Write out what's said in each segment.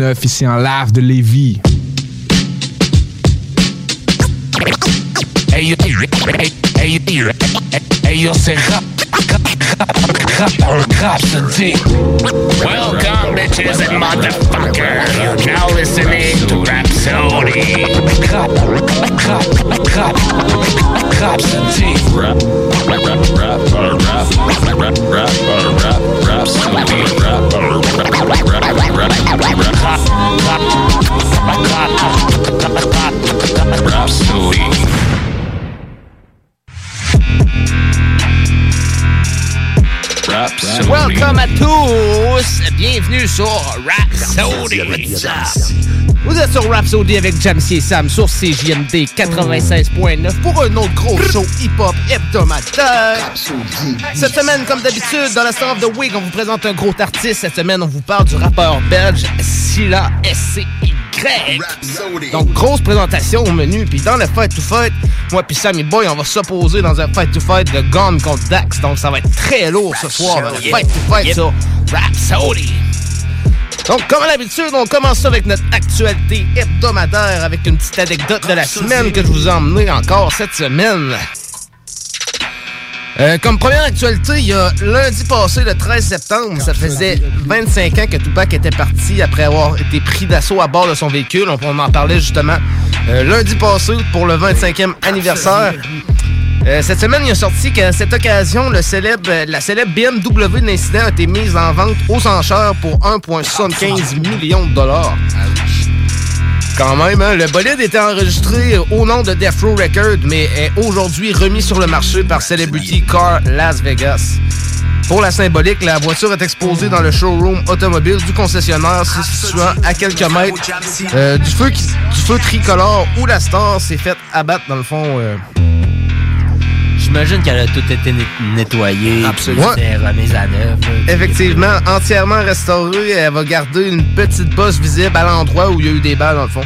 Ici en live de Lévis. Yo, c'est rap, rap, rap, rhapsody. Welcome, bitches and motherfuckers. You're now listening to Rhapsody. Rap, rap, rap, rhapsody. Rap, rap, rap, rap, rap, rap, rap, rap, rap, rhapsody. Rap, rap, rap, rap, rap, rap, rhapsody. Welcome à tous! Bienvenue sur Rhapsody. Vous êtes sur Rhapsody avec Jamsey et Sam sur CJMD 96.9 pour un autre gros show hip-hop hebdomadaire. Cette semaine, comme d'habitude, dans la Star of the Week, on vous présente un gros artiste. Cette semaine, on vous parle du rappeur belge Silla Donc, grosse présentation au menu. Puis dans le Fight to Fight, moi puis Sammy Boy, on va s'opposer dans un Fight to Fight de Gun contre Dax. Donc, ça va être très lourd ce soir. Le Fight to Fight sur Rhapsody. Donc, comme à l'habitude, on commence ça avec notre actualité hebdomadaire avec une petite anecdote de la semaine que je vous ai emmené encore cette semaine. Euh, comme première actualité, il y a lundi passé, le 13 septembre, ça faisait 25 ans que Tupac était parti après avoir été pris d'assaut à bord de son véhicule. On, on en parlait justement euh, lundi passé pour le 25e anniversaire. Euh, cette semaine, il a sorti qu'à cette occasion, le célèbre, la célèbre BMW de l'incident a été mise en vente aux enchères pour 1,75 million de dollars. Quand même, hein, le bolide était enregistré au nom de Death Row Records, mais est aujourd'hui remis sur le marché par Celebrity Car Las Vegas. Pour la symbolique, la voiture est exposée dans le showroom automobile du concessionnaire se situant à quelques mètres euh, du, feu du feu tricolore où la star s'est faite abattre dans le fond. euh, J'imagine qu'elle a tout été net- nettoyée. Absolument. remise à neuf. Effectivement, entièrement restaurée, elle va garder une petite bosse visible à l'endroit où il y a eu des balles dans le fond.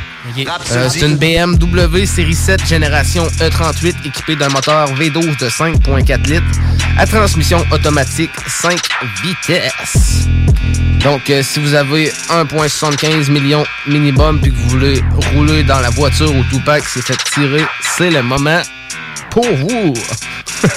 Euh, c'est une BMW série 7 génération E38 équipée d'un moteur V12 de 5.4 litres à transmission automatique 5 vitesses. Donc, euh, si vous avez 1,75 million minimum puis que vous voulez rouler dans la voiture où Tupac s'est fait tirer, c'est le moment pour vous.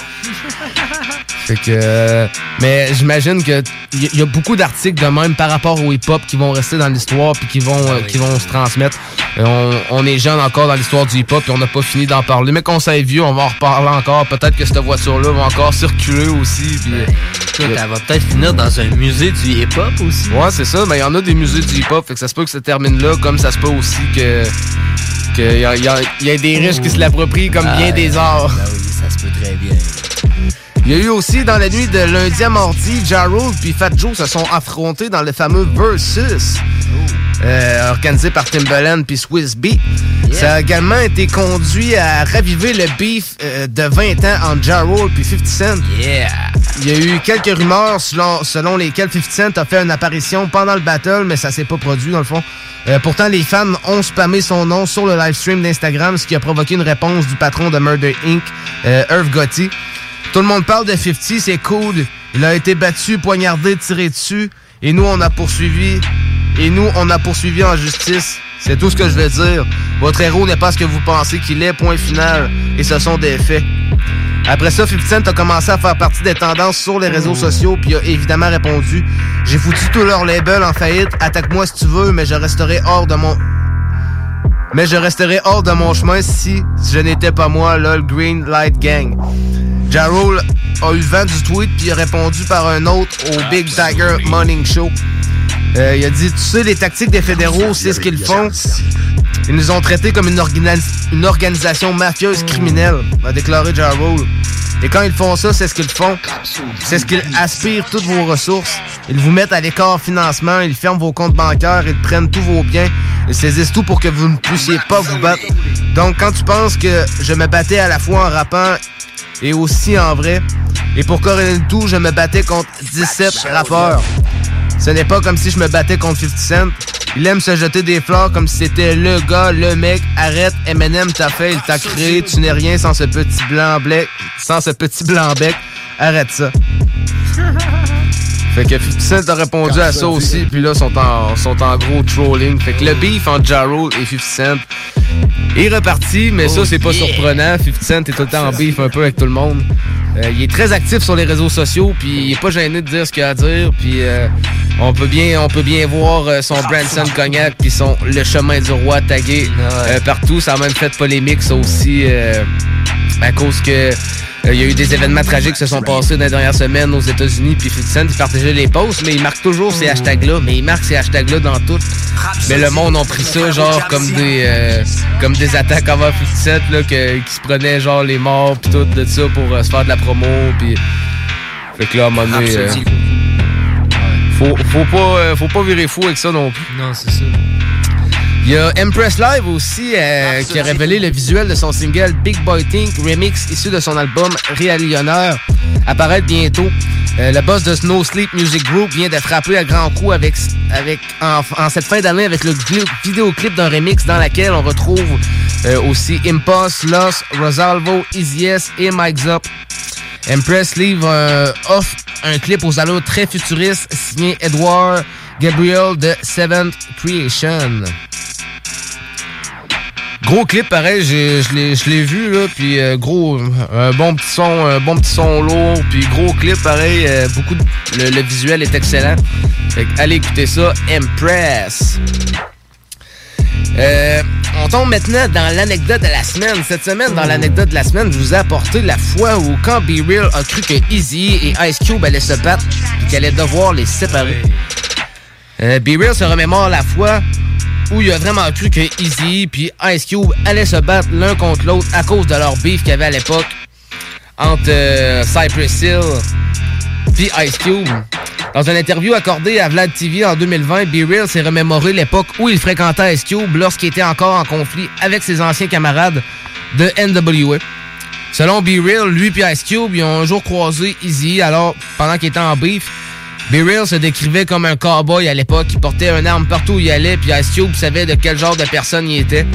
Fait que. euh, mais j'imagine que il y, a beaucoup d'articles de même par rapport au hip-hop qui vont rester dans l'histoire puis qui vont, euh, qui vont se transmettre. Et on, on est jeune encore dans l'histoire du hip-hop et on n'a pas fini d'en parler. Mais qu'on s'est vieux, on va en reparler encore. Peut-être que cette voiture-là va encore circuler aussi. puis, euh, Écoute, elle va peut-être finir dans un musée du hip-hop aussi. Ouais, c'est ça. Mais il y en a des musées du hip-hop. Fait que ça se peut que ça termine là, comme ça se peut aussi que. Qu'il y, y y a des riches qui se l'approprient comme bien Ah, des arts. Ben oui, ça se peut très bien. Il y a eu aussi dans la nuit de lundi à mardi, Ja Rule puis Fat Joe se sont affrontés dans le fameux Versus. euh, organisé par Timbaland puis Swiss Beat. Ça a également été conduit à raviver le beef euh, de 20 ans entre Ja Rule puis 50 Cent. Yeah! Il y a eu quelques rumeurs selon, selon lesquelles 50 Cent a fait une apparition pendant le battle, mais ça s'est pas produit dans le fond. Euh, pourtant, les fans ont spammé son nom sur le live stream d'Instagram, ce qui a provoqué une réponse du patron de Murder Inc., Irv Gotti. Tout le monde parle de 50, c'est cool. Il a été battu, poignardé, tiré dessus, et nous, on a poursuivi. Et nous, on a poursuivi en justice. C'est tout ce que je veux dire. Votre héros n'est pas ce que vous pensez qu'il est, point final. Et ce sont des faits. Après ça, 50 Cent a commencé à faire partie des tendances sur les réseaux sociaux, puis a évidemment répondu J'ai foutu tout leur label en faillite, attaque-moi si tu veux, mais je resterai hors de mon. Mais je resterai hors de mon chemin si je n'étais pas moi, lol Green Light Gang. Jarrell a eu vent du tweet puis a répondu par un autre au Big Tiger Morning Show. Euh, il a dit Tu sais, les tactiques des fédéraux, c'est ce qu'ils font. Ils nous ont traités comme une, une organisation mafieuse criminelle, a déclaré Jarrell. Et quand ils font ça, c'est ce qu'ils font. C'est ce qu'ils aspirent toutes vos ressources. Ils vous mettent à l'écart financement, ils ferment vos comptes bancaires, ils prennent tous vos biens, ils saisissent tout pour que vous ne puissiez pas vous battre. Donc quand tu penses que je me battais à la fois en rappant et aussi en vrai, et pour couronner le tout, je me battais contre 17 rappeurs. Ce n'est pas comme si je me battais contre 50 Cent. Il aime se jeter des fleurs comme si c'était le gars, le mec. Arrête, Eminem t'a fait, il t'a créé. Tu n'es rien sans ce petit blanc bec. Sans ce petit blanc bec. Arrête ça. Fait que 50 Cent a répondu à ça aussi, puis là, sont en, sont en gros trolling. Fait que le beef entre Jarrell et 50 Cent est reparti, mais ça, c'est pas surprenant. 50 Cent est tout le temps en beef un peu avec tout le monde. Euh, il est très actif sur les réseaux sociaux, puis il est pas gêné de dire ce qu'il a à dire, puis euh, on peut bien on peut bien voir euh, son Branson Cognac puis son Le chemin du roi tagué partout. Ça a même fait polémique, ça aussi, à cause que il y a eu des événements tragiques qui se sont passés dans les dernières semaines aux États-Unis, puis 50 Cent, il partageait les posts, mais il marque toujours ces hashtags-là, mais il marque ces hashtags-là dans tout. Mais le monde a pris ça, genre, comme des comme des attaques envers 50 là, qui se prenaient, genre, les morts, puis tout, de ça, pour se faire de la promo, puis... Fait que là, à un moment donné... Faut, faut, pas, faut pas virer fou avec ça non plus. Non, c'est ça. Il y a Empress Live aussi euh, qui a révélé le visuel de son single Big Boy Think Remix issu de son album Real Millionnaire. Apparaître bientôt. Euh, le boss de Snow Sleep Music Group vient de frapper à grands coups avec, avec, en, cette fin d'année avec le vidéoclip d'un remix dans lequel on retrouve euh, aussi Impulse, Lost, Rosalvo, Easy S et Mike Up. Empress livre offre un clip aux allures très futuristes signé Edward Gabriel de Seventh Creation. Gros clip, pareil, je l'ai vu, là, puis euh, gros, un bon petit son, bon petit son lourd, puis gros clip, pareil, euh, beaucoup le, visuel est excellent. allez écouter ça, Impress. Euh, on tombe maintenant dans l'anecdote de la semaine. Cette semaine, dans l'anecdote de la semaine, je vous ai apporté la fois où quand Be Real a cru que Easy et Ice Cube allaient se battre et qu'il allait devoir les séparer. Be Real se remémore la fois où il a vraiment cru que Easy puis Ice Cube allaient se battre l'un contre l'autre à cause de leur beef qu'il y avait à l'époque entre euh, Cypress Hill puis Ice Cube. Dans une interview accordée à Vlad TV en 2020, B Real s'est remémoré l'époque où il fréquentait Ice Cube lorsqu'il était encore en conflit avec ses anciens camarades de NWA. Selon B Real, lui et Ice Cube, ils ont un jour croisé Easy alors pendant qu'il était en beef B-Real se décrivait comme un cowboy à l'époque. Il portait une arme partout où il allait, puis Ice Cube savait de quel genre de personne il était.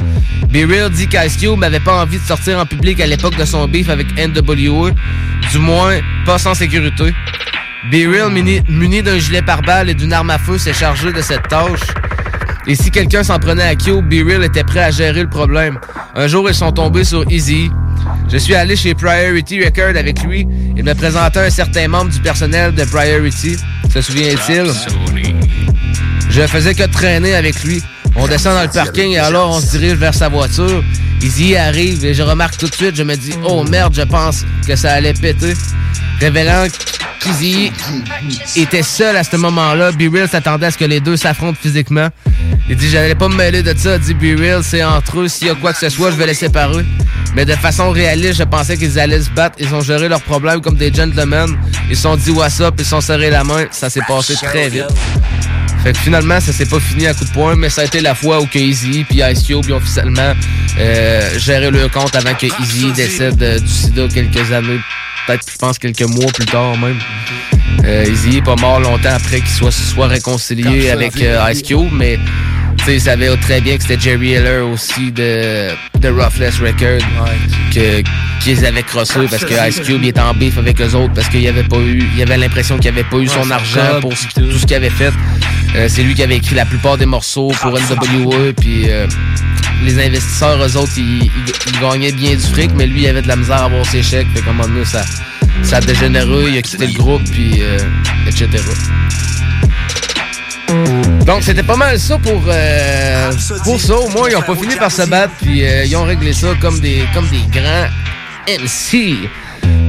B-Real dit qu'Ice Cube n'avait pas envie de sortir en public à l'époque de son beef avec NWA, du moins pas sans sécurité. B-Real, muni, d'un gilet pare-balles et d'une arme à feu, s'est chargé de cette tâche. Et si quelqu'un s'en prenait à Cube, B-Real était prêt à gérer le problème. Un jour, ils sont tombés sur Easy, je suis allé chez Priority Record avec lui. Il me présentait un certain membre du personnel de Priority. Se souvient-il? Je faisais que traîner avec lui. On descend dans le parking et alors on se dirige vers sa voiture. Il y arrive et je remarque tout de suite, je me dis, oh merde, je pense que ça allait péter. Révélant qu'Izzy était seul à ce moment-là, B-Real s'attendait à ce que les deux s'affrontent physiquement. Il dit, j'allais pas me mêler de ça, dit B-Real, c'est entre eux, s'il y a quoi que ce soit, je vais les séparer. Mais de façon réaliste, je pensais qu'ils allaient se battre. Ils ont géré leurs problèmes comme des gentlemen. Ils sont dit what's up, ils sont serrés la main. Ça s'est passé très vite. Fait que finalement, ça s'est pas fini à coup de poing, mais ça a été la fois où Easy puis Ice Cube ont officiellement euh, géré le compte avant que Easy décède euh, du sida quelques années, peut-être je pense quelques mois plus tard même. Euh, Easy est pas mort longtemps après qu'il soit, soit réconcilié avec euh, Ice Cube, mais tu sais, savait très bien que c'était Jerry Heller aussi de, de Roughless Record que qu'ils avaient crossé parce que Ice Cube était en beef avec eux autres parce qu'il avait pas eu, il avait l'impression qu'il avait pas eu son argent pour tout. ce qu'il avait fait. Euh, c'est lui qui avait écrit la plupart des morceaux pour NWA puis euh, les investisseurs, eux autres, ils, ils- ils gagnaient bien du fric, mais lui, il avait de la misère à avoir ses chèques. Fait donné, ça, ça a dégénéré, il a quitté le groupe, puis euh, etc. Donc, c'était pas mal ça pour, euh, pour ça. Au moins, ils ont pas fini par se battre, puis euh, ils ont réglé ça comme des, comme des grands MC.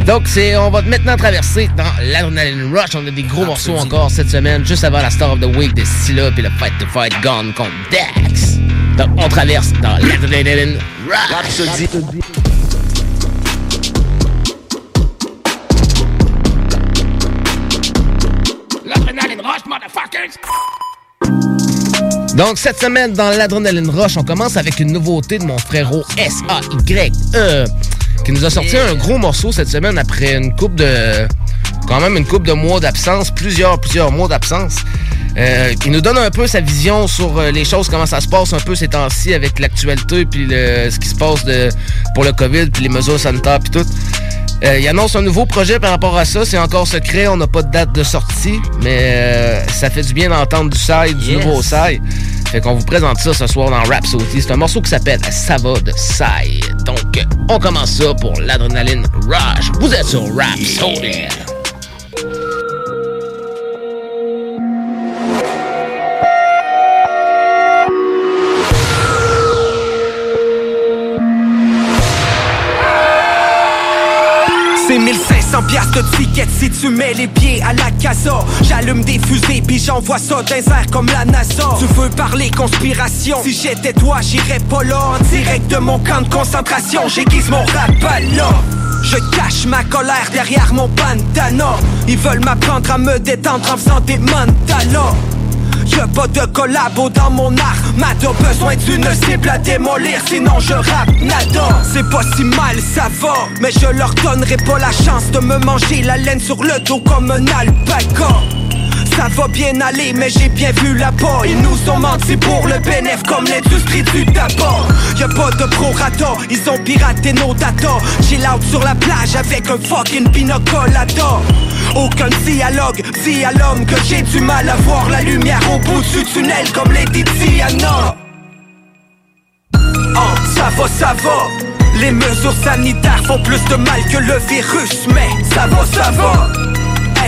Donc, c'est, on va maintenant traverser dans l'Adrenaline Rush. On a des gros morceaux encore cette semaine, juste avant la Star of the Week de Scylla puis le Fight to Fight Gone contre Dax. Donc, on traverse dans l'Adrenaline Rush. Donc, cette semaine, dans l'Adrenaline Rush, on commence avec une nouveauté de mon frérot S-A-Y-E, qui nous a sorti un gros morceau cette semaine après une coupe de... quand même une coupe de mois d'absence, plusieurs, plusieurs mois d'absence. Euh, il nous donne un peu sa vision sur euh, les choses, comment ça se passe un peu ces temps-ci avec l'actualité, puis le- ce qui se passe de, pour le COVID, puis les mesures sanitaires, puis tout. Euh, il annonce un nouveau projet par rapport à ça. C'est encore secret. On n'a pas de date de sortie. Mais euh, ça fait du bien d'entendre du side, du Yes. nouveau side. Fait qu'on vous présente ça ce soir dans Rhapsody. C'est un morceau qui s'appelle Ça de side. Donc, on commence ça pour l'adrénaline rush. Vous êtes sur Rhapsody. C'est 1500 piastres de ticket si tu mets les pieds à la casa. J'allume des fusées puis j'envoie ça airs comme la NASA. Tu veux parler conspiration? Si j'étais toi j'irais pas là. En direct de mon camp de concentration J'aiguise mon rap à je cache ma colère derrière mon bandana. Ils veulent m'apprendre à me détendre en faisant des mandalas Y'a pas de collabo dans mon art. Mad a besoin d'une cible à démolir. Sinon je rappe nada C'est pas si mal ça va. Mais je leur donnerai pas la chance De me manger la laine sur le dos comme un alpaca ça va bien aller, mais j'ai bien vu là-bas Ils nous ont menti pour le bénéf comme l'industrie du tabac. Y'a pas de prorata, ils ont piraté nos data. Chill out sur la plage avec un fucking pina colada Aucun dialogue, dis à l'homme que j'ai du mal à voir la lumière au bout du tunnel comme Lady Diana. Oh, ça va, ça va. Les mesures sanitaires font plus de mal que le virus, mais ça va, ça va.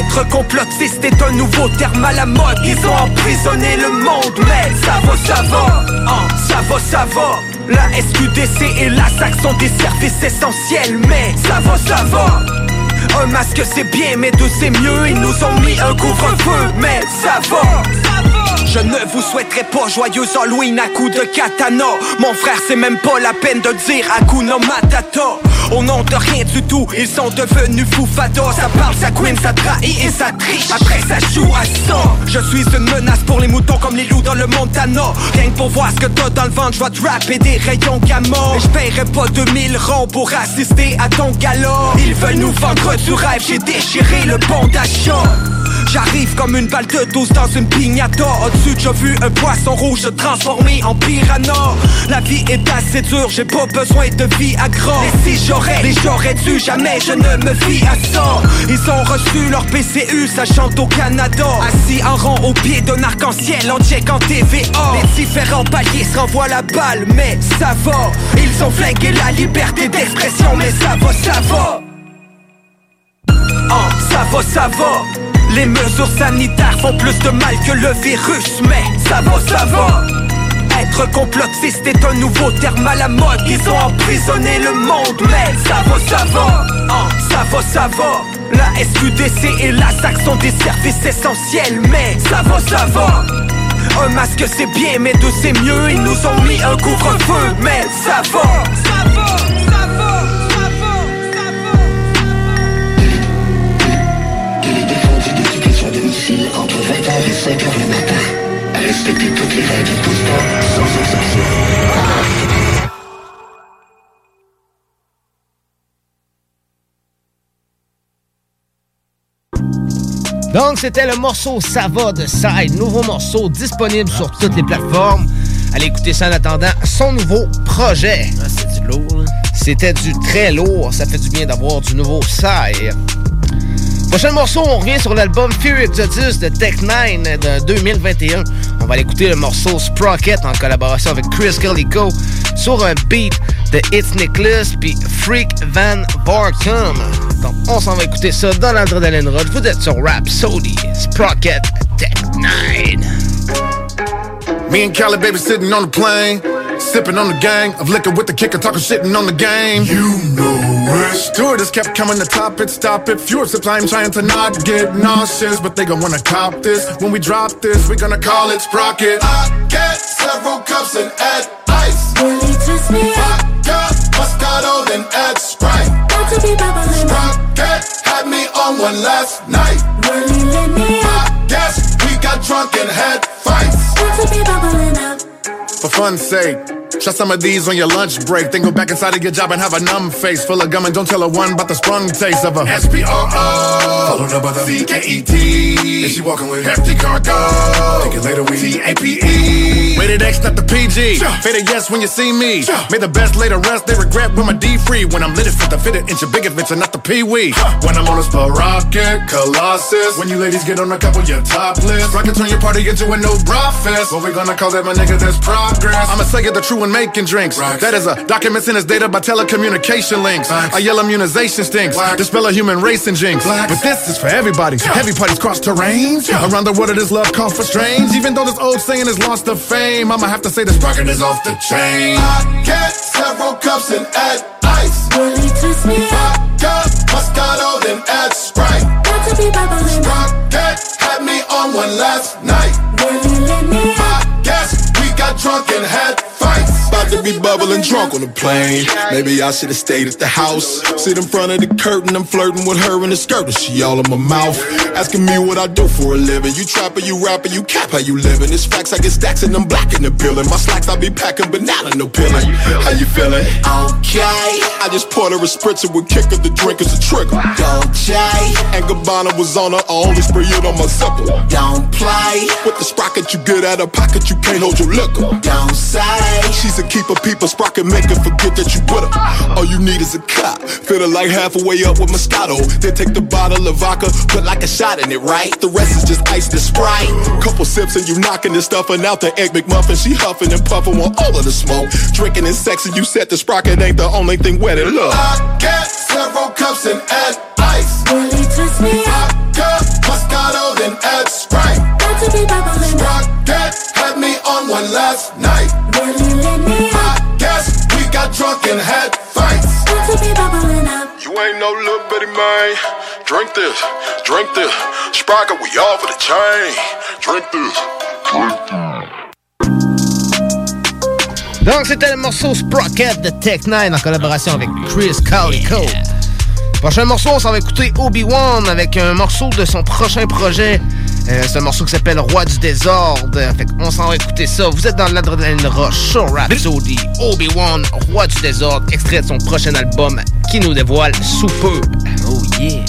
Être complotiste est un nouveau terme à la mode. Ils ont emprisonné le monde, mais ça va, ça va. Oh, ça va, ça va. La SQDC et la SAC sont des services essentiels, mais ça va, ça va. Un masque c'est bien, mais deux c'est mieux. Ils nous ont mis un couvre-feu, mais ça va. Je ne vous souhaiterais pas joyeux Halloween à coup de katana. Mon frère c'est même pas la peine de dire Hakuna Matata Au nom de rien du tout, ils sont devenus fous Ça parle, ça queen, ça trahit et ça triche. Après ça joue à ça Je suis une menace pour les moutons comme les loups dans le Montana. Rien pour voir ce que t'as dans le ventre, je vais des rayons gamma. Je paierai pas 2000 ronds pour assister à ton gala. Ils veulent nous vendre du rêve, j'ai déchiré le bon d'achat J'arrive comme une balle de 12 dans une pignata Au-dessus j'ai vu un poisson rouge se transformer en piranha. La vie est assez dure, j'ai pas besoin de vie à gras Et si j'aurais, mais j'aurais dû, jamais je ne me fie à ça. Ils ont reçu leur PCU, ça chante au Canada Assis en rond au pied d'un arc-en-ciel, en check en TVA Les différents paliers se renvoient la balle, mais ça va. Ils ont flingué la liberté d'expression, mais ça va, ça va. Oh, ça va, ça va. Les mesures sanitaires font plus de mal que le virus, mais ça va, ça va. Être complotiste est un nouveau terme à la mode. Ils ont emprisonné le monde, mais ça va, ça va. Oh, ça va, ça va. La SQDC et la SAC sont des services essentiels, mais ça va, ça va. Un masque c'est bien, mais deux c'est mieux. Ils nous ont mis un couvre-feu, mais ça va, domicile entre 20h et 5h le matin. À respecter toutes les règles tout sport sans exception. Donc, c'était le morceau Ça va de Side, nouveau morceau disponible sur toutes les plateformes. Allez écouter ça en attendant son nouveau projet. Ah, c'est du lourd, là. C'était du très lourd, ça fait du bien d'avoir du nouveau Side. Prochain morceau, on revient sur l'album Fear Exodus de Tech 9 de 2021. On va aller écouter le morceau Sprocket en collaboration avec Chris Calico sur un beat de It's Nicholas puis Freak Van Barkum. Donc, on s'en va écouter ça dans l'adrénaline rush. Vous êtes sur Rhapsody, Sprocket, Tech 9. Me and Cali baby sitting on the plane, sipping on the gang of liquor with the kicker, talking shitting on the game. You know it. Stewardess kept coming to top it, stop it. Fuel supply, I'm trying to not get nauseous, but they gon' wanna cop this. When we drop this, we gonna call it Sprocket. I get several cups and add ice. Really twist me up. Vodka, Moscato, then add Sprite. Got to be bubbling up. Sprocket had me on one last night. Really lit me up. Guess we got drunk and had fights. Got to be bubbling up. For fun's sake, try some of these on your lunch break. Then go back inside of your job and have a numb face full of gum and don't tell a one about the sprung taste of a S-P-R-O. Followed up by the C-K-E-T. And she walking with hefty cargo. Thinking later we T-A-P-E. Rated X, not the PG. Faded yes when you see me. Made the best later rest, they regret when my D free. When I'm lit, it fit the fitted inch of big adventure, not the Pee-wee. When I'm on a spell rocket, Colossus. When you ladies get on a couple, you're topless. Rocket turn your party into a no bra fest. What we gonna call that, my nigga? That's progress. I'ma say it the true when making drinks. That is a document sent as data by telecommunication links. A yellow immunization stinks. Dispel a human race and jinx. But this is for everybody. Heavy parties cross terrains. Around the world, it is love called for strange. Even though this old saying is lost the fame, I'ma have to say this sprocket is off the chain. I get several cups and add ice. Really twist me up. Vodka, Moscato, then add Sprite. Got to be bubbling up. Sprocket had me on one last night. Really lit me up. I guess we got drunk and had fights. To be bubbling drunk on the plane. Maybe I should have stayed at the house. Sit in front of the curtain, I'm flirting with her in the skirt, and she all in my mouth. Asking me what I do for a living. You trapper, you rapper, you cap, how you living? It's facts, I get stacks and I'm black in the building. My slacks, I be packing banana, no peeling. How you feeling? Okay, I just poured her a spritzer with kicker, the drink is a trigger. don't jay, And Gabbana was on her, I only spray it on my zipper. don't play, With the sprocket, you get out of pocket, you can't hold your liquor. don't say. She's a keeper, people sprocket, make her forget that you with her. All you need is a cop. Fill her like halfway up with Moscato. Then take the bottle of vodka, put like a shot in it, right? The rest is just ice and Sprite. Couple sips and you knocking this stuff and out the egg McMuffin. She huffing and puffing on all of the smoke. Drinking and sexing, you said the sprocket ain't the only thing wet in love. I get several cups and add ice. Really twist me up. Vodka, Moscato, then add Sprite. Got to be bubbling. Sprocket had me on one last night. Got drunk and had fights. Got to be bubbling up. You ain't no little bitty man. Drink this, drink this. Sprocket, we all for the chain. Drink this, drink Donc, c'était le morceau Sprocket de Tech9 en collaboration avec Chris Calico. Prochain morceau, on s'en va écouter Obi-Wan avec un morceau de son prochain projet. Euh, c'est un morceau qui s'appelle Roi du désordre. Fait on s'en va écouter ça. Vous êtes dans l'adrénaline rush sur Rhapsody. Obi-Wan, Roi du désordre, extrait de son prochain album qui nous dévoile sous peu. Oh yeah!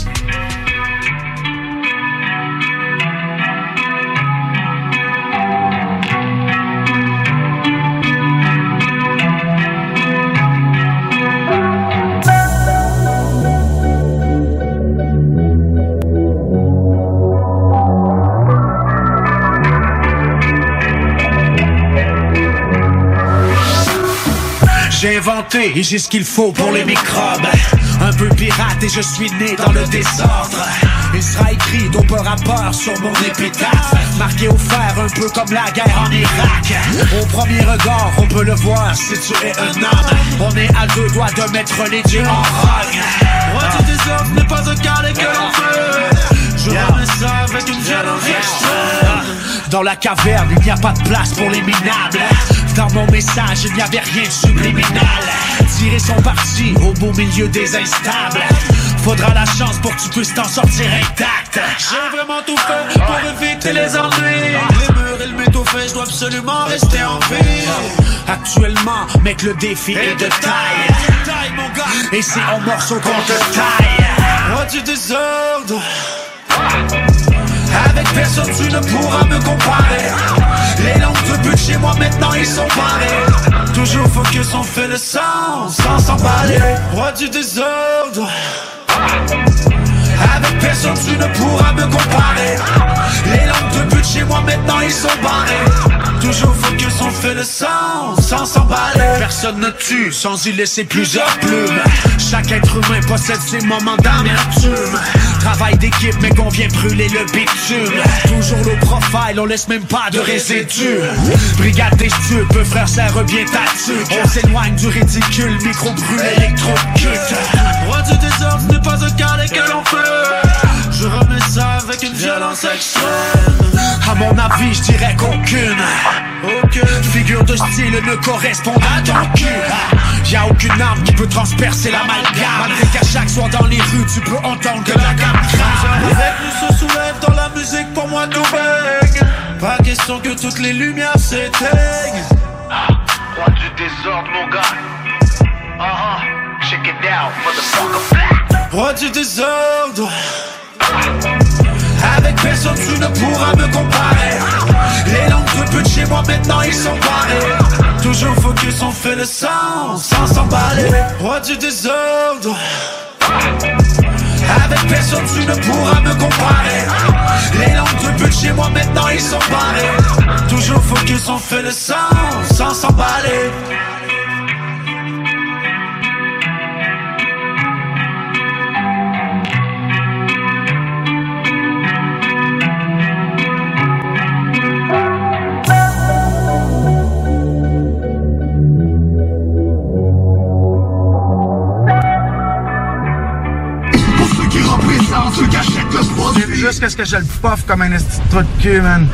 Inventé et j'ai ce qu'il faut pour les microbes. Un peu pirate et je suis né dans le désordre. Il sera écrit d'au peu rapport sur mon épitaphe. Marqué au fer un peu comme la guerre en Irak. Au premier regard, on peut le voir si tu es un homme. On est à deux doigts de mettre les dieux en rogne. Roi du désordre n'est pas un carré que l'on veut. Je remets ça avec une violence. Dans la caverne, il n'y a pas de place pour les minables. Dans mon message, il n'y avait rien de subliminal. Tirer son parti au beau milieu des instables. Faudra la chance pour que tu puisses t'en sortir intact. J'ai vraiment tout fait pour éviter les ennuis. Les murs et le métaux fait, je dois absolument rester en vie. Actuellement, mec, le défi est de taille. Taille, mon gars. Et c'est en morceaux qu'on te taille. Roi du désordre. Avec personne tu ne pourras me comparer. Les langues de but chez moi maintenant ils sont parés. Toujours focus on fait le sang sans s'emballer Roi du désordre Avec personne tu ne pourras me comparer Les langues de but chez moi maintenant ils sont barrés Toujours focus, on fait le sens sans s'emballer. Personne ne tue sans y laisser plusieurs plumes. Chaque être humain possède ses moments d'amertume. Travail d'équipe, mais qu'on vient brûler le bitume. Toujours le profile, on laisse même pas de résidus. Brigade des stups, peu frère, bien ta tuque. On s'éloigne du ridicule, micro brûlé, électrocute. Roi du désordre, n'est pas un carré que l'on fait. Je remets ça avec une violence extrême. À mon avis, je dirais qu'aucune. Aucune. Figure de style ne correspond à ton cul. Y'a aucune arme qui peut transpercer l'amalgame Malgré qu'à chaque soir dans les rues, tu peux entendre que la gamme crame Avec nous se soulève dans la musique, pour moi tout baigne. Pas question que toutes les lumières s'éteignent. Roi du désordre, mon gars. Uh-huh. Check it out. Roi du désordre. Avec personne tu ne pourras me comparer. Les langues de peu de chez moi maintenant ils sont barrés Toujours focus on fait le sens sans s'emballer. Roi du désordre. Avec personne tu ne pourras me comparer. Les langues de de chez moi maintenant ils sont barrés Toujours focus on fait le sens sans s'emballer Jusqu'à ce que je le puff comme un esti de cul, man.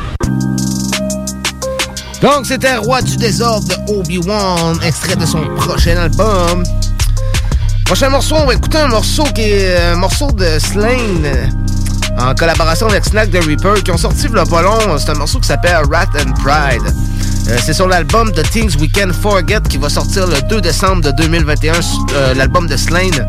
Donc, c'était Roi du désordre de Obi-Wan, extrait de son prochain album. Prochain morceau, on va écouter un morceau qui est un morceau de Slane euh, en collaboration avec Snack the Reaper qui ont sorti le pas long. C'est un morceau qui s'appelle Rat and Pride. Euh, c'est sur l'album The Things We Can Forget qui va sortir le 2 décembre de 2021, euh, l'album de Slane.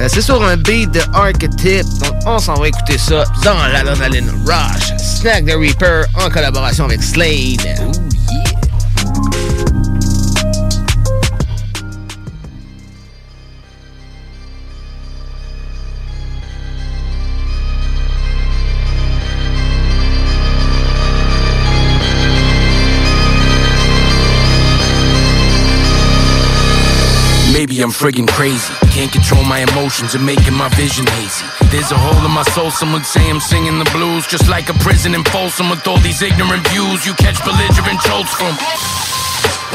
Euh, c'est sur un beat de Archetype, donc on s'en va écouter ça dans l'Adrenaline Rush. Snack the Reaper en collaboration avec Slade. Maybe I'm friggin' crazy. Can't control my emotions and making my vision hazy. There's a hole in my soul, some would say I'm singing the blues. Just like a prison in Folsom with all these ignorant views you catch belligerent jolts from.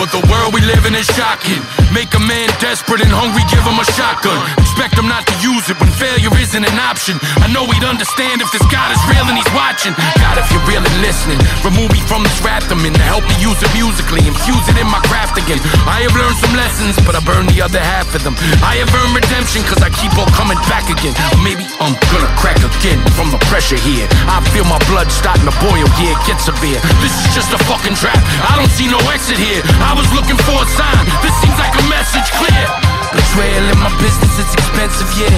But the world we live in is shocking. Make a man desperate and hungry, give him a shotgun. Expect him not to use it when failure isn't an option. I know he'd understand if this God is real and he's watching. God, if you're really listening, remove me from this rap I'm in to help me use it musically, infuse it in my craft again. I have learned some lessons, but I burned the other half of them. I have earned redemption, cause I keep on coming back again. Maybe I'm gonna crack again from the pressure here. I feel my blood starting to boil, yeah, it gets severe. This is just a fucking trap. I don't see no exit here. I was looking for a sign. This seems like a message clear. Betrayal in my business, it's expensive, yeah.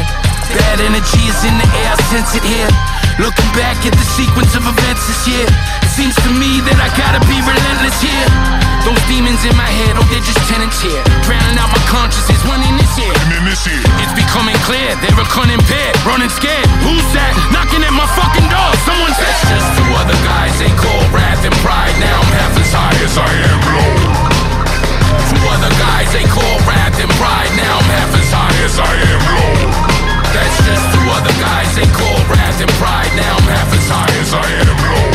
Bad energy is in the air, I sense it here. Looking back at the sequence of events this year, it seems to me that I gotta be relentless here. Those demons in my head, oh, they're just tenants here. Drowning out my consciousness, one in this year. And in this ear. It's becoming clear, they're a cunning pair, running scared. Who's that? Knocking at my fucking door. Someone said, just two other guys, they call wrath and pride. Now I'm half as high as I am low. Two other guys they call wrath and pride. Now I'm half as high as I am low. That's just two other guys they call wrath and pride. Now I'm half as high as I am low.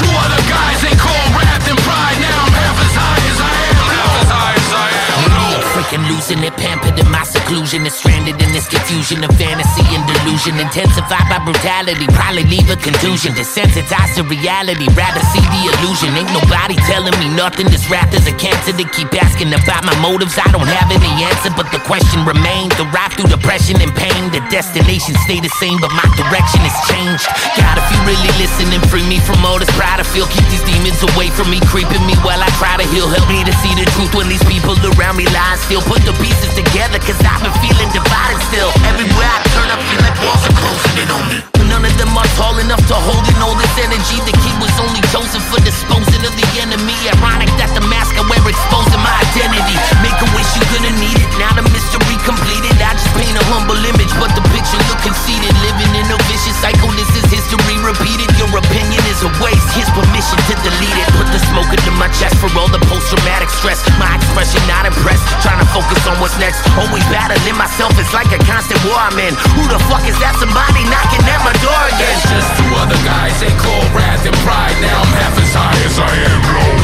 Two other guys they call wrath and pride. Now I'm half as high as I am, half as high as I am low. Freaking losing it, pampered in my seclusion, is stranded in this confusion of fantasy and delusion, intensified by brutality. Probably leave a contusion, desensitized to reality. Rather see the illusion. Ain't nobody telling me nothing. This wrath is a cancer. They keep asking about my motives. I don't have any answer, but the question remains. The ride through depression and pain. The destination stay the same, but my direction has changed. God, if you really listen and free me from all this pride, I feel keep these demons away from me, creeping me while I try to heal. Help me to see the truth when these people around me lie. Still put the pieces together, cause I've been feeling divided still. Everywhere I turn, I feel like walls are closing in on me. None of them are tall enough to hold in all this energy. The key was only chosen for disposing of the enemy. Ironic that the mask I wear exposing my identity. Make a wish you're gonna need it. Now the mystery completed. I just paint a humble image, but the picture look conceited. Living in a vicious cycle. This is history repeated. Your opinion is a waste. Here's permission to delete it. Put the smoke into my chest for all the post-traumatic stress. My expression not impressed, trying to focus on what's next. Always battling myself, it's like a constant war I'm in. Who the fuck is that somebody knocking at my door again? It's just two other guys, they call wrath and pride. Now I'm half as high as I am low.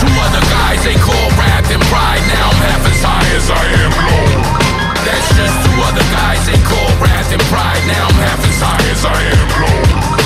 Two other guys, they call wrath and pride. Now I'm half as high as I am low. That's just two other guys, they call wrath and pride. Now I'm half as high as I am low.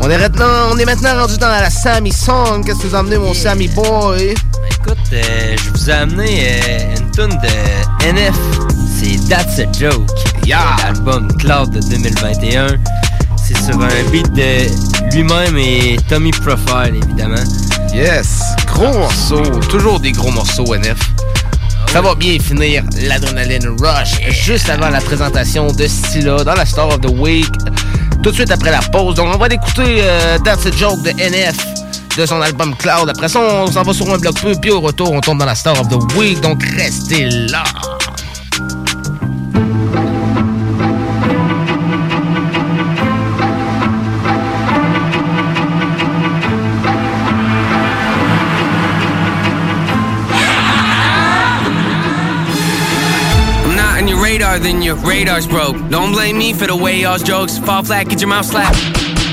On est maintenant, on est maintenant rendu dans la Sammy Song. Qu'est-ce que vous emmenez, mon Sammy Boy? Écoute, euh, je vous ai amené euh, une tune de NF. C'est That's a Joke. Yeah. L'album Cloud de 2021. C'est sur un beat de lui-même et Tommy Profile, évidemment. Yes! Gros morceau. Toujours des gros morceaux, NF. Ça va bien finir l'Adrenaline Rush juste avant la présentation de Stila dans la Star of the Week. Tout de suite après la pause. Donc, on va écouter euh, Joke de NF de son album Cloud. Après ça, on s'en va sur un bloc peu, puis au retour, on tombe dans la Star of the Week. Donc, restez là. Then your radar's broke. Don't blame me for the way y'all's jokes fall flat, get your mouth slapped.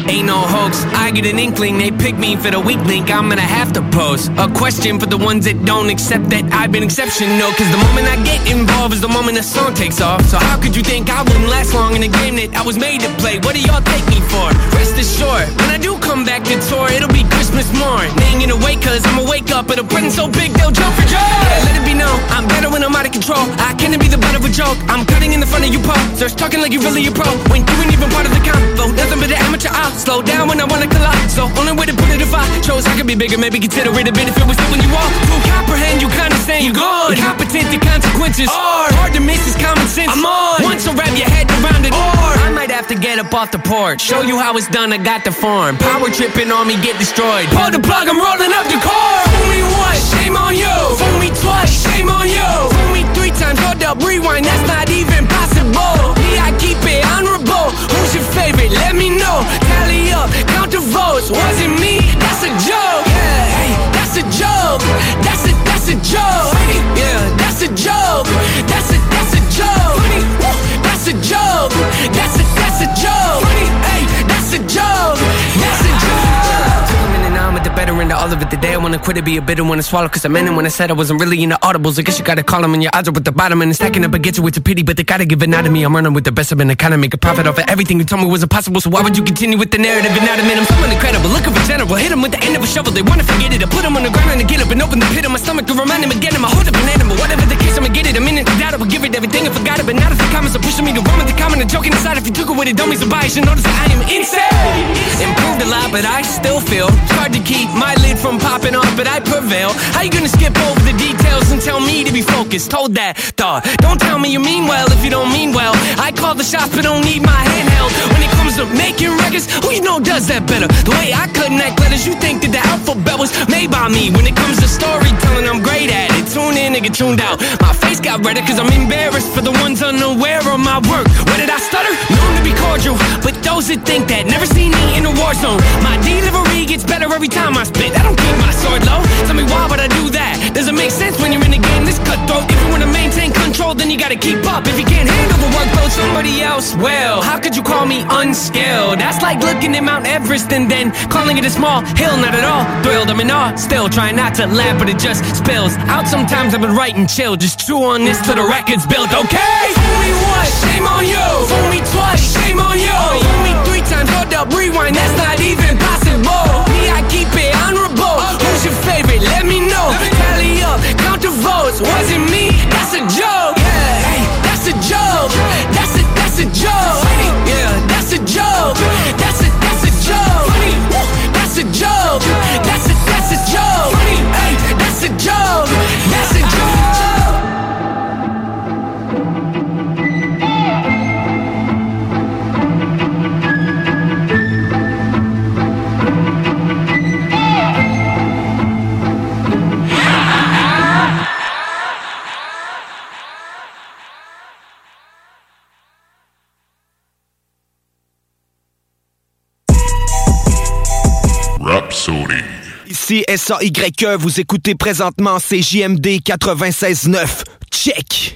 Ain't no hoax. I get an inkling, they pick me for the weak link. I'm gonna have to pose a question for the ones that don't accept that I've been exceptional. Cause the moment I get involved is the moment the song takes off. So how could you think I wouldn't last long in a game that I was made to play? What do y'all take me for? Rest assured, when I do come back to tour, it'll be Christmas morn. They ain't gonna wait cause I'ma wake up with a present so big they'll jump for joy. Yeah, let it be known, I'm better when I'm out of control. I can't be the butt of a joke. I'm cutting in the front of you pop. Starts talking like you really a pro. When you ain't even part of the combo. Nothing but an amateur. I'll slow down when I wanna collide. So only way to put it if I chose I could be bigger, maybe consider it a bit if it was when you walk. To comprehend, you kind of condescend, you gone. Incompetent the consequences. Hard. Hard to miss is common sense. I'm on. Once so wrap your head around it. Or I might have to get up off the porch. Show you how it's done, I got the form. Power tripping on me, get destroyed. Pull the plug, I'm rolling up the car. Fool me once, shame on you. Fool me twice, shame on you. Fool me three times, hold up, rewind, that's not even possible. Me, I keep it honorable. Who's your favorite? Let me know. Tally up, count the votes. Was it me? That's a joke. Yeah, hey, that's a joke. That's a that's a joke. Yeah, that's a joke. That's the of all of it. The day I wanna quit it, be a bitter to swallow. Cause I meant it when I said I wasn't really into audibles. I guess you gotta call them and your odds are with the bottom. And it's stacking up against you, it's a pity, but they gotta give it out of me. I'm running with the best of an economy. Make a profit off of everything you told me was impossible. So why would you continue with the narrative and not admit I'm someone incredible? Looking for general, hit them with the end of a shovel. They wanna forget it. I put them on the ground and I get up and open the pit of my stomach to remind them again. I'm a hold up an animal. Whatever the case, I'ma get it. A minute to doubt it, will give it everything I forgot it. But now that the comments are pushing me to run with the comment and joking aside. If you took it with it, don't be surprised. You notice that I am insane. Improved a lot, but I still feel hard to keep my lid from popping off, but I prevail. How you gonna skip over the details and tell me to be focused? Hold that thought. Don't tell me you mean well if you don't mean well. I call the shots, but don't need my handheld. When it comes to making records, who you know does that better? The way I connect letters, you think that the alphabet was made by me. When it comes to storytelling, I'm great at it. Tune in and get tuned out. My face got redder cause I'm embarrassed for the ones unaware of my work. Where did I stutter? Known to be cordial, but those that think that never seen me in a war zone. My delivery gets better every time I I don't keep my sword low. Tell me why would I do that? Does it make sense when you're in a game this cutthroat? If you wanna maintain control, then you gotta keep up. If you can't handle the workload, somebody else will. How could you call me unskilled? That's like looking at Mount Everest and then calling it a small hill. Not at all thrilled, I'm in awe. Still trying not to laugh, but it just spills out. Sometimes I've been writing chill. Just chew on this till the record's built, okay? Fool me once, shame on you. Fool me twice, shame on you. S-A-Y-E, vous écoutez présentement CJMD 96.9. Check!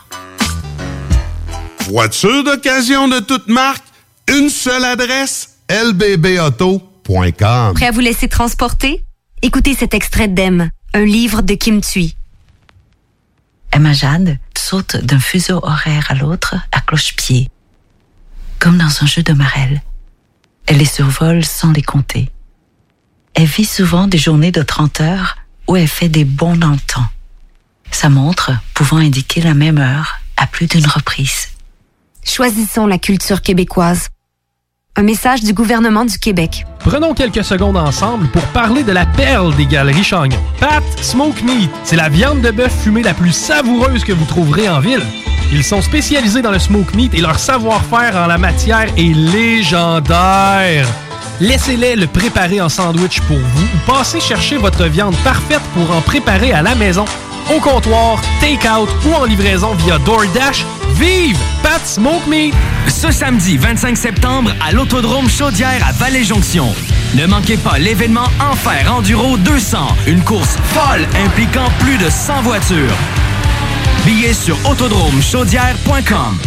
Voiture d'occasion de toute marque, une seule adresse, lbbauto.com. Prêt à vous laisser transporter? Écoutez cet extrait d'Em, un livre de Kim Thuy. Emma Jade saute d'un fuseau horaire à l'autre à cloche-pied, comme dans un jeu de marelle. Elle les survole sans les compter. Elle vit souvent des journées de 30 heures où elle fait des bons dans le temps. Sa montre pouvant indiquer la même heure à plus d'une reprise. Choisissons la culture québécoise. Un message du gouvernement du Québec. Prenons quelques secondes ensemble pour parler de la perle des galeries Chagnon. Pat Smoke Meat, c'est la viande de bœuf fumée la plus savoureuse que vous trouverez en ville. Ils sont spécialisés dans le smoke meat et leur savoir-faire en la matière est légendaire. Laissez-les le préparer en sandwich pour vous ou passez chercher votre viande parfaite pour en préparer à la maison, au comptoir, take-out ou en livraison via DoorDash. Vive Pat Smoke Meat! Ce samedi 25 septembre à l'Autodrome Chaudière à Vallée-Jonction. Ne manquez pas l'événement Enfer Enduro 200, une course folle impliquant plus de 100 voitures. Billets sur autodromechaudière.com.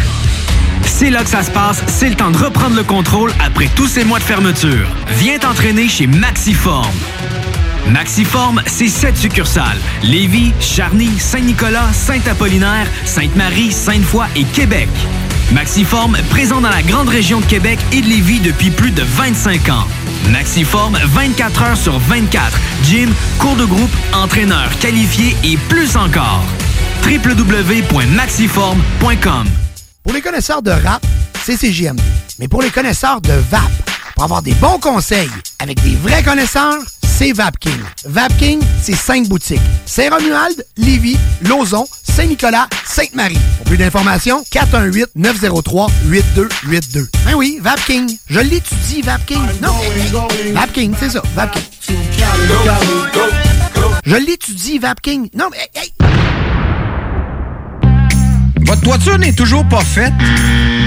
C'est là que ça se passe, c'est le temps de reprendre le contrôle après tous ces mois de fermeture. Viens t'entraîner chez Maxiform. Maxiform, c'est sept succursales. Lévis, Charny, Saint-Nicolas, Saint-Apollinaire, Sainte-Marie, Sainte-Foy et Québec. Maxiform, présent dans la grande région de Québec et de Lévis depuis plus de 25 ans. Maxiform, 24 heures sur 24. Gym, cours de groupe, entraîneur qualifié et plus encore. www.maxiform.com Pour les connaisseurs de rap, c'est CGMD. Mais pour les connaisseurs de VAP, pour avoir des bons conseils avec des vrais connaisseurs, c'est VapKing. VapKing, c'est cinq boutiques. Saint-Romuald, Lévis, Lauson, Saint-Nicolas, Sainte-Marie. Pour plus d'informations, 418-903-8282. Ben oui, VapKing. Je l'étudie, VapKing. Non, VapKing, c'est ça, VapKing. Je l'étudie, VapKing. Non, mais... hey, Votre toiture n'est toujours pas faite?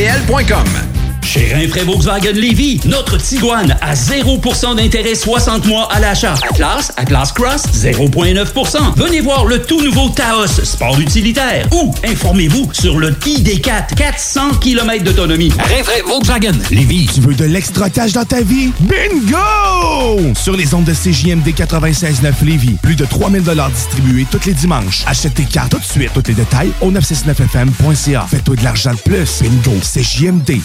groupedbl.com. Chez Rinfraie Volkswagen Lévy, notre Tiguan à 0% d'intérêt 60 mois à l'achat. Atlas, Atlas Cross, 0,9%. Venez voir le tout nouveau Taos, sport utilitaire. Ou informez-vous sur le ID4, 400 km d'autonomie. Rinfraie Volkswagen Lévy. Tu veux de l'extra cash dans ta vie? Bingo! Sur les ondes de CJMD 96.9 Lévis, plus de 3000 distribués tous les dimanches. Achète tes cartes tout de suite. Tous les détails au 969fm.ca. Fais-toi de l'argent de plus. Bingo! CJMD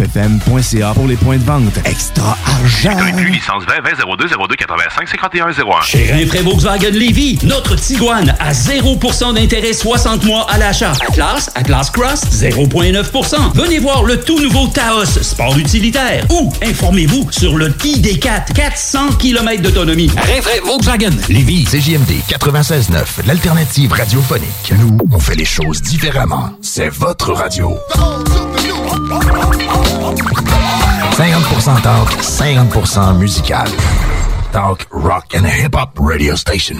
969fm.ca pour les points de vente. Extra argent! licence 20 20 02 02 85 51 01. Chez Rinfraie Volkswagen Lévy, notre Tiguan à 0% d'intérêt 60 mois à l'achat. Atlas, Atlas Cross, 0,9%. Venez voir le tout nouveau Taos, sport utilitaire. Ou informez-vous sur le ID4, 400 km d'autonomie. Rinfraie Volkswagen Lévy. CJMD 96.9, l'alternative radiophonique. Nous, on fait les choses différemment. C'est votre radio. 50% talk, 50% musical. talk, rock and hip-hop radio station.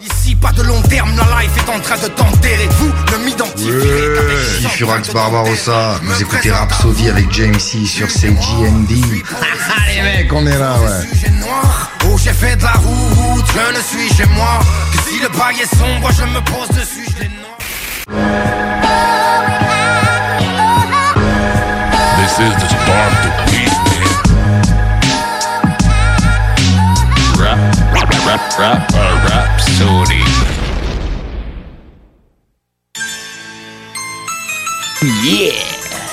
Ici, pas de long terme, la life est en train de t'enterrer. Vous ne m'identifierez qu'avec Ouais, Furax Barbarossa, vous écoutez Rhapsody avec James C sur CGND. les mecs, on est là, ouais. Sujet noir, oh j'ai fait de la route, je ne suis chez moi. Que si le bail est sombre, je me pose dessus, je les noie. Rap, rap, rap, rap. Yeah!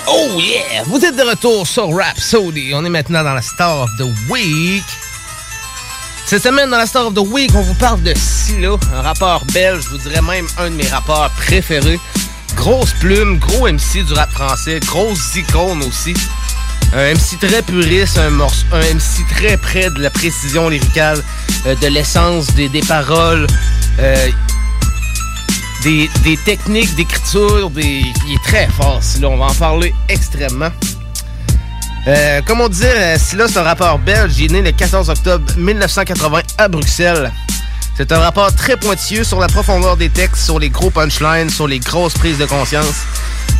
Oh yeah! Vous êtes de retour sur Rhapsody. On est maintenant dans la Star of the Week. Cette semaine, dans la Star of the Week, on vous parle de Scylla, un rappeur belge, je vous dirais même un de mes rappeurs préférés. Grosse plume, gros MC du rap français, grosse icône aussi. Un MC très puriste, un, morce- un MC très près de la précision lyricale, euh, de l'essence des, paroles, euh, des, techniques d'écriture, il est très fort, Scylla. On va en parler extrêmement. Euh, comme on disait, Scylla, c'est un rappeur belge. Il est né le 14 octobre 1980 à Bruxelles. C'est un rappeur très pointilleux sur la profondeur des textes, sur les gros punchlines, sur les grosses prises de conscience.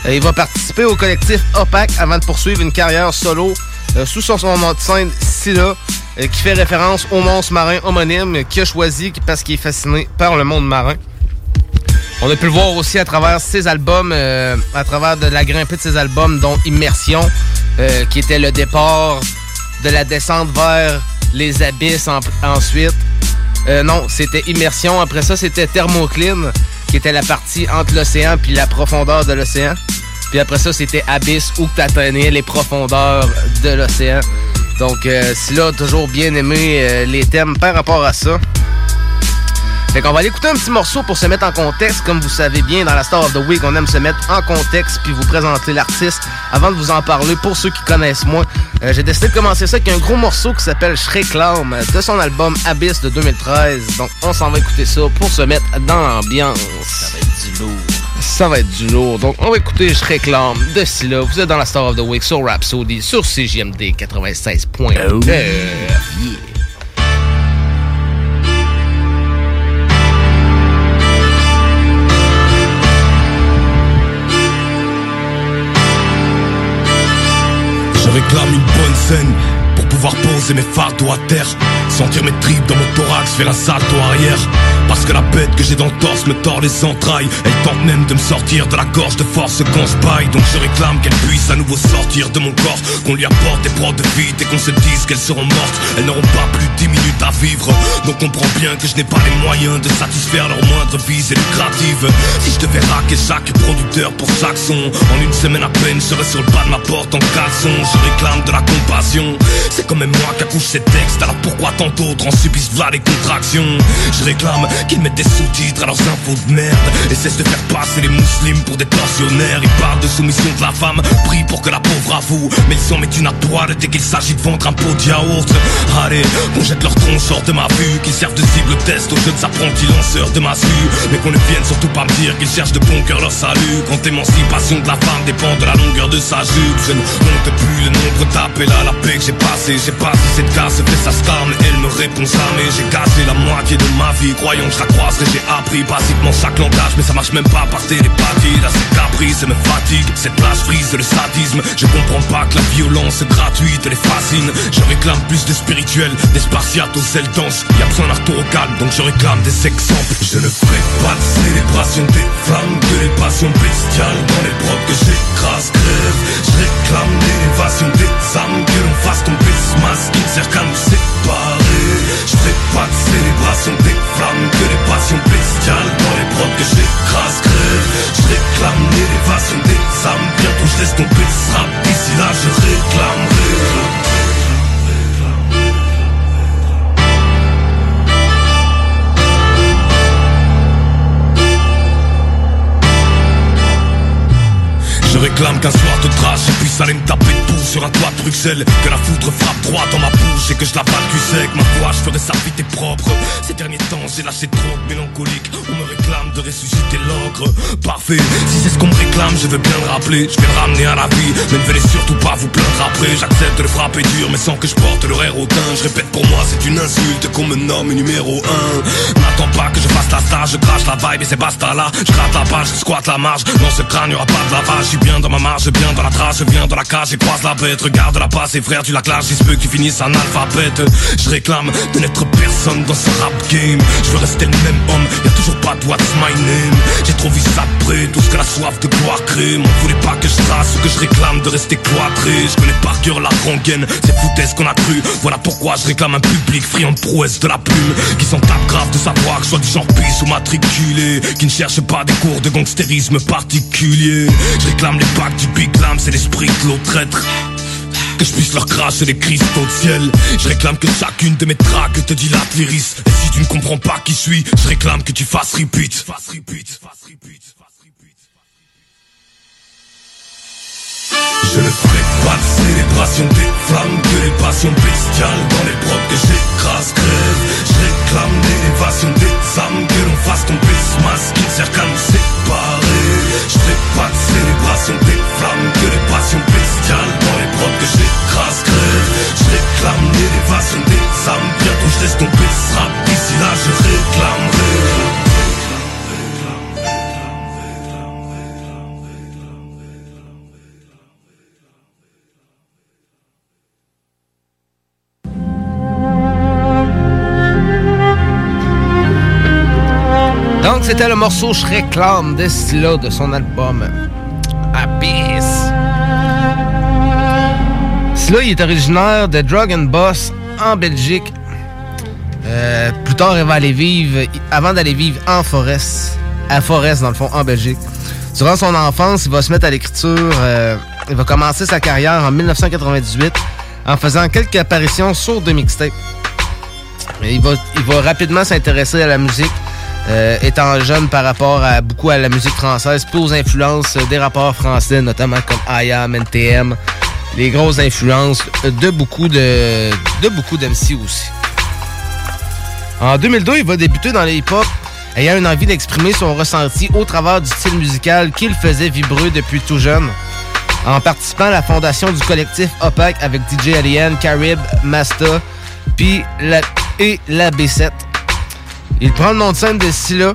Euh, il va participer au collectif Opac avant de poursuivre une carrière solo euh, sous son, nom de scène Scylla, euh, qui fait référence au monstre marin homonyme qu'il a choisi parce qu'il est fasciné par le monde marin. On a pu le voir aussi à travers ses albums, à travers de la grimpée de ses albums, dont Immersion, qui était le départ de la descente vers les abysses en- ensuite. Euh, non, c'était Immersion. Après ça, c'était Thermocline, qui était la partie entre l'océan puis la profondeur de l'océan. Puis après ça, c'était Abyss, où tu atteignais les profondeurs de l'océan. Donc, euh, Scylla a toujours bien aimé euh, les thèmes par rapport à ça. Fait qu'on va aller écouter un petit morceau pour se mettre en contexte. Comme vous savez bien, dans la Star of the Week, on aime se mettre en contexte puis vous présenter l'artiste avant de vous en parler. Pour ceux qui connaissent moins, Euh, j'ai décidé de commencer ça avec un gros morceau qui s'appelle Je réclame de son album Abyss de 2013. Donc on s'en va écouter ça pour se mettre dans l'ambiance. Ça va être du lourd. Ça va être du lourd. Donc on va écouter Je réclame de Scylla. Vous êtes dans la Star of the Week sur Rhapsody sur CGMD 96.9. Yeah. Je réclame une bonne scène pour pouvoir poser mes fardeaux à terre. Sentir mes tripes dans mon thorax, faire un salto arrière. Parce que la bête que j'ai dans le torse me tord les entrailles. Elle tente même de me sortir de la gorge de force quand je baille. Donc je réclame qu'elle puisse à nouveau sortir de mon corps. Qu'on lui apporte des proies de vie et qu'on se dise qu'elles seront mortes. Elles n'auront pas plus 10 minutes à vivre. Donc comprends bien que je n'ai pas les moyens de satisfaire leurs moindres vies lucratives. Si je devais raquer chaque producteur pour chaque son, en une semaine à peine, je serais sur le pas de ma porte en caleçon. Je réclame de la compassion. C'est quand même moi qui accouche ces textes. Alors pourquoi tant d'autres en subissent là les contractions? Je réclame qu'ils mettent des sous-titres à leurs infos de merde et cessent de faire passer les musulmans pour des tortionnaires. Ils parlent de soumission de la femme, prient pour que la pauvre avoue. Mais ils s'en mettent une à poil dès qu'il s'agit de vendre un pot de yaourt. Allez, qu'on jette leur tronche hors de ma vue, qu'ils servent de cible test aux jeunes apprentis lanceurs de massue. Mais qu'on ne vienne surtout pas me dire qu'ils cherchent de bon cœur leur salut. Quand l'émancipation de la femme dépend de la longueur de sa jupe. Je ne compte plus le nombre d'appels à la paix que j'ai passé. J'ai pas si cette casse fait sa star, elle me répond jamais. J'ai gâché la moitié de ma vie, croyant que je la croiserais. J'ai appris basiquement chaque langage, mais ça marche même pas par télépathie. Là, c'est caprice, me fatigue. Cette plage frise le sadisme. Je comprends pas que la violence gratuite les fascine. Je réclame plus de spirituel, des spartiates aux ailes denses. Y a besoin d'un retour au calme, donc je réclame des exemples. Je ne ferai pas de célébration des flammes, que les passions bestiales dans les brocs que j'écrase, crève. Je réclame l'élévation des âmes, que l'on fasse tomber ce masque qui ne sert qu'à nous séparer. Je pas de célébration des flammes, que les passions bestiales dans les brocs que j'écrase, crève. Je réclame l'élévation des âmes, bientôt je laisse tomber ce là, je réclamerai. Je réclame qu'un soir de trash et puisse aller me taper pousse sur un toit de Bruxelles. Que la foudre frappe droit dans ma bouche Et que je la batte cul sec. Ma foi je ferai sa vite et propre. Ces derniers temps j'ai lâché trop mélancolique. On me réclame de ressusciter l'encre. Parfait, si c'est ce qu'on me réclame Je veux bien le rappeler, je vais le ramener à la vie. Mais ne venez surtout pas vous plaindre après. J'accepte de le frapper dur mais sans que je porte l'horaire au teint Je répète pour moi c'est une insulte qu'on me nomme numéro 1 N'attends pas que je fasse la stage, je crache la vibe et c'est basta là. Je gratte la page, je squatte la marge. Dans ce crâne y'aura pas de lavage. Je suis bien dans ma marge, je bien dans la trace Je viens dans la cage et croise la bête Regarde la passe et frère tu la clash Il se peut qu'ils finissent en alphabet Je réclame de n'être personne dans ce rap game. Je veux rester le même homme, y'a toujours pas de what's my name. J'ai trop vu ça près, tout ce que la soif de gloire crée. M'en voulez pas que je réclame de rester cloîtré. Je connais par cœur la rengaine, c'est foutaise qu'on a cru Voilà pourquoi je réclame un public friand de prouesse de la plume Qui s'en tape grave de savoir que je sois du genre pisse ou matriculé Qui ne cherche pas des cours de gangstérisme particulier Je réclame les packs du Big Lam, c'est l'esprit de l'autre traître que je puisse leur cracher les cristaux de ciel. Je réclame que chacune de mes tracks te dilate l'iris. Et si tu ne comprends pas qui je suis Je réclame que tu fasses repeat Je ne ferai pas de célébration des flammes Que les passions bestiales dans les prods que j'écrase crève. Je réclame l'élévation des âmes Que l'on fasse tomber ce masque qui sert qu'à nous séparer. Je ferai pas de célébration des flammes Que les passions bestiales dans les prods que j'écrase crève. Je réclame l'élévation des âmes Bientôt je laisse tomber ce rap D'ici là je réclamerai c'était le morceau Je réclame de Scylla de son album Abyss. Scylla, il est originaire de Dragon Boss en Belgique. Euh, plus tard, il va aller vivre, avant d'aller vivre en Forest, à Forest dans le fond, en Belgique. Durant son enfance, il va se mettre à l'écriture. euh, il va commencer sa carrière en 1998 en faisant quelques apparitions sur deux mixtapes. Il va, il va rapidement s'intéresser à la musique, euh, étant jeune par rapport à beaucoup à la musique française, puis aux influences des rappeurs français, notamment comme IAM, NTM, les grosses influences de beaucoup de, de d'MC aussi. En 2002, il va débuter dans les hip-hop, ayant une envie d'exprimer son ressenti au travers du style musical qu'il faisait vibrer depuis tout jeune. En participant à la fondation du collectif OPAC avec DJ Alien, Carib, Masta, puis la, et la B7. Il prend le nom de scène de Scylla.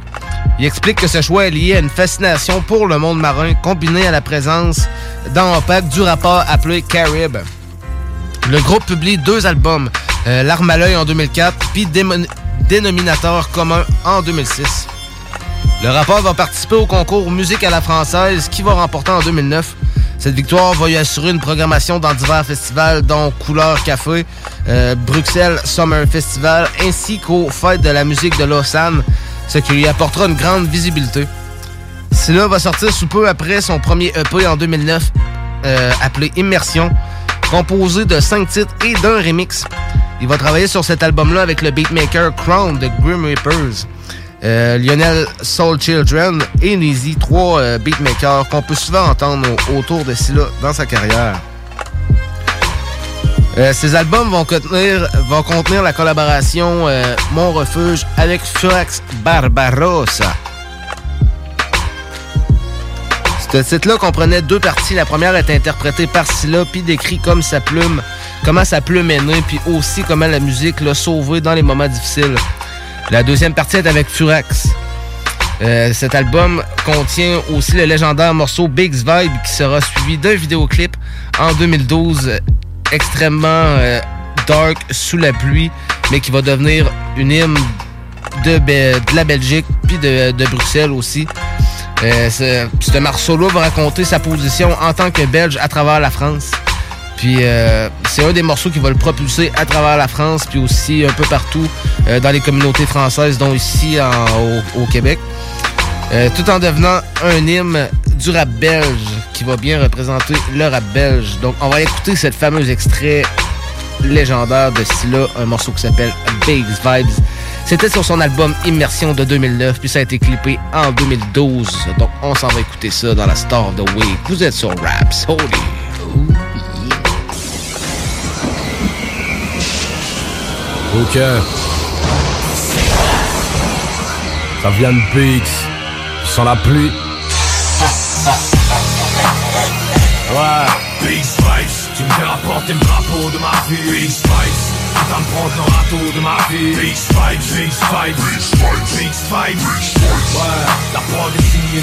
Il explique que ce choix est lié à une fascination pour le monde marin, combinée à la présence dans OPAC du rappeur appelé Carib. Le groupe publie deux albums, euh, L'arme à l'œil en 2004, puis Dénominateur commun en 2006. Le rappeur va participer au concours Musique à la française qui va remporter en 2009. Cette victoire va lui assurer une programmation dans divers festivals dont Couleur Café, euh, Bruxelles Summer Festival ainsi qu'aux Fêtes de la musique de Lausanne, ce qui lui apportera une grande visibilité. Scylla va sortir sous peu après son premier EP en 2009 euh, appelé Immersion, composé de cinq titres et d'un remix. Il va travailler sur cet album-là avec le beatmaker Crown de Grim Reapers. Euh, Lionel Soul Children et Neezy, trois euh, beatmakers qu'on peut souvent entendre au- autour de Scylla dans sa carrière. Euh, ces albums vont contenir, la collaboration Mon Refuge avec Furax Barbarossa. Ce titre-là comprenait deux parties. La première est interprétée par Scylla, puis décrit comme sa plume, comment sa plume est née, puis aussi comment la musique l'a sauvé dans les moments difficiles. La deuxième partie est avec Furax. Euh, cet album contient aussi le légendaire morceau Big's Vibe qui sera suivi d'un vidéoclip en 2012 euh, extrêmement euh, dark sous la pluie, mais qui va devenir une hymne de, la Belgique puis de, de Bruxelles aussi. Euh, ce ce morceau-là va raconter sa position en tant que Belge à travers la France. Euh, c'est un des morceaux qui va le propulser à travers la France, puis aussi un peu partout euh, dans les communautés françaises, dont ici au, Québec. Euh, tout en devenant un hymne du rap belge qui va bien représenter le rap belge. Donc on va écouter cette fameuse extrait légendaire de Scylla, un morceau qui s'appelle Big Vibes. C'était sur son album Immersion de 2009, puis ça a été clippé en 2012. Donc on s'en va écouter ça dans la Star of the Week. Vous êtes sur Raps, holy. Ok. Ça vient de PX. Sans la pluie. Ouais. Big Spice, tu me fais rapporter le drapeau de ma vie. Big Spice, tu vas me prendre le râteau de ma vie. Big Spice, Big Spice, Big Spice. Ouais, la prod est signée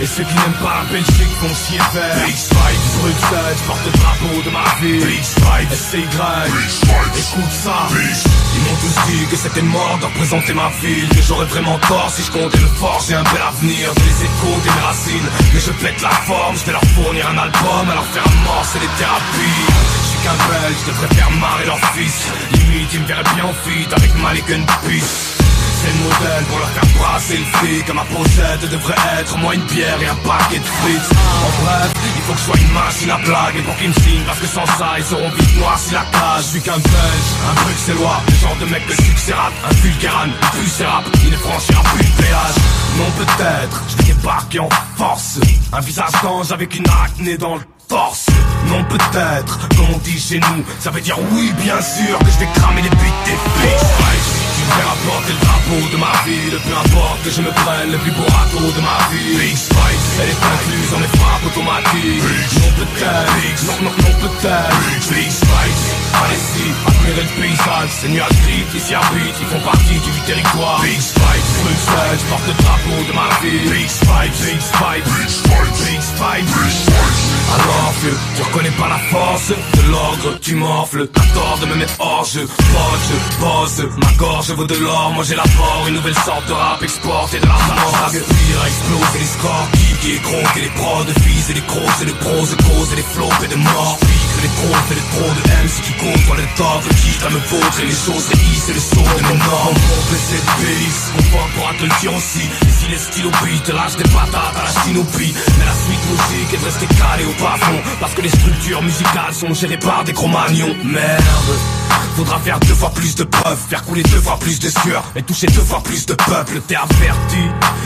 et ceux qui n'aiment pas la Belgique font chier faire. Big Spice, Bruxelles, je porte le drapeau de ma vie Big Spice, SCY, Big écoute ça. Ils m'ont tous dit que c'était mort de représenter ma ville. Que j'aurais vraiment tort si je comptais le fort. J'ai un bel avenir, j'ai les échos des racines. Mais je pète la forme, je vais leur fournir un album À leur faire amorcer les thérapies. Je suis qu'un belge, je devrais faire marrer leur fils. Limite, ils me verraient bien en feat avec Malik and Peace c'est le modèle pour leur faire brasser le fric. Comme ma pochette devrait être moins une bière et un paquet de frites. En bref, il faut que je sois une machine à blague Et pour qu'ils me signent parce que sans ça ils seront vite noirs si la cage Je suis qu'un belge, un bruxellois Le genre de mec que succès un vulgaran, plus rap Il ne franchira plus le péage. Non peut-être, je vais débarquer en force. Un visage d'ange avec une acné dans le torse. Non peut-être, comme on dit chez nous Ça veut dire oui bien sûr que je vais cramer les buts des flics fais rapporter le drapeau de ma ville Peu importe que je me prenne le plus beau râteau de ma vie. Big Spice, elle est incluse dans mes frappes automatiques. Non peut-être, non, non, non peut-être Big Spice, allez-y, admirez le paysage Ces nuages gris qui s'y habitent, ils font partie du territoire. Big Spice, Bruxelles, je porte le drapeau de ma ville Big Spice, Big Spice, Big Spice, Big Spice, Big Spice. Alors vieux, tu reconnais pas la force de l'ordre, tu morfles T'as tort de me mettre hors jeu, poche, bosse, ma gorge de l'or, moi j'ai la mort. Une nouvelle sorte de rap exporté de la mort Ça pire, exploser les scores. Qui est gros, et les prods. De fils et les grosses et les pros de cause et les flops et de morts Pique les trop, et les trop de MC qui côtoient le top Le titre à me vaudre et les choses les is et le saut de mes normes Mon PC de PX, confort pourra te le dire aussi. Si les stylos beat, lâche des patates à la chinopie Mais la suite logique est de rester calé au plafond Parce que les structures musicales sont gérées par des cro-magnons Merde. Faudra faire deux fois plus de preuves, faire couler deux fois plus de sueur et toucher deux fois plus de peuple. T'es averti,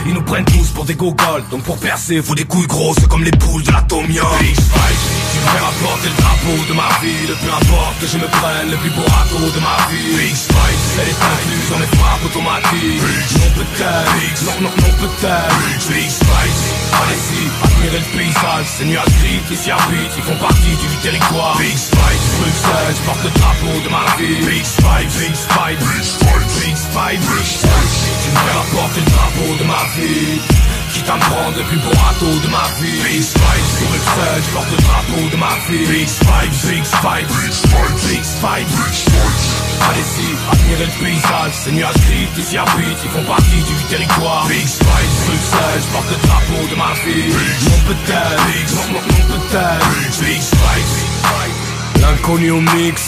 ils nous prennent tous pour des gogoles. Donc pour percer, faut des couilles grosses comme les poules de l'atomium. Big Spice, tu me fais rapporter le drapeau de ma ville. Peu importe que je me prenne le plus beau râteau de ma vie. Big Spice, elle est incluse dans les frappes automatiques. Non peut-être, non, non, non peut-être. Big Spice, allez-y, admirez le paysage. Ces nuages gris qui s'y habitent, ils font partie du territoire. Big Spice, Bruxelles, je porte le drapeau de ma vie. Big Spice, Big Spice, Big Spice, Big Spice, Big Spice. Tu me fais rapporter le drapeau de ma vie. Quitte à me prendre le plus beau râteau de ma vie. Big Spice, Bruxelles, je porte le drapeau de ma vie. Big Spice, Big Spice, Big Spice, Big Spice, Big Spice. Allez-y, admirez le paysage, ces nuages gris qui s'y habitent, ils font partie du territoire. Big Spice, Bruxelles, je porte le drapeau de ma vie. Non peut-être, non peut-être. Big Spice, l'inconnu au mix.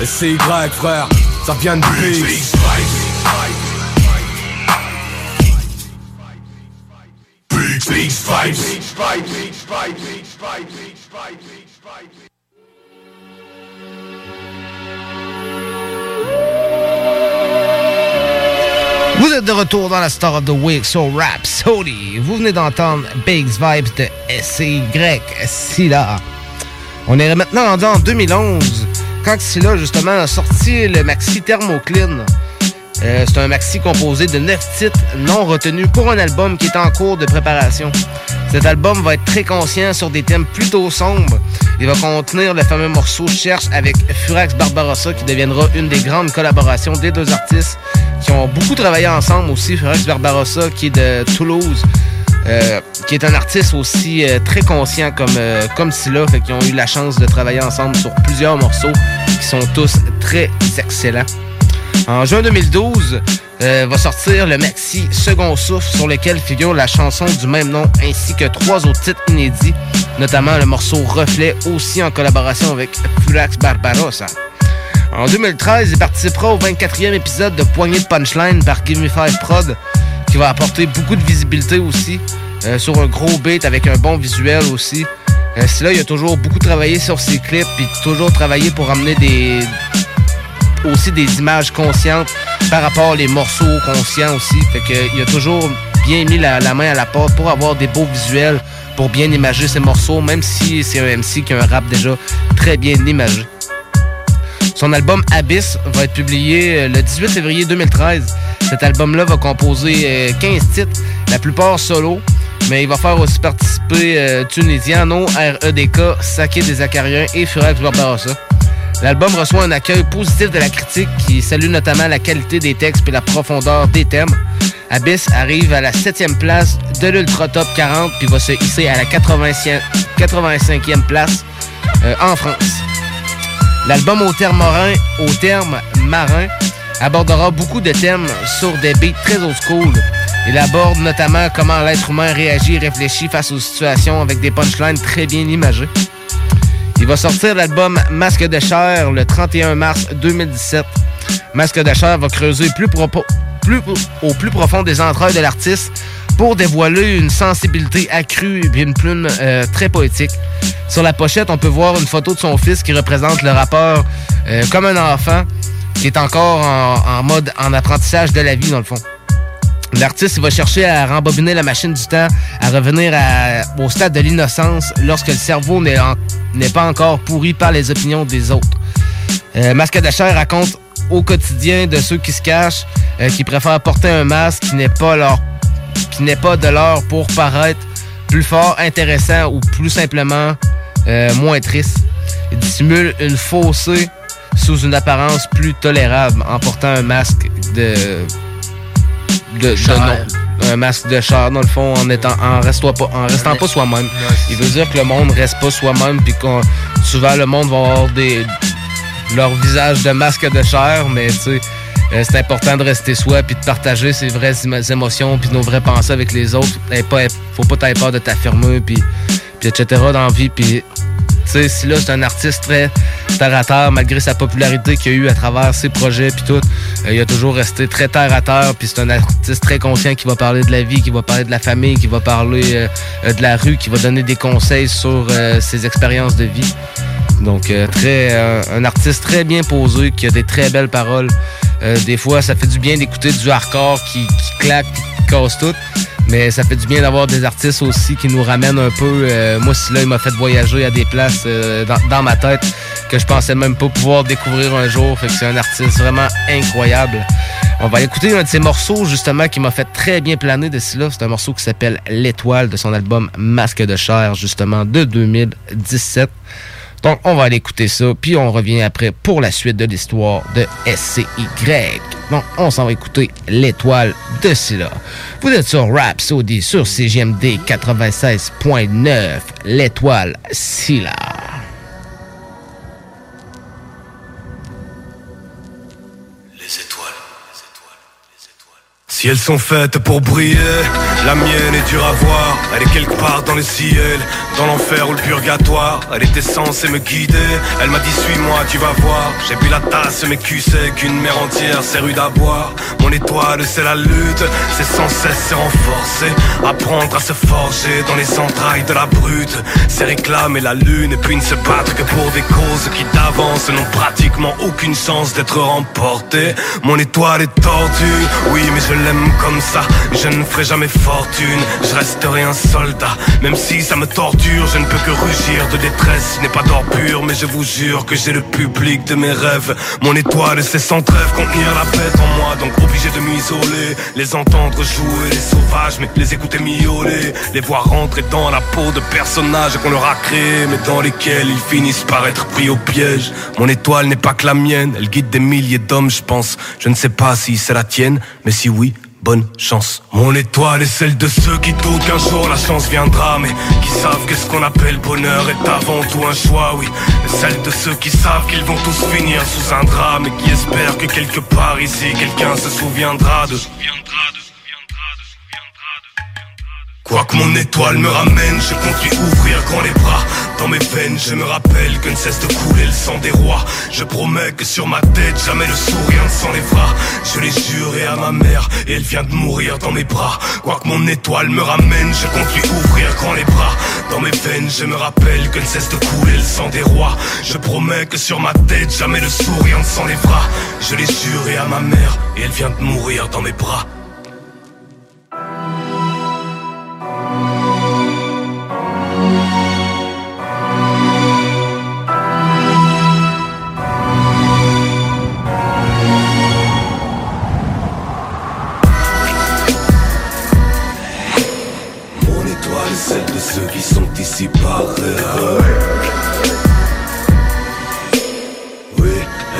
Et c'est Y frère, ça vient de Big Vous êtes de retour dans la Star of the Week sur Rhapsody. Vous venez d'entendre Big's Vibes de SCY Silla. On est maintenant rendu en 2011 quand Silla justement a sorti le maxi Thermocline. Euh, c'est un maxi composé de 9 titres non retenus pour un album qui est en cours de préparation. Cet album va être très conscient sur des thèmes plutôt sombres. Il va contenir le fameux morceau Cherche avec Furax Barbarossa qui deviendra une des grandes collaborations des deux artistes qui ont beaucoup travaillé ensemble aussi. Furax Barbarossa qui est de Toulouse. Euh, qui est un artiste aussi euh, très conscient comme, euh, comme Silla, fait ont eu la chance de travailler ensemble sur plusieurs morceaux qui sont tous très excellents. En juin 2012, va sortir le maxi Second Souffle sur lequel figure la chanson du même nom ainsi que trois autres titres inédits, notamment le morceau Reflet aussi en collaboration avec Furax Barbarossa. En 2013, il participera au 24e épisode de Poignée de Punchline par Give Me Five Prod, qui va apporter beaucoup de visibilité aussi, euh, sur un gros beat avec un bon visuel aussi. Euh, c'est là, il a toujours beaucoup travaillé sur ses clips, puis toujours travaillé pour amener des aussi des images conscientes par rapport aux morceaux conscients aussi. Fait que, il a toujours bien mis la, main à la porte pour avoir des beaux visuels, pour bien imager ses morceaux, même si c'est un MC qui a un rap déjà très bien imagé. Son album Abyss va être publié euh, le 18 février 2013. Cet album-là va composer euh, 15 titres, la plupart solo, mais il va faire aussi participer euh, Tunisiano, REDK, Saké des Acariens et Furax Barbarossa. L'album reçoit un accueil positif de la critique qui salue notamment la qualité des textes et la profondeur des thèmes. Abyss arrive à la 7e place de l'Ultra Top 40 puis va se hisser à la 80e 85e place euh, en France. L'album au terme marin, au terme marin abordera beaucoup de thèmes sur des beats très old school. Il aborde notamment comment l'être humain réagit et réfléchit face aux situations avec des punchlines très bien imagées. Il va sortir l'album Masque de chair le 31 mars 2017. Masque de chair va creuser au plus profond des entrailles de l'artiste pour dévoiler une sensibilité accrue et une plume euh, très poétique. Sur la pochette, on peut voir une photo de son fils qui représente le rappeur euh, comme un enfant qui est encore en, en mode en apprentissage de la vie, dans le fond. L'artiste va chercher à rembobiner la machine du temps, à revenir au stade de l'innocence lorsque le cerveau n'est pas encore pourri par les opinions des autres. Euh, Masque de raconte au quotidien de ceux qui se cachent, euh, qui préfèrent porter un masque qui n'est pas leur de l'or pour paraître plus fort, intéressant ou plus simplement euh, moins triste. Il dissimule une faussée sous une apparence plus tolérable en portant un masque de de, de non. Un masque de chair, dans le fond, en étant en restant pas, en restant pas soi-même. Il veut dire que le monde reste pas soi-même, puis qu'on souvent le monde va avoir des leur visage de masque de chair, mais tu sais, euh, c'est important de rester soi, puis de partager ses vraies émo- émotions, puis nos vraies pensées avec les autres. Et pas, faut pas t'avoir peur de t'affirmer, puis, puis etc. dans la vie, puis sais, là, c'est un artiste très terre à terre, malgré sa popularité qu'il a eu à travers ses projets puis tout, euh, il a toujours resté très terre à terre, puis c'est un artiste très conscient qui va parler de la vie, qui va parler de la famille, qui va parler euh, euh, de la rue, qui va donner des conseils sur ses expériences de vie. Donc, un artiste très bien posé, qui a des très belles paroles. Des fois, ça fait du bien d'écouter du hardcore qui, qui claque, qui casse tout. Mais ça fait du bien d'avoir des artistes aussi qui nous ramènent un peu. Euh, moi, si là, il m'a fait voyager à des places euh, dans, ma tête que je pensais même pas pouvoir découvrir un jour. Que c'est un artiste vraiment incroyable. On va écouter un de ses morceaux, justement, qui m'a fait très bien planer de là. C'est un morceau qui s'appelle L'étoile de son album Masque de chair, justement, de 2017. Donc, on va aller écouter ça, puis on revient après pour la suite de l'histoire de SCY. Donc, on s'en va écouter l'étoile de Scylla. Vous êtes sur Rhapsody sur CGMD 96.9, l'étoile Scylla. Si elles sont faites pour briller, la mienne est dure à voir. Elle est quelque part dans le ciel, dans l'enfer ou le purgatoire. Elle était censée me guider. Elle m'a dit suis-moi, tu vas voir. J'ai bu la tasse, mais cul sec, qu'une mer entière, c'est rude à boire. Mon étoile, c'est la lutte, c'est sans cesse se renforcer. Apprendre à se forger dans les entrailles de la brute. C'est réclamer la lune et puis ne se battre que pour des causes qui d'avance n'ont pratiquement aucune chance d'être remportées. Mon étoile est tordue, oui, mais je comme ça. Je ne ferai jamais fortune, je resterai un soldat. Même si ça me torture, je ne peux que rugir de détresse. Ce n'est pas d'or pur, mais je vous jure que j'ai le public de mes rêves. Mon étoile, c'est sans trêve contenir la bête en moi, donc obligé de m'isoler. Les entendre jouer, les sauvages, mais les écouter miauler. Les voir rentrer dans la peau de personnages qu'on leur a créés, mais dans lesquels ils finissent par être pris au piège. Mon étoile n'est pas que la mienne, elle guide des milliers d'hommes, je pense. Je ne sais pas si c'est la tienne, mais si oui, bonne chance. Mon étoile est celle de ceux qui doutent qu'un jour la chance viendra, mais qui savent que ce qu'on appelle bonheur est avant tout un choix, oui. Celle de ceux qui savent qu'ils vont tous finir sous un drame et qui espèrent que quelque part ici quelqu'un se souviendra de. Quoi que mon étoile me ramène, je compte lui ouvrir grand les bras. Dans mes veines, je me rappelle que ne cesse de couler le sang des rois. Je promets que sur ma tête, jamais le sourire ne s'enlèvera. Je l'ai juré à ma mère, et elle vient de mourir dans mes bras. Quoi que mon étoile me ramène, je compte lui ouvrir grand les bras. Dans mes veines, je me rappelle que ne cesse de couler le sang des rois. Je promets que sur ma tête, jamais le sourire ne s'enlèvera. Je l'ai juré à ma mère, et elle vient de mourir dans mes bras. ceux qui sont ici par erreur. Oui,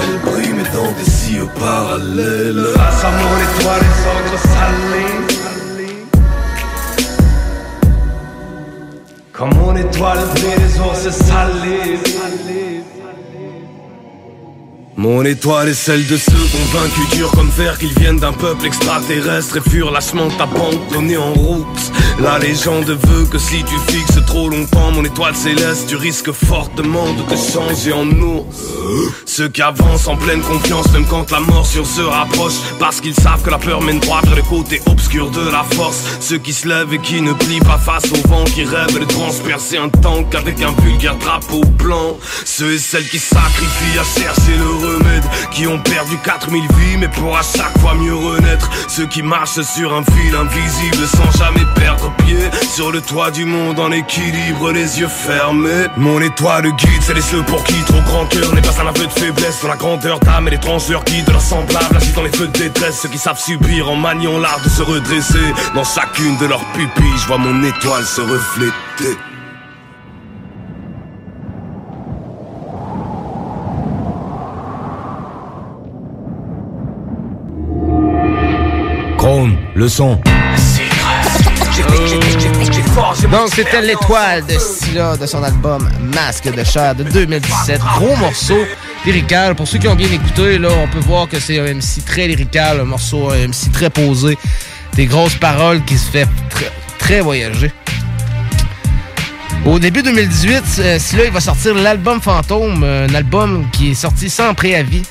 elle brille mais dans des cieux parallèles. Passamos l'étoile, sangre salée. Comme mon étoile brille, les ours salés mon étoile est celle de ceux convaincus durs comme fer qu'ils viennent d'un peuple extraterrestre et furent lâchement abandonnés en route. La légende veut que si tu fixes trop longtemps mon étoile céleste, tu risques fortement de te changer en ours. Ceux qui avancent en pleine confiance même quand la morsure se rapproche, parce qu'ils savent que la peur mène droit vers le côté obscur de la force. Ceux qui se lèvent et qui ne plient pas face au vent, qui rêvent de transpercer un tank avec un vulgaire drapeau blanc. Ceux et celles qui sacrifient à chercher le Qui ont perdu 4000 vies mais pour à chaque fois mieux renaître. Ceux qui marchent sur un fil invisible sans jamais perdre pied. Sur le toit du monde en équilibre les yeux fermés. Mon étoile guide c'est les ceux pour qui trop grand cœur n'est pas un aveu de faiblesse. Dans la grandeur d'âme et l'étrange leur guide leur semblable Agis dans les feux de détresse. Ceux qui savent subir en maniant l'art de se redresser. Dans chacune de leurs pupilles je vois mon étoile se refléter son. Donc c'était l'étoile de Scylla de son album Masque de chair de 2017. Gros morceau lyrical. Pour ceux qui ont bien écouté, là, on peut voir que c'est un MC très lyrical, un morceau un MC très posé. Des grosses paroles qui se fait très, très voyager. Au début 2018, euh, Scylla il va sortir l'album Fantôme, un album qui est sorti sans préavis.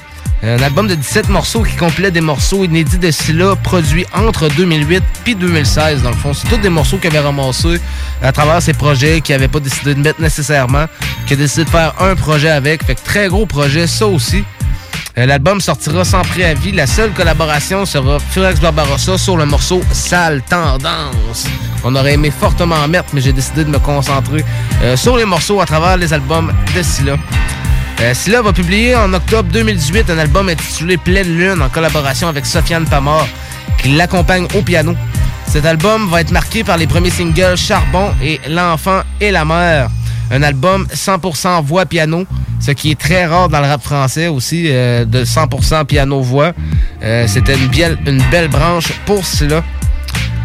Un album de 17 morceaux qui complète des morceaux inédits de Scylla produits entre 2008 puis 2016 dans le fond. C'est tous des morceaux qu'il avait ramassés à travers ses projets qu'il n'avait pas décidé de mettre nécessairement, qu'il a décidé de faire un projet avec. Fait que très gros projet, ça aussi. Euh, L'album sortira sans préavis. La seule collaboration sera Furex Barbarossa sur le morceau Sale Tendance. On aurait aimé fortement en mettre, mais j'ai décidé de me concentrer euh, sur les morceaux à travers les albums de Scylla. Euh, Scylla va publier en octobre 2018 un album intitulé Pleine Lune en collaboration avec Sofiane Pamar qui l'accompagne au piano. Cet album va être marqué par les premiers singles Charbon et L'enfant et la mère. Un album 100% voix-piano, ce qui est très rare dans le rap français aussi, euh, de 100% piano-voix. Euh, C'était une, une belle branche pour cela.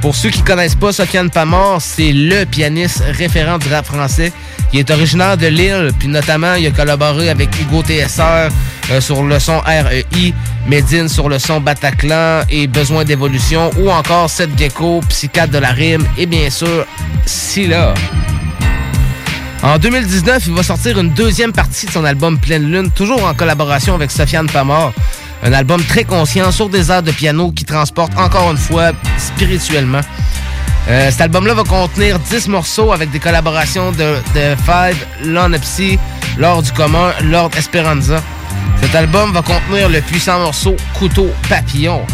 Pour ceux qui connaissent pas Sofiane Pamar, c'est le pianiste référent du rap français. Il est originaire de Lille, puis notamment, il a collaboré avec Hugo TSR euh, sur le son REI, Medine sur le son Bataclan et Besoin d'évolution, ou encore Seth Gecko, Psychiatre de la rime, et bien sûr, Scylla. En 2019, il va sortir une deuxième partie de son album Pleine Lune, toujours en collaboration avec Sofiane Pamar. Un album très conscient sur des airs de piano qui transporte encore une fois spirituellement. Euh, cet album-là va contenir 10 morceaux avec des collaborations de, de Five, Lon Psy, Lord du commun, Lord Esperanza. Cet album va contenir le puissant morceau Couteau Papillon,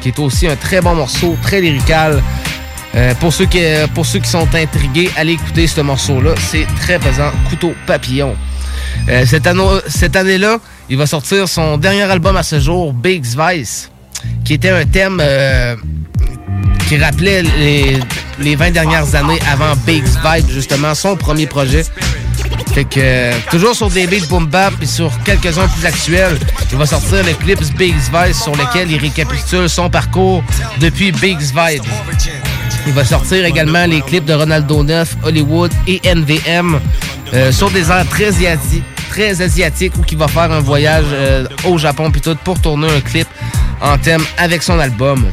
qui est aussi un très bon morceau, très lyrical. Euh, pour, ceux qui, pour ceux qui sont intrigués, allez écouter ce morceau-là. C'est très pesant. Couteau Papillon. Euh, cette année-là, il va sortir son dernier album à ce jour, Big's Vice, qui était un thème euh, qui rappelait les, les 20 dernières années avant Big's Vibe, justement, son premier projet. Fait que, euh, toujours sur des beats boom bap et sur quelques-uns plus actuels, il va sortir le clip Big's Vice sur lequel il récapitule son parcours depuis Big's Vibe. Il va sortir également les clips de Ronaldo 9, Hollywood et NVM euh, sur des airs très, asiati- très asiatiques où il va faire un voyage euh, au Japon puis tout pour tourner un clip en thème avec son album.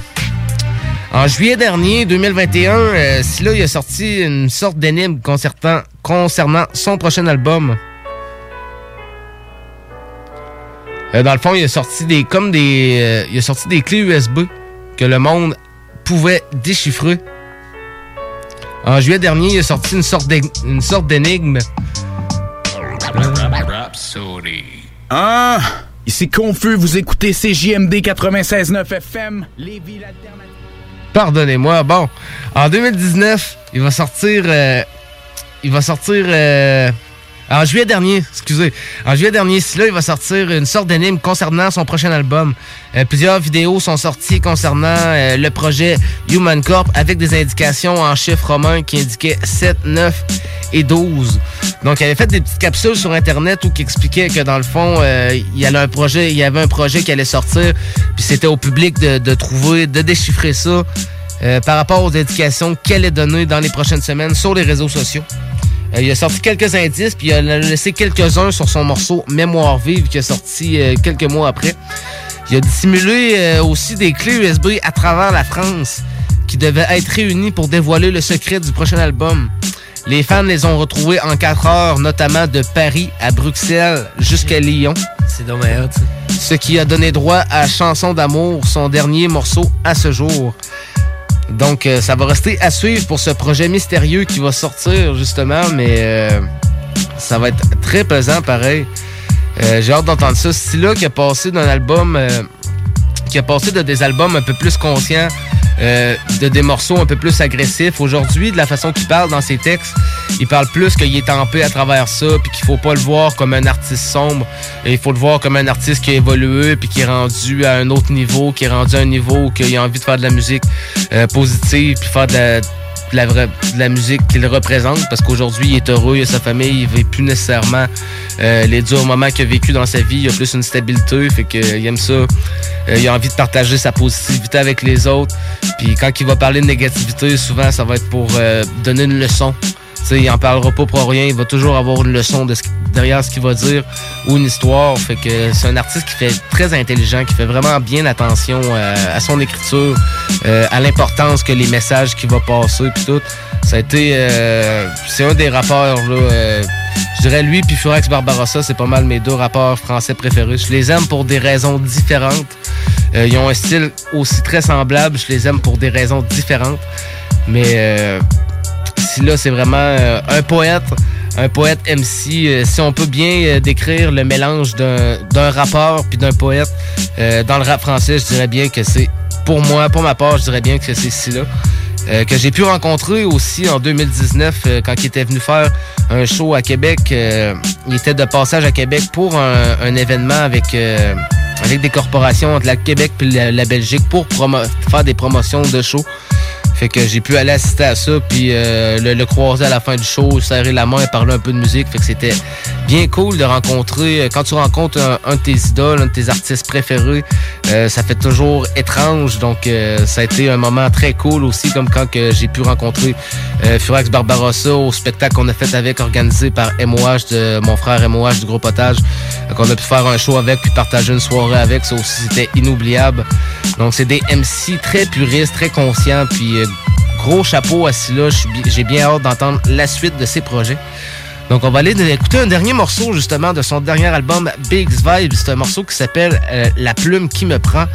En juillet dernier, 2021, euh, Scylla il a sorti une sorte d'énigme concernant, son prochain album. Euh, dans le fond, il a sorti des comme des euh, il a sorti des clés USB que le monde pouvait déchiffrer. En juillet dernier, il a sorti une sorte d'énigme. Ah! Ici Confus, vous écoutez CJMD 96.9 FM. Lévis Pardonnez-moi. Bon, en 2019, il va sortir. euh, il va sortir euh, En juillet dernier, excusez. En juillet dernier, il va sortir une sorte d'anime concernant son prochain album. Euh, plusieurs vidéos sont sorties concernant euh, le projet Human Corp avec des indications en chiffres romains qui indiquaient 7, 9 et 12. Donc, il avait fait des petites capsules sur Internet où qui expliquait que dans le fond, euh, il y avait un projet, il y avait un projet qui allait sortir, puis c'était au public de, trouver, de déchiffrer ça par rapport aux indications qu'elle est donnée dans les prochaines semaines sur les réseaux sociaux. Euh, il a sorti quelques indices, puis il a laissé quelques-uns sur son morceau Mémoire vive qui est sorti euh, quelques mois après. Il a dissimulé euh, aussi des clés USB à travers la France qui devaient être réunies pour dévoiler le secret du prochain album. Les fans les ont retrouvés en 4 heures, notamment de Paris à Bruxelles jusqu'à Lyon. C'est dommage. Ce qui a donné droit à Chanson d'amour, son dernier morceau à ce jour. Donc, euh, ça va rester à suivre pour ce projet mystérieux qui va sortir, justement, mais euh, ça va être très pesant, pareil. Euh, J'ai hâte d'entendre ça. Style-là qui a passé d'un album... qui a passé de des albums un peu plus conscients, euh, de des morceaux un peu plus agressifs. Aujourd'hui, de la façon qu'il parle dans ses textes, il parle plus qu'il est en paix à travers ça, puis qu'il faut pas le voir comme un artiste sombre. Et il faut le voir comme un artiste qui a évolué, puis qui est rendu à un autre niveau, qui est rendu à un niveau où il a envie de faire de la musique euh, positive, puis faire de la, de la, de la musique qu'il représente, parce qu'aujourd'hui, il est heureux, il a sa famille, il vit plus nécessairement euh, les durs moments qu'il a vécu dans sa vie, il a plus une stabilité, fait qu'il aime ça. Euh, il a envie de partager sa positivité avec les autres. Puis quand il va parler de négativité, souvent, ça va être pour euh, donner une leçon. Tu sais, il en parlera pas pour rien, il va toujours avoir une leçon de derrière ce qu'il va dire ou une histoire. Fait que c'est un artiste qui fait très intelligent, qui fait vraiment bien attention euh, à son écriture, euh, à l'importance que les messages qu'il va passer puis tout. Ça a été euh, c'est un des rappeurs là euh, je dirais lui puis Furax Barbarossa, c'est pas mal mes deux rappeurs français préférés. Je les aime pour des raisons différentes. Ils ont un style aussi très semblable, je les aime pour des raisons différentes. Mais là, c'est vraiment euh, un poète, un poète MC. euh, si on peut bien euh, décrire le mélange d'un rappeur puis d'un poète dans le rap français, je dirais bien que c'est, pour moi, pour ma part, je dirais bien que c'est Scylla. Euh, que j'ai pu rencontrer aussi en 2019 euh, quand il était venu faire un show à Québec. Il était de passage à Québec pour un, événement avec avec des corporations entre la Québec puis la, la Belgique pour faire des promotions de show. Fait que j'ai pu aller assister à ça, puis euh, le, le croiser à la fin du show, serrer la main parler un peu de musique. Fait que c'était bien cool de rencontrer. euh, Quand tu rencontres un, un de tes idoles, un de tes artistes préférés, euh, ça fait toujours étrange. Donc euh, ça a été un moment très cool aussi, comme quand que j'ai pu rencontrer euh, Furax Barbarossa au spectacle qu'on a fait avec, organisé par MOH, de mon frère MOH du groupe Otage. Donc on a pu faire un show avec, puis partager une soirée avec. Ça aussi, c'était inoubliable. Donc c'est des MC très puristes, très conscients, puis euh, gros chapeau à Scylla. J'ai bien hâte d'entendre la suite de ses projets. Donc on va aller écouter un dernier morceau justement de son dernier album Big's Vibe. C'est un morceau qui s'appelle euh, La plume qui me prend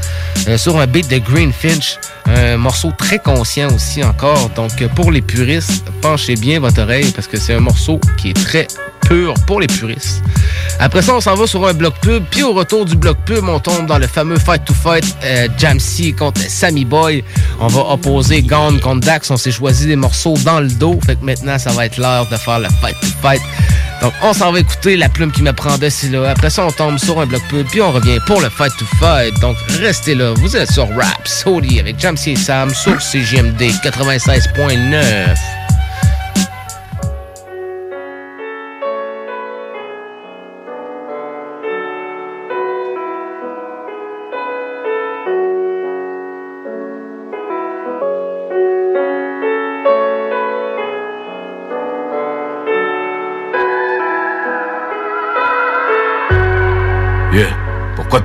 euh, sur un beat de Green Finch. Un morceau très conscient aussi encore. Donc pour les puristes, penchez bien votre oreille parce que c'est un morceau qui est très pour les puristes. Après ça, on s'en va sur un bloc pub. Puis au retour du bloc pub, on tombe dans le fameux Fight to Fight euh, contre Sammy Boy. On va opposer Gone contre Dax. On s'est choisi des morceaux dans le dos. Fait que maintenant, ça va être l'heure de faire le Fight to Fight. Donc, on s'en va écouter la plume qui me prend d'ici là. Après ça, on tombe sur un bloc pub. Puis on revient pour le Fight to Fight. Donc, restez là. Vous êtes sur Rap Sody avec Jamsey et Sam sur CGMD 96.9.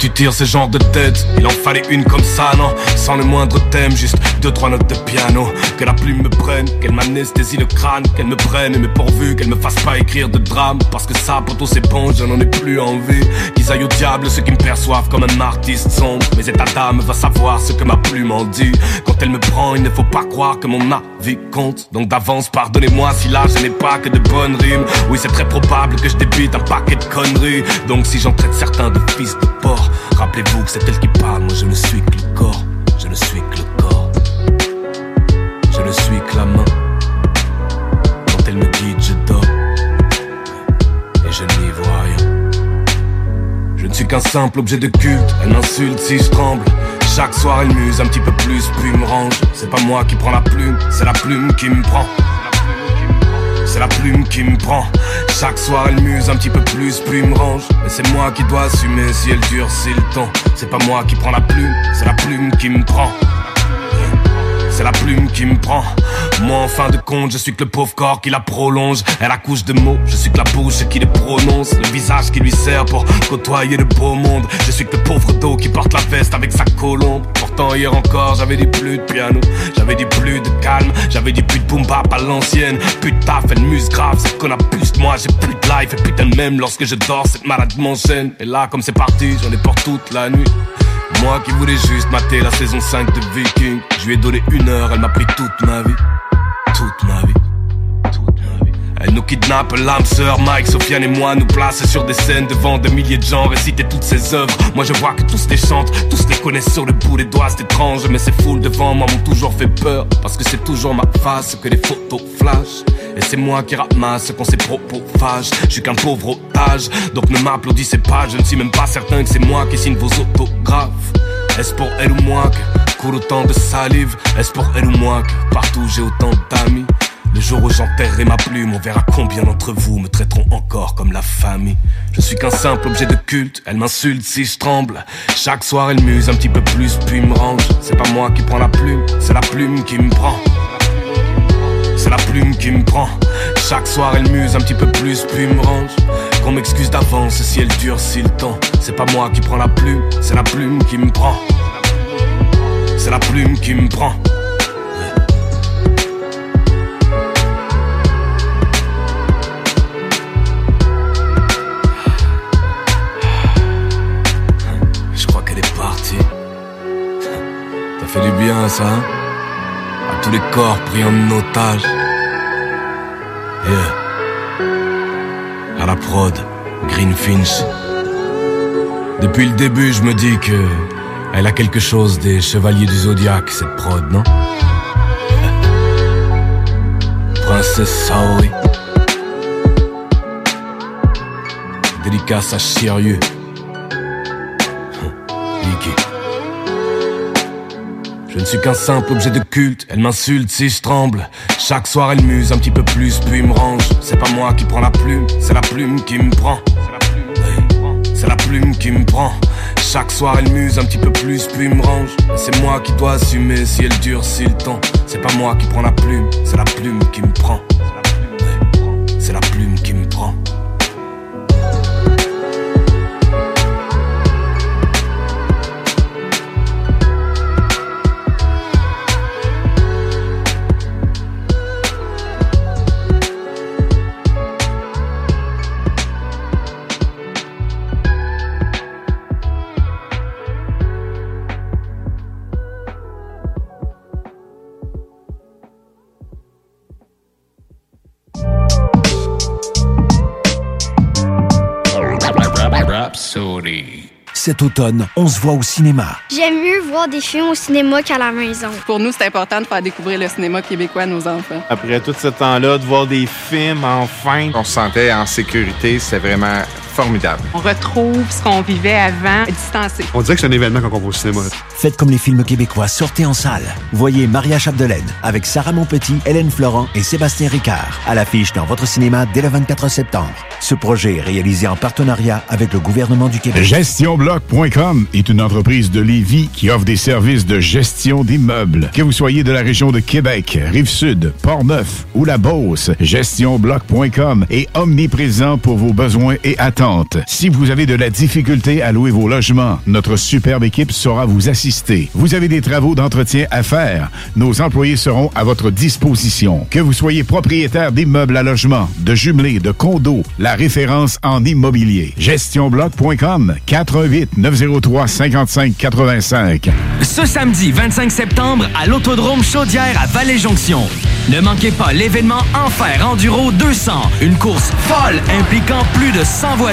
tu tires ce genre de tête. Il en fallait une comme ça, non? Sans le moindre thème, juste deux, trois notes de piano. Que la plume me prenne, qu'elle m'anesthésie le crâne Qu'elle me prenne, mais pourvu qu'elle me fasse pas écrire de drame. Parce que ça, pour tous ces ponts, je n'en ai plus envie Qu'ils aillent au diable ceux qui me perçoivent comme un artiste sombre. Mais état d'âme va savoir ce que ma plume en dit. Quand elle me prend, il ne faut pas croire que mon avis compte. Donc d'avance, pardonnez-moi si là je n'ai pas que de bonnes rimes. Oui, c'est très probable que je débite un paquet de conneries. Donc si j'en traite certains de fils de porc Rappelez-vous que c'est elle qui parle, moi je ne suis que le corps, je ne suis que le corps, je ne suis que la main. Quand elle me guide, je dors et je n'y vois rien. Je ne suis qu'un simple objet de culte, elle m'insulte si je tremble. Chaque soir elle muse un petit peu plus, puis me range. C'est pas moi qui prends la plume, c'est la plume qui me prend. C'est la plume qui me prend. Chaque soir elle muse un petit peu plus, puis me range. Mais c'est moi qui dois assumer si elle durcit le temps. C'est pas moi qui prends la plume, c'est la plume qui me prend. C'est la plume qui me prend. Moi, en fin de compte, je suis que le pauvre corps qui la prolonge. Elle accouche de mots, je suis que la bouche qui les prononce. Le visage qui lui sert pour côtoyer le beau monde. Je suis que le pauvre dos qui porte la veste avec sa colombe. Pourtant, hier encore, j'avais dit plus de piano. J'avais dit plus de calme. J'avais dit plus de boom bap à l'ancienne. Plus de taf, elle muse grave. C'est qu'on a plus de moi, j'ai plus de life. Et putain, même lorsque je dors, cette malade m'enchaîne. Et là, comme c'est parti, j'en ai pour toute la nuit. Moi qui voulais juste mater la saison 5 de Viking. Je lui ai donné une heure, elle m'a pris toute ma vie. Toute ma vie Elle nous kidnappe, l'âme sœur Mike, Sofiane et moi nous place sur des scènes devant des milliers de gens Réciter toutes ses œuvres. Moi je vois que tous les chantent, tous les connaissent sur le bout des doigts C'est étrange mais ces foules devant moi m'ont toujours fait peur Parce que c'est toujours ma face que les photos flash et c'est moi qui ramasse quand c'est propos fâche Je suis qu'un pauvre otage Donc ne m'applaudissez pas Je ne suis même pas certain que c'est moi qui signe vos autographes. Est-ce pour elle ou moi que coule autant de salive? Est-ce pour elle ou moi que partout j'ai autant d'amis? Le jour où j'enterrerai ma plume, on verra combien d'entre vous me traiteront encore comme la famille. Je suis qu'un simple objet de culte, elle m'insulte si je tremble. Chaque soir elle muse un petit peu plus, puis me range. C'est pas moi qui prends la plume, c'est la plume qui me prend. C'est la plume qui me prend. Chaque soir elle muse un petit peu plus, puis me range. Qu'on m'excuse d'avance si elle durcit le temps. C'est pas moi qui prends la plume, c'est la plume qui me prend. C'est la plume qui me prend. Fait du bien ça, hein À tous les corps pris en otage. Yeah. À la prod, Greenfinch. Depuis le début, je me dis que elle a quelque chose des chevaliers du zodiaque, cette prod, non? Princesse Saori. Dédicace à Shiryu. Je ne suis qu'un simple objet de culte, elle m'insulte si je tremble. Chaque soir elle muse un petit peu plus, puis me range. C'est pas moi qui prends la plume, c'est la plume qui me prend. C'est la plume qui me prend. Chaque soir elle muse un petit peu plus, puis me range. C'est moi qui dois assumer si elle durcit le temps. C'est pas moi qui prends la plume, c'est la plume qui me prend. C'est la plume qui me prend. Cet automne, on se voit au cinéma. J'aime mieux voir des films au cinéma qu'à la maison. Pour nous, c'est important de faire découvrir le cinéma québécois à nos enfants. Après tout ce temps-là, de voir des films, enfin, on se sentait en sécurité, c'est vraiment formidable. On retrouve ce qu'on vivait avant, distancé. On dirait que c'est un événement quand on va au cinéma. Faites comme les films québécois, sortez en salle. Voyez Maria Chapdelaine avec Sarah Monpetit, Hélène Florent et Sébastien Ricard à l'affiche dans votre cinéma dès le 24 septembre. Ce projet est réalisé en partenariat avec le gouvernement du Québec. GestionBloc.com est une entreprise de Lévis qui offre des services de gestion d'immeubles. Que vous soyez de la région de Québec, Rive-Sud, Port-Neuf ou la Beauce, GestionBloc.com est omniprésent pour vos besoins et attentes. Si vous avez de la difficulté à louer vos logements, notre superbe équipe saura vous assister. Vous avez des travaux d'entretien à faire, nos employés seront à votre disposition. Que vous soyez propriétaire d'immeubles à logement, de jumelés, de condos, la référence en immobilier. GestionBloc.com 418 903 55 85. Ce samedi 25 septembre à l'Autodrome Chaudière à Vallée-Jonction. Ne manquez pas l'événement Enfer Enduro 200, une course folle impliquant plus de 100 voitures.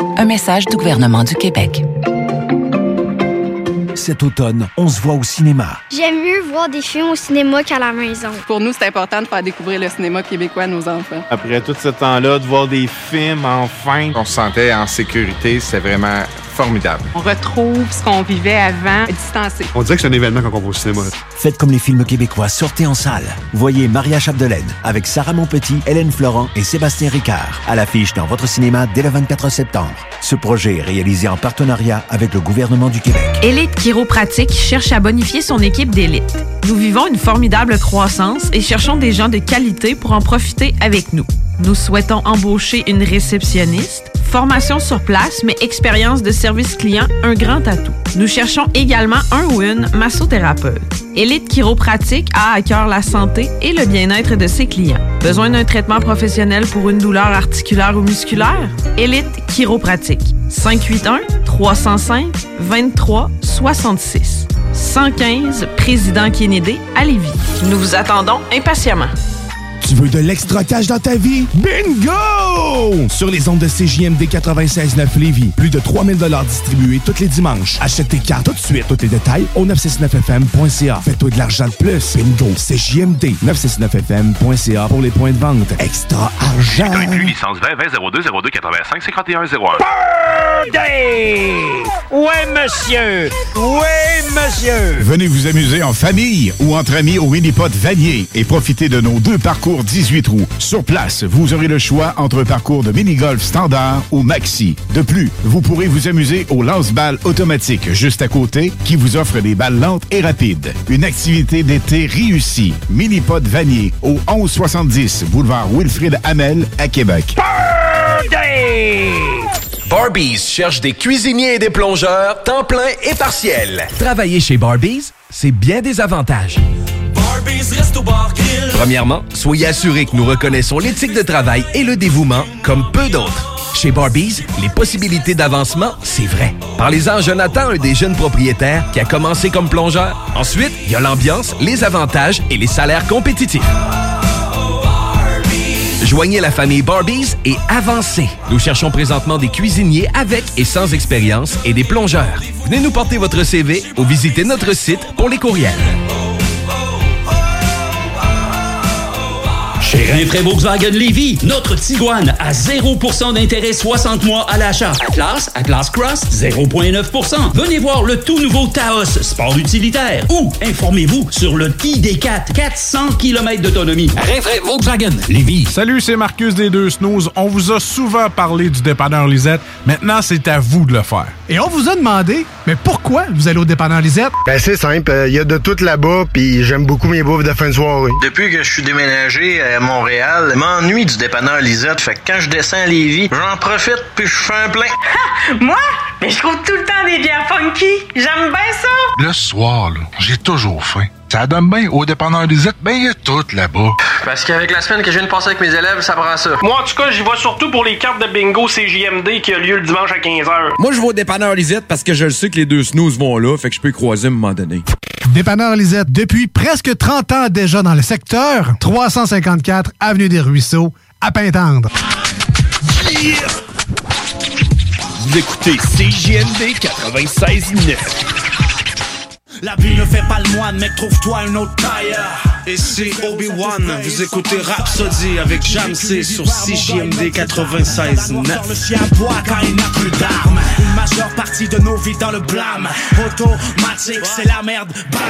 Un message du gouvernement du Québec. Cet automne, on se voit au cinéma. J'aime mieux voir des films au cinéma qu'à la maison. Pour nous, c'est important de faire découvrir le cinéma québécois à nos enfants. Après tout ce temps-là, de voir des films, enfin, on se sentait en sécurité, c'est vraiment formidable. On retrouve ce qu'on vivait avant, distancé. On dirait que c'est un événement quand on va au cinéma. Faites comme les films québécois, sortez en salle. Voyez Maria Chapdelaine avec Sarah Monpetit, Hélène Florent et Sébastien Ricard à l'affiche dans votre cinéma dès le 24 septembre. Ce projet est réalisé en partenariat avec le gouvernement du Québec. Élite Chiropratique cherche à bonifier son équipe d'élite. Nous vivons une formidable croissance et cherchons des gens de qualité pour en profiter avec nous. Nous souhaitons embaucher une réceptionniste, formation sur place, mais expérience de service client, un grand atout. Nous cherchons également un ou une massothérapeute. Élite Chiropratique a à cœur la santé et le bien-être de ses clients. Besoin d'un traitement professionnel pour une douleur articulaire ou musculaire? Élite Chiropratique. 581-305-2366. 115 Président Kennedy à Lévis. Nous vous attendons impatiemment. Tu veux de l'extra cash dans ta vie? Bingo! Sur les ondes de CJMD 96.9 Lévis, plus de 3000 distribués tous les dimanches. Achète tes cartes tout de suite. Tous les détails au 969FM.ca. Fais-toi de l'argent de plus. Bingo! CJMD 969FM.ca pour les points de vente. Extra argent! Inclus licence 20 20 02 02 85 51 01. Birthday! Ouais, monsieur! Ouais, monsieur! Venez vous amuser en famille ou entre amis au Minipod Vanier et profitez de nos deux parcours 18 trous. Sur place, vous aurez le choix entre un parcours de mini-golf standard ou maxi. De plus, vous pourrez vous amuser au lance-balles automatique juste à côté qui vous offre des balles lentes et rapides. Une activité d'été réussie. Minipod Vanier au 1170 boulevard Wilfrid Hamel à Québec. Birthday! Barbies cherche des cuisiniers et des plongeurs, temps plein et partiel. Travailler chez Barbies, c'est bien des avantages. Premièrement, soyez assurés que nous reconnaissons l'éthique de travail et le dévouement comme peu d'autres. Chez Barbies, les possibilités d'avancement, c'est vrai. Parlez-en à Jonathan, un des jeunes propriétaires qui a commencé comme plongeur. Ensuite, il y a l'ambiance, les avantages et les salaires compétitifs. Joignez la famille Barbies et avancez. Nous cherchons présentement des cuisiniers avec et sans expérience et des plongeurs. Venez nous porter votre CV ou visitez notre site pour les courriels. Chez Rinfraie Volkswagen Lévy, notre Tiguan à 0% d'intérêt 60 mois à l'achat. Atlas, Atlas Cross, 0,9%. Venez voir le tout nouveau Taos, sport utilitaire. Ou informez-vous sur le ID4, 400 km d'autonomie. Rinfraie Volkswagen Lévy. Salut, c'est Marcus des Deux Snooze. On vous a souvent parlé du dépanneur Lisette. Maintenant, c'est à vous de le faire. Et on vous a demandé, mais pourquoi vous allez au dépanneur Lisette? Ben, c'est simple. Il y a de tout là-bas, puis j'aime beaucoup mes bouffes de fin de soirée. Depuis que je suis déménagé à Montréal, je m'ennuie du dépanneur Lisette. Fait que quand je descends à Lévis, j'en profite puis je fais un plein. Moi? Mais je trouve tout le temps des bières funky. J'aime bien ça. Le soir, là, j'ai toujours faim. Ça donne bien au dépanneur Lisette, ben il y a tout là-bas. Parce qu'avec la semaine que je viens de passer avec mes élèves, ça prend ça. Moi, en tout cas, j'y vais surtout pour les cartes de bingo CJMD qui a lieu le dimanche à 15h. Moi, je vais au dépanneur Lisette parce que je le sais que les deux snooze vont là, fait que je peux y croiser à un moment donné. Dépanneur Lisette, depuis presque 30 ans déjà dans le secteur, 354 Avenue des Ruisseaux, à Pintendre. Vous écoutez CJMD 96.9. La vie ne fait pas le moine, mec, trouve-toi une autre taille. Et c'est Obi-Wan, vous écoutez Rhapsody avec Jamsey sur CJMD 96.9. Le chien boit quand il n'a plus d'armes. Une majeure partie de nos vies dans le blâme. Automatique, c'est la merde. Bye.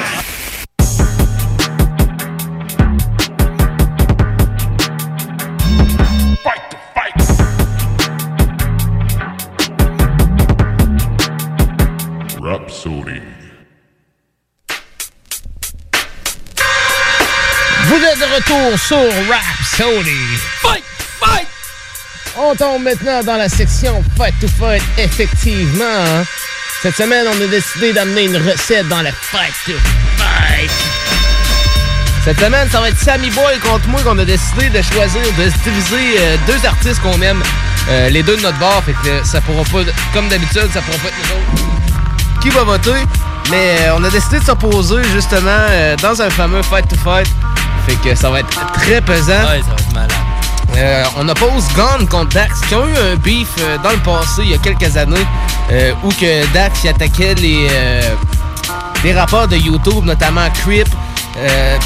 Rhapsody. Vous êtes de retour sur Rhapsody. Fight! Fight! On tombe maintenant dans la section Fight to Fight, effectivement. hein. Cette semaine, on a décidé d'amener une recette dans le Fight to Fight. Cette semaine, ça va être Sammy Boy contre moi qu'on a décidé de choisir de se diviser euh, deux artistes qu'on aime Euh, les deux de notre bord, fait que ça pourra pas, comme d'habitude, ça pourra pas être nous autres qui va voter. Mais euh, on a décidé de s'opposer justement dans un fameux fight to fight. Fait que ça va être très pesant. Ouais, ça va être malade. Euh, on oppose Gun contre Dax, qui ont eu un beef euh, dans le passé, il y a quelques années, euh, où que Dax attaquait les, les rapports de YouTube, notamment Creep,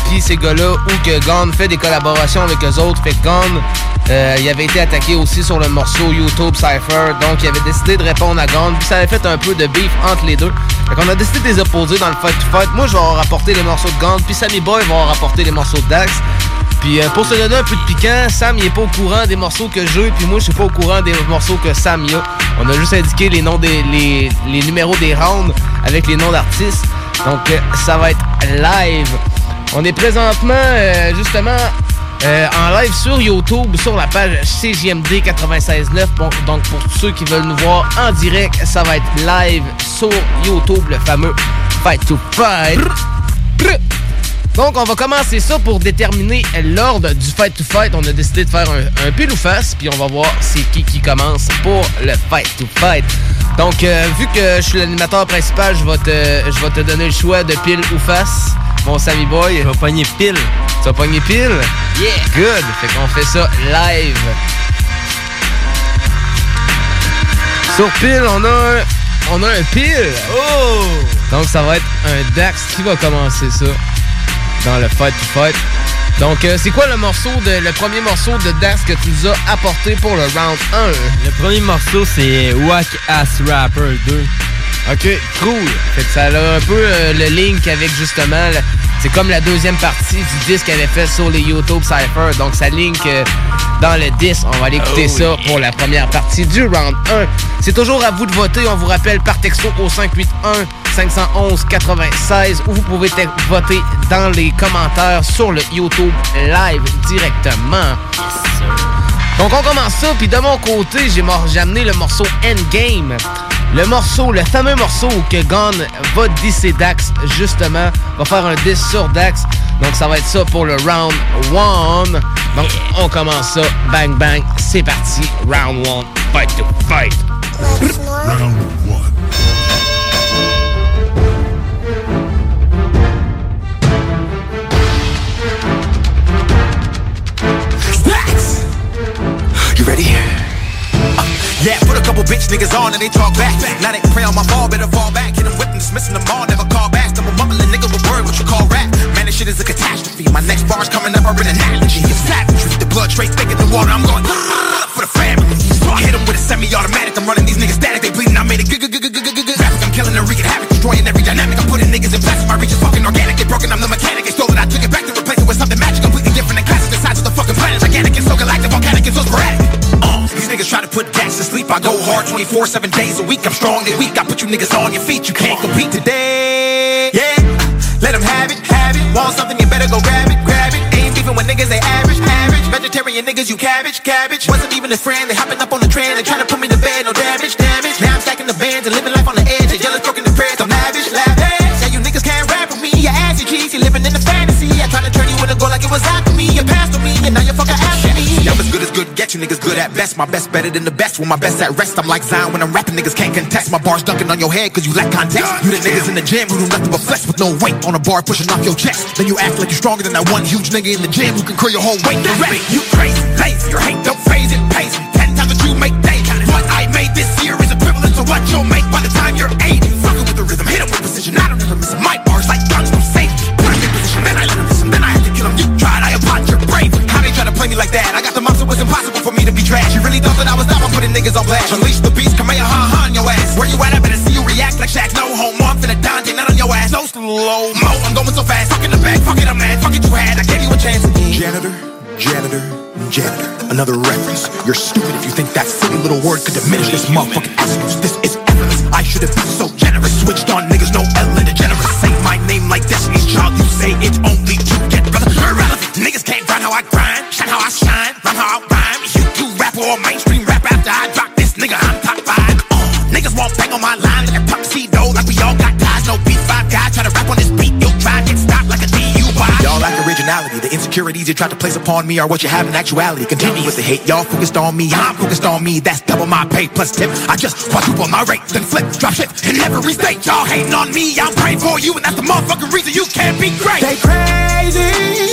puis ces gars-là, où que Gun fait des collaborations avec eux autres. Fait que Gun, euh, il avait été attaqué aussi sur le morceau YouTube Cypher, donc il avait décidé de répondre à Gun, puis ça avait fait un peu de beef entre les deux. Fait qu'on a décidé de les opposer dans le fight to fight. Moi, je vais avoir rapporté les morceaux de Gun, puis Sammy Boy va avoir rapporté les morceaux de Dax. Puis euh, pour se donner un peu de piquant, Sam il est pas au courant des morceaux que j'ai, puis moi je suis pas au courant des morceaux que Sam y a. On a juste indiqué les noms des les, les numéros des rounds avec les noms d'artistes. Donc euh, ça va être live. On est présentement euh, justement euh, en live sur YouTube, sur la page CJMD 96.9. Bon, donc pour ceux qui veulent nous voir en direct, ça va être live sur YouTube, le fameux Fight to Fight. Donc, on va commencer ça pour déterminer l'ordre du fight to fight. On a décidé de faire un, un pile ou face, puis on va voir c'est qui qui commence pour le fight to fight. Donc, euh, vu que je suis l'animateur principal, je vais, te, je vais te donner le choix de pile ou face. Mon Sammy Boy. Je vais pogner pile. Tu vas pogner pile? Yeah! Good! Fait qu'on fait ça live. Sur pile, on a un, on a un pile. Oh! Donc, ça va être un Dax qui va commencer ça dans le Fight to Fight. Donc, euh, c'est quoi le morceau de le premier morceau de Dax que tu nous as apporté pour le round 1? Le premier morceau, c'est Wack Ass Rapper 2. Ok, cool. Fait que ça a un peu euh, le link avec justement, c'est comme la deuxième partie du disque qu'elle avait fait sur les YouTube Cypher. Donc ça link euh, dans le disque. On va aller écouter Oh, ça pour la première partie du round 1. C'est toujours à vous de voter. On vous rappelle par texto au 581 511 96 ou vous pouvez te- voter dans les commentaires sur le YouTube live directement. Donc on commence ça, puis de mon côté, j'ai amené le morceau Endgame. Le morceau, le fameux morceau que Gon va disser Dax, justement, va faire un diss sur Dax. Donc ça va être ça pour le round 1. Donc on commence ça, bang bang, c'est parti, round 1, fight to fight. Round one. Facts. You ready? Yeah, put a couple bitch niggas on and they talk back. Now they pray on my fall, better fall back. Hit them them, dismissing them all, never call back. I'm a mumbling nigga with word, what you call rap. Man, this shit is a catastrophe. My next bar's coming up, are an analogy. It's savagery. The blood straight thicker than water. I'm going his friend, they hopping best. My best better than the best. When my best at rest, I'm like Zion when I'm rapping. Niggas can't contest. My bars dunking on your head cause you lack context. You the niggas in the gym who do nothing but flex with no weight on a bar pushing off your chest. Then you act like you're stronger than that one huge nigga in the gym who can curl your whole weight. You crazy, lazy, your hate don't phase it, pays niggas. Unleash the beast, on your ass. Where you at? I better see you react like Shaq. No homo, I'm finna not on your ass. No slow mo, I'm going so fast. Fuck in the back, fuck it, I'm mad. Fuck it, you had. I gave you a chance again. Janitor, janitor, janitor. Another reference. You're stupid if you think that silly little word could diminish this motherfucking essence. This is effortless. I should have been so generous. Switched on insecurities you try to place upon me are what you have in actuality. Continue with the hate, y'all focused on me, I'm focused on me. That's double my pay plus tip. I just quadruple my rate, then flip, drop shit in every state. Y'all hating on me, I'm praying for you, and that's the motherfucking reason you can't be great. They crazy.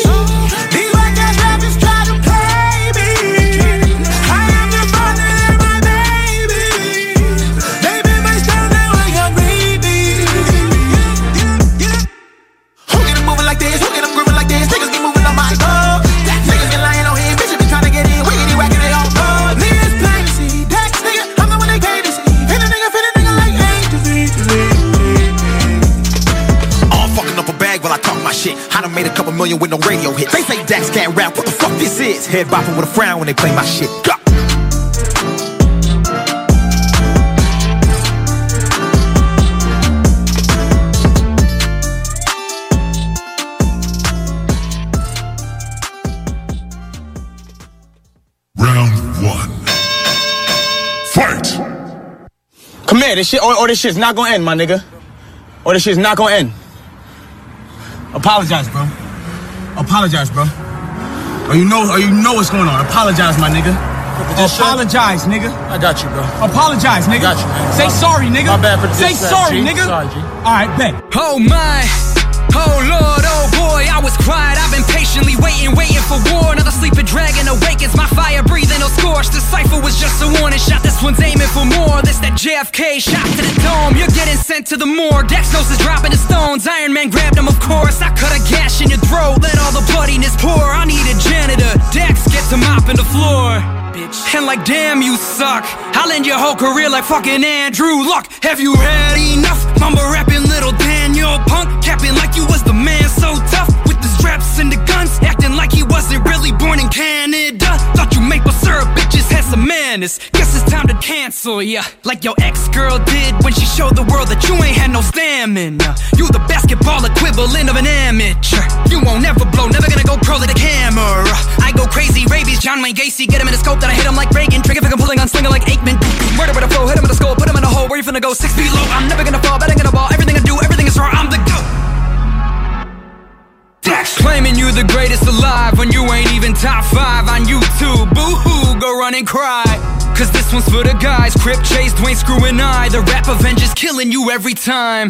Million with no radio hits. They say Dax can't rap. What the fuck this is? Head bopping with a frown when they play my shit. Go. Round one. Fight! Come here, this shit, or, or this shit's not gonna end, my nigga. Or this shit's not gonna end. Apologize, bro. Apologize, bro. Or you know, or you know what's going on. Apologize, my nigga. Apologize, nigga. I got you, bro. Apologize, nigga. I got you, man. Say sorry, nigga. My bad for the Say sorry, G. nigga. Sorry, G. All right, bet. Oh my, oh lord, oh boy, I was quiet. I've been patiently waiting, waiting for war. Another sleeping dragon awakens. My fire breathing, no scorch. The cipher was just a warning shot. This one's aiming for more. This that JFK shot to the dome. You're getting sent to the morgue. Dex knows is dropping the stones. Iron Man grabbed him, of course. I cut a gash in your throat. Let all the bloodiness pour. I need a janitor. Dex gets a mopping the floor. Bitch. And like, damn, you suck. I'll end your whole career like fucking Andrew Luck. Have you had enough? Mumble rapping little Daniel Punk. Capping like you was the man so tough. With the straps and the guns. Acting like he wasn't really born in Canada. Syrup bitches has some manners. Guess it's time to cancel ya. Like your ex girl did when she showed the world that you ain't had no stamina. You the basketball equivalent of an amateur. You won't ever blow, never gonna go pro to the camera. I go crazy, rabies, John Wayne Gacy. Get him in the scope, then I hit him like Reagan. Trigger finger pulling on slinger like Aikman. Murder with a flow, hit him in the skull, put him in a hole. Where you finna go? Six feet low. I'm never gonna fall, betting gonna ball. Everything I do, everything is wrong. I'm the GOAT. Claiming you the greatest alive when you ain't even top five on YouTube. Boo hoo, go run and cry. Cause this one's for the guys. Crip Chase, Dwayne Screw and I. The rap Avengers killing you every time.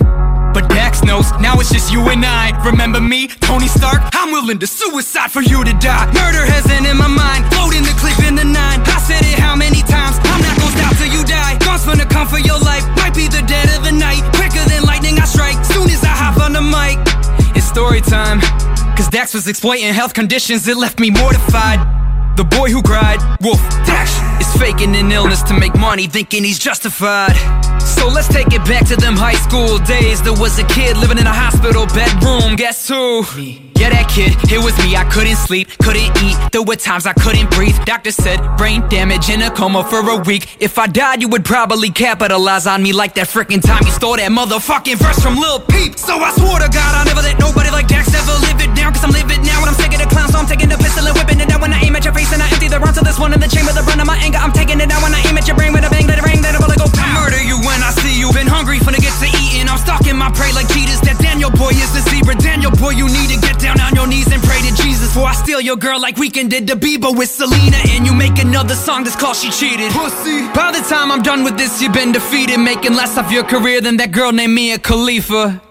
But Dax knows, now it's just you and I. Remember me, Tony Stark? I'm willing to suicide for you to die. Murder hasn't in my mind, loading the clip in the nine. I said it how many times? I'm not gonna stop till you die. Guns gonna come for your life, might be the dead of the night. Quicker than lightning, I strike. Soon as I hop on the mic, it's story time. Cause Dax was exploiting health conditions that left me mortified. The boy who cried, Wolf Dax, is faking an illness to make money, thinking he's justified. So let's take it back to them high school days. There was a kid living in a hospital bedroom. Guess who? Me. Yeah, that kid, it was me. I couldn't sleep, couldn't eat. There were times I couldn't breathe. Doctor said brain damage in a coma for a week. If I died, you would probably capitalize on me like that freaking time you stole that motherfucking verse from Lil Peep. So I swore to God I'll never let nobody like Dax ever live it down. Cause I'm living now and I'm sick of the clown. So I'm taking the pistol and whipping it down when I aim at your face and I empty the rounds to this one in the chamber. The brunt of my anger, I'm taking it down when I aim at your brain with a bang. Let it ring, let it go. I murder you when I see you. Been hungry, finna get. I'm stalking my prey like cheetahs. That Daniel boy is the zebra. Daniel boy, you need to get down on your knees and pray to Jesus. Before I steal your girl like Weekend did to Bieber with Selena. And you make another song that's called She Cheated. Pussy. By the time I'm done with this, you've been defeated. Making less of your career than that girl named Mia Khalifa.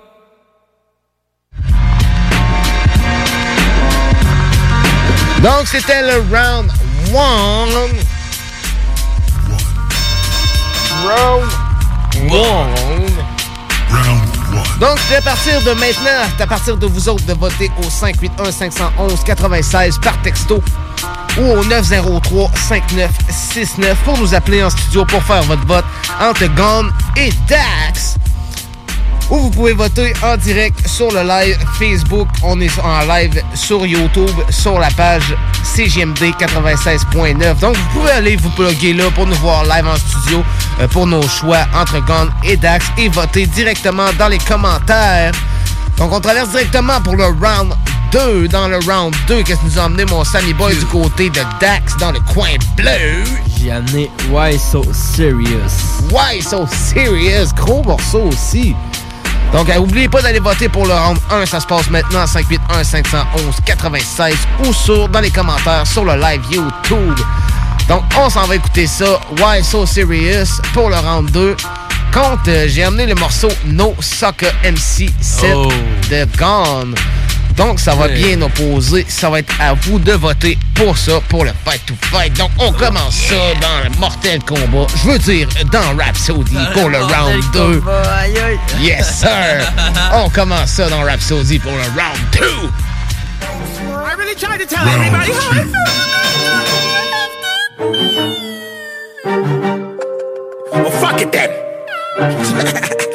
Donc, c'était le round 1. Round 1. Donc, à partir de maintenant, à partir de vous autres de voter au 581-511-96 par texto ou au 903-5969 pour nous appeler en studio pour faire votre vote entre Gone et Dax. Ou vous pouvez voter en direct sur le live Facebook. On est en live sur YouTube, sur la page CGMD 96.9. Donc, vous pouvez aller vous plugger là pour nous voir live en studio euh, pour nos choix entre Gone et Dax et voter directement dans les commentaires. Donc, on traverse directement pour le round 2. Dans le round 2, qu'est-ce que nous a amené mon Sammy Boy du côté de Dax dans le coin bleu? J'ai amené Why So Serious. Why So Serious? Gros morceau aussi. Donc, euh, n'oubliez pas d'aller voter pour le round 1. Ça se passe maintenant à 581-511-96 ou sur, dans les commentaires sur le live YouTube. Donc, on s'en va écouter ça. Why So Serious pour le round 2. Contre, euh, j'ai amené le morceau No Soccer MC 7 Oh. de Gone. Donc, ça va bien opposer. Ça va être à vous de voter pour ça, pour le Fight to Fight. Donc, on commence ça dans le Mortel Combat. Je veux dire, dans Rhapsody pour le round 2. Yes, sir! On commence ça dans Rhapsody pour le round 2. I really tried to tell everybody how I feel. Well, fuck it then.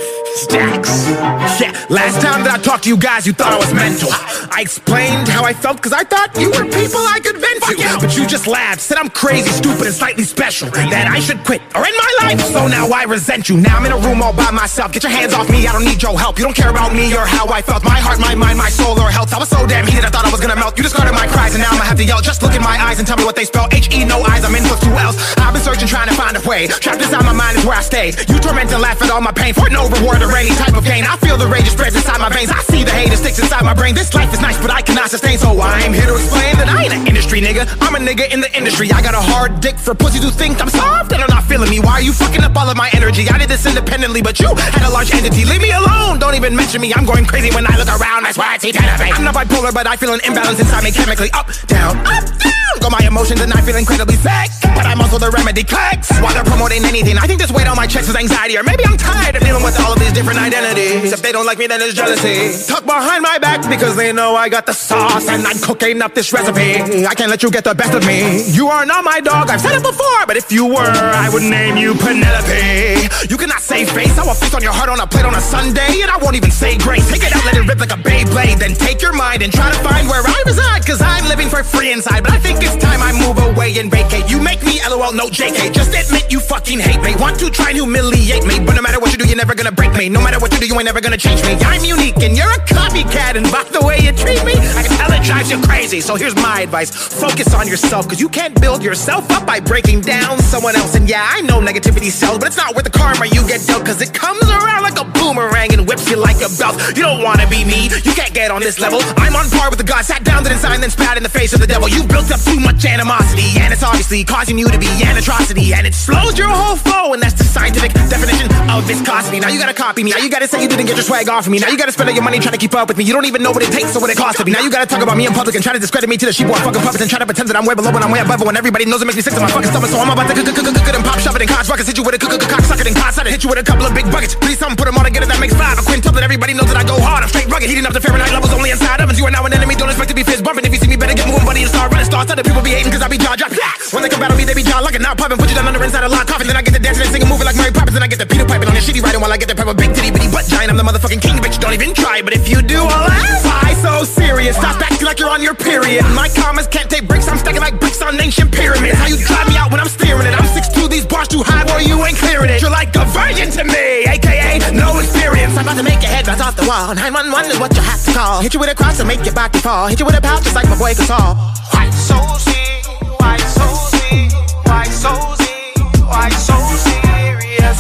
Stacks. Yeah, last time that I talked to you guys, you thought I was mental. I explained how I felt because I thought you were people I could vent to. Yeah, But you just laughed, said I'm crazy, stupid, and slightly special. That I should quit or end my life. So now I resent you. Now I'm in a room all by myself. Get your hands off me, I don't need your help. You don't care about me or how I felt. My heart, my mind, my soul, or health. I was so damn heated, I thought I was gonna melt. You discarded my cries, and now I'm gonna have to yell. Just look in my eyes and tell me what they spell. H E, no eyes, I'm in with two L's. I've been searching, trying to find a way. Trapped inside my mind is where I stay. You torment and laugh at all my pain for no reward or any type of gain. I feel the rage spreads inside my veins. I see the hate it sticks inside my brain. This life is nice, but I cannot sustain. So I'm here to explain that I ain't an industry nigga. I'm a nigga in the industry. I got a hard dick for pussies who think I'm soft and are not feeling me. Why are you fucking up all of my energy? I did this independently, but you had a large entity. Leave me alone. Don't even mention me. I'm going crazy when I look around. That's why I see ten tennis. I'm not bipolar, but I feel an imbalance inside me chemically. Up, down, up, down. Got my emotions and I feel incredibly sick. But I'm also the remedy clicks. While they're promoting anything, I think this weight on my chest is anxiety. Or maybe I'm tired of dealing with all of these different identities. If they don't like me, then it's jealousy. Tuck behind my back because they know I got the sauce and I'm cooking up this recipe. I can't let you get the best of me. You are not my dog, I've said it before, but if you were, I would name you Penelope. You cannot save face. I will feast on your heart on a plate on a Sunday, and I won't even say grace. Take it out, let it rip like a Beyblade, then take your mind and try to find where I reside, cause I'm living for free inside. But I think it's time I move away and vacate. You make me LOL, no JK. Just admit you fucking hate me. Want to try and humiliate me, but no matter what you do, you're never gonna break me. No matter what you do, you ain't never gonna change me. I'm unique and you're a copycat, and by the way you treat me, I can tell it drives you crazy. So here's my advice focus on yourself, cause you can't build yourself up by breaking down someone else. And yeah, I know negativity sells, but it's not worth the karma you get dealt, cause it comes around like a boomerang and whips you like a belt. You don't wanna be me, you can't get on this level. I'm on par with the gods, sat down, didn't sign, then spat in the face of the devil. You built up too much animosity, and it's obviously causing you to be an atrocity, and it slows your whole flow, and that's the scientific definition of viscosity. Now you gotta copy me, now you gotta say you didn't get your swag off of me, now you gotta spend all your money trying to keep up with me. You don't even know what it takes or what it costs to be. Now you gotta talk about me in public and try to discredit me to the sheepborn fucking puppets and try to pretend that I'm way below when I'm way above when everybody knows it makes me sick to my fucking stomach. So I'm about to cook it and pop shove it in cars, rockets hit you with a cook cock sucker and cars, I hit you with a couple of big buckets. Please someone put them all together, that makes five. A quintuple, everybody knows that I go hard. I'm straight rugged, heating up the Fahrenheit levels only inside ovens. You are now an enemy, don't expect to be fist bumping. If you see me, better get moving, buddy, and start running. Start other people be hating cause I be jaw dropping. When they come battle me, they be jaw locking. Now popping, put you down under inside a lock coffin. Then I get to dancing and singing, moving like Mary Poppins. Then I get the Peter piping on your shitty riding while I get the pepper big titty bitty butt giant. I'm the motherfucking king, bitch. Don't even try. But if you do, I'll ask. So serious? Stop acting like you're on your period. My commas can't take breaks. I'm stacking like bricks on ancient pyramids. How you drive me out when I'm steering it? I'm 6'2", these bars too high, boy, you ain't clearing it. You're like a virgin to me, aka no experience. I'm about to make your head bounce off the wall. 911 is what you have to call. Hit you with a cross and make your back fall. Hit you with a pouch just like my boy Gasol. Why so serious? Why so serious? Why so serious? Why so serious?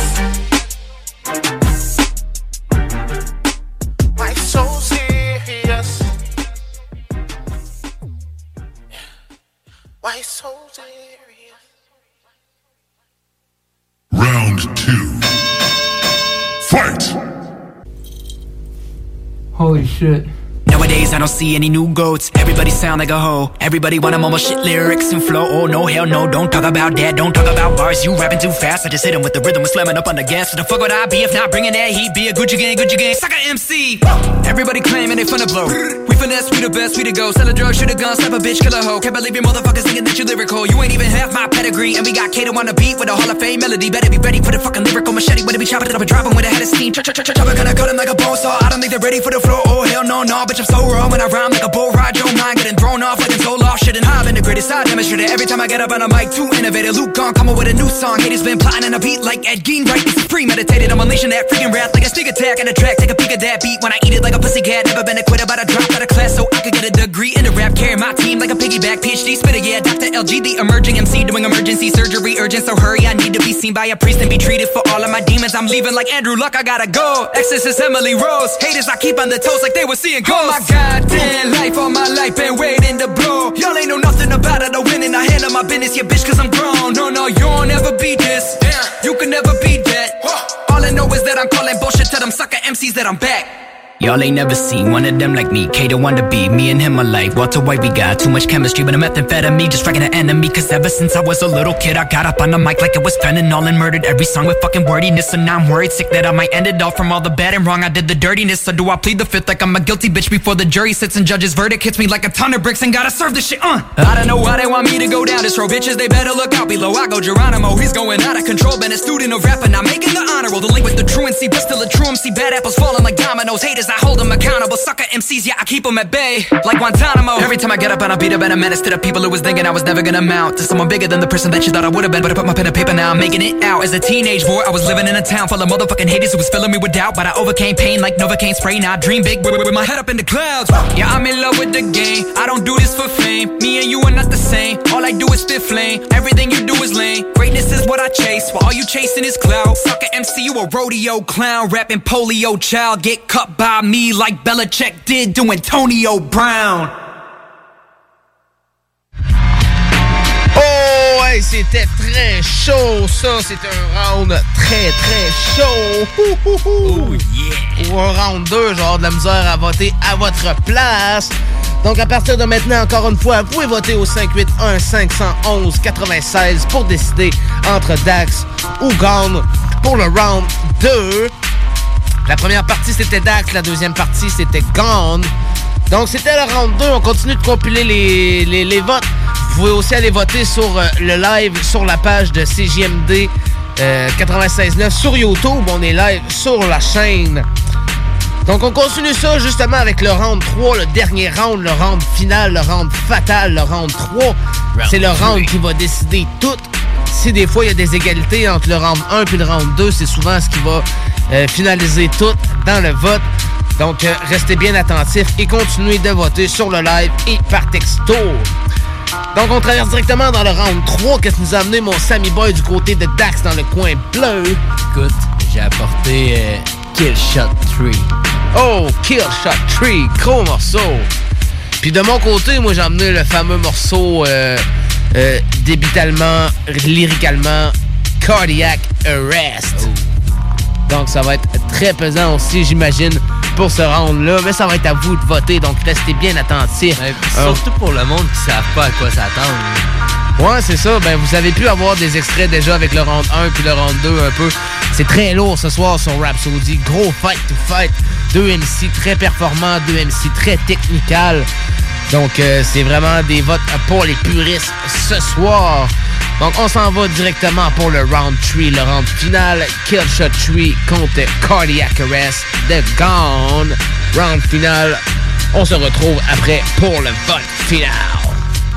Why so serious? Why so serious? Round two. Fight! Holy shit. Nowadays I don't see any new goats. Everybody sound like a hoe. Everybody want a mama shit lyrics and flow. Oh no, hell no, don't talk about that. Don't talk about bars. You rapping too fast. I just hit him with the rhythm and slamming up on the gas. What the fuck would I be if not bringing that heat? Be a Gucci gang, Gucci gang, sucker MC. Everybody claiming they finna blow. We finesse, we the best, we the go. Sell a drug, shoot a gun, slap a bitch, kill a hoe. Can't believe your motherfuckers thinking that you lyrical. You ain't even half my pedigree. And we got Kato on the beat with a Hall of Fame melody. Better be ready for the fucking lyrical machete. It be chopping it up and dropping with a head of steam. Chop, chop, chop, chop, gonna cut him like a bone saw. I don't think they're ready for the floor. Oh hell no, no, bitch, I'm so raw when I rhyme like a bull ride. Your mind getting thrown off a soul off. Shit and I've the greatest. I demonstrate every time I get up on a mic. Too innovative. Luke gone, coming with a new song. Haters been plotting on a beat like Ed Gein. Right, this is premeditated. I'm unleashing that freaking wrath like a sneak attack on a track. Take a peek at that beat when I eat it like a pussy cat. Never been a quitter, but I dropped out of class so I could get a degree in the rap. Carry my team like a piggyback. PhD spitter, yeah. Dr. LG, the emerging MC, doing emergency surgery. Urgent, so hurry. I need to be seen by a priest and be treated for all of my demons. I'm leaving like Andrew Luck, I gotta go. Exorcist Emily Rose. Haters, I keep on the toes like they were seeing ghosts. My goddamn life, all my life been waiting to blow. Y'all ain't know nothing about it, I win and I handle my business, yeah, bitch, cause I'm grown. No, no, you'll never ever beat this. You can never beat that. All I know is that I'm calling bullshit to them sucker MCs that I'm back. Y'all ain't never seen one of them like me. K the one to be. Me and him alike. Walter White, we got too much chemistry, but a methamphetamine just wrecking an enemy. Cause ever since I was a little kid, I got up on the mic like it was fentanyl and murdered every song with fucking wordiness. And now I'm worried, sick that I might end it all from all the bad and wrong. I did the dirtiness. So do I plead the fifth like I'm a guilty bitch before the jury sits and judge's verdict hits me like a ton of bricks and gotta serve this shit on. I don't know why they want me to go down this road. Bitches, they better look out below. I go Geronimo, he's going out of control. Been a student of rap and I'm making the honor roll. The link with the truancy, but still a truancy. Bad apples falling like dominoes. Haters, I hold them accountable. Sucker MCs, yeah, I keep them at bay. Like Guantanamo. Every time I get up and I beat up and a menace to the people who was thinking I was never gonna mount to someone bigger than the person that you thought I would have been. But I put my pen to paper now, I'm making it out. As a teenage boy, I was living in a town full of motherfucking haters who was filling me with doubt. But I overcame pain like Novocaine spray. Now I dream big with, with my head up in the clouds. Yeah, I'm in love with the game. I don't do this for fame. Me and you are not the same. All I do is spit flame. Everything you do is lame. Greatness is what I chase. While all you chasing is clout. Sucker MC, you a rodeo clown. Rapping polio child. Get cut by me like Belichick did doing Antonio Brown. Oh, c'était très chaud, ça. C'est un round très, très chaud. Oh, yeah. Ou un round 2, genre de la misère à voter à votre place. Donc, à partir de maintenant, encore une fois, vous pouvez voter au 581-511-96 pour décider entre Dax ou Gone pour le round 2. La première partie, c'était Dax. La deuxième partie, c'était Gone. Donc, c'était le round 2. On continue de compiler les, les, votes. Vous pouvez aussi aller voter sur euh, le live sur la page de CJMD euh, 96.9 sur YouTube. On est live sur la chaîne. Donc, on continue ça justement avec le round 3, le dernier round, le round final, le round fatal, le round 3. C'est le round qui va décider tout. Si des fois il y a des égalités entre le round 1 et le round 2, c'est souvent ce qui va euh, finaliser tout dans le vote. Donc, euh, restez bien attentifs et continuez de voter sur le live et par texto. Donc, on traverse directement dans le round 3. Qu'est-ce qui nous a amené mon Sammy Boy du côté de Dax dans le coin bleu? Écoute, j'ai apporté euh, Kill Shot 3. Oh, Kill Shot 3, gros morceau. Puis de mon côté, moi j'ai amené le fameux morceau euh, euh, débitalement, lyricalement, Cardiac Arrest. Donc ça va être très pesant aussi, j'imagine, pour ce round-là. Mais ça va être à vous de voter, donc restez bien attentifs. Surtout pour le monde qui savent pas à quoi s'attendre. Ouais, c'est ça. Ben, vous avez pu avoir des extraits déjà avec le round 1 puis le round 2 un peu. C'est très lourd ce soir sur Rhapsody. Gros fight to fight. Deux MC très performants, deux MC très technical. Donc, euh, c'est vraiment des votes pour les puristes ce soir. Donc, on s'en va directement pour le round 3, le round final. Killshot 3 contre Cardiac Arrest de Gone. Round final. On se retrouve après pour le vote final.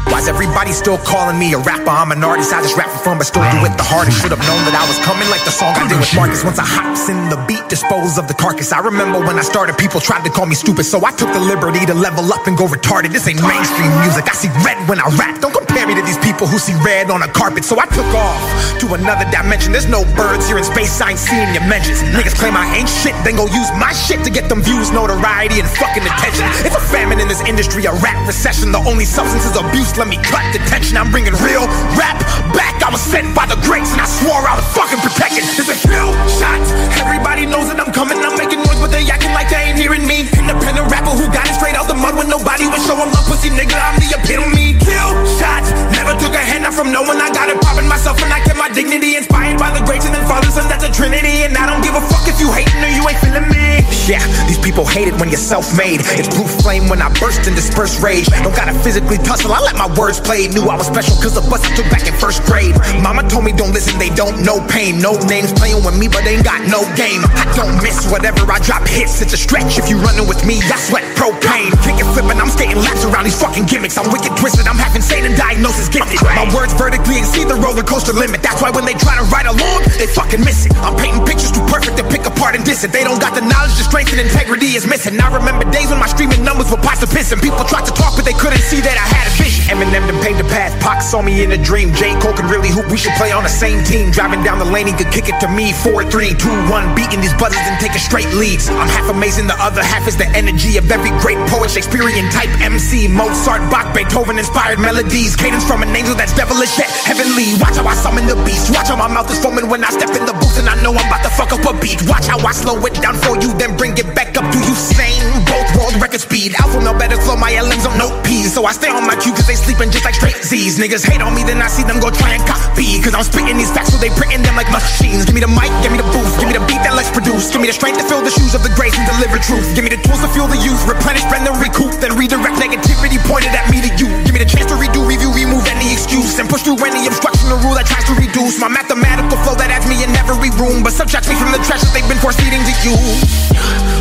Why's everybody still calling me a rapper? I'm an artist, I just rap for fun, but still do it the hardest. Should have known that I was coming like the song I did with Marcus. Once I hops in the beat, dispose of the carcass. I remember when I started, people tried to call me stupid, so I took the liberty to level up and go retarded. This ain't mainstream music. I see red when I rap. Don't compare me to these people who see red on a carpet. So I took off to another dimension. There's no birds here in space, I ain't seeing your mentions. Niggas claim I ain't shit, then go use my shit to get them views, notoriety, and fucking attention. It's a famine in this industry, a rap recession. The only substance is abuse. Let me cut the tension. I'm bringing real rap back. I was sent by the greats, and I swore I was fucking protecting. There's a kill shot. Everybody knows that I'm coming. I'm making but they acting like they ain't hearing me. Independent rapper who got it straight out the mud when nobody was showing love. Pussy nigga, I'm the epitome. Kill shots, Never took a hand out from no one. I got it popping myself, and I kept my dignity. Inspired by the greats and then fathers, and that's a trinity. And I don't give a fuck if you hating or you ain't feeling me. Yeah, these people hate it when you're self-made. It's blue flame when I burst and disperse rage. Don't gotta physically tussle. I let my words play. Knew I was special cause the bus I took back in first grade. Mama told me don't listen, they don't know pain. No names playing with me, but they ain't got no game. I don't miss whatever I drop hits. It's a stretch if you running with me. I sweat propane. Clip and I'm skating laps around these fucking gimmicks. I'm wicked twisted, I'm half insane and diagnosis gifted. My words vertically exceed the roller coaster limit. That's why when they try to ride along, they fucking miss it. I'm painting pictures too perfect to pick apart and diss it. They don't got the knowledge, the strength and integrity is missing. I remember days when my streaming numbers were pots of piss and people tried to talk, but they couldn't see that I had a vision. Eminem done paved the path, Pac saw me in a dream. J. Cole can really hoop, we should play on the same team. Driving down the lane, he could kick it to me. 4 3 2 1, beating these buzzers and taking straight I'm half amazing, the other half is the energy of every great poet, Shakespearean type MC. Mozart, Bach, Beethoven inspired melodies. Cadence from an angel that's devilish yet heavenly. Watch how I summon the beast. Watch how my mouth is foaming when I step in the booth and I know I'm about to fuck up a beat. Watch how I slow it down for you, then bring it back up to you. Same, both world record speed. Alpha no better flow, my LMs on no P's. So I stay on my cue cause they sleeping just like straight Z's. Niggas hate on me, then I see them go try and copy. Cause I'm spitting these facts so they printing them like machines. Give me the mic, give me the booth, give me the beat that let's produce. Give me the strength to fill the shoes of the grace and deliver truth. Give me the tools to fuel the youth, replenish, spend and recoup, then redirect negativity pointed at me to you. Give me the chance to redo, review, remove any excuse, and push through any obstruction or rule that tries to reduce my mathematical flow that adds me in every room, but subtracts me from the trash that they've been force feeding to you.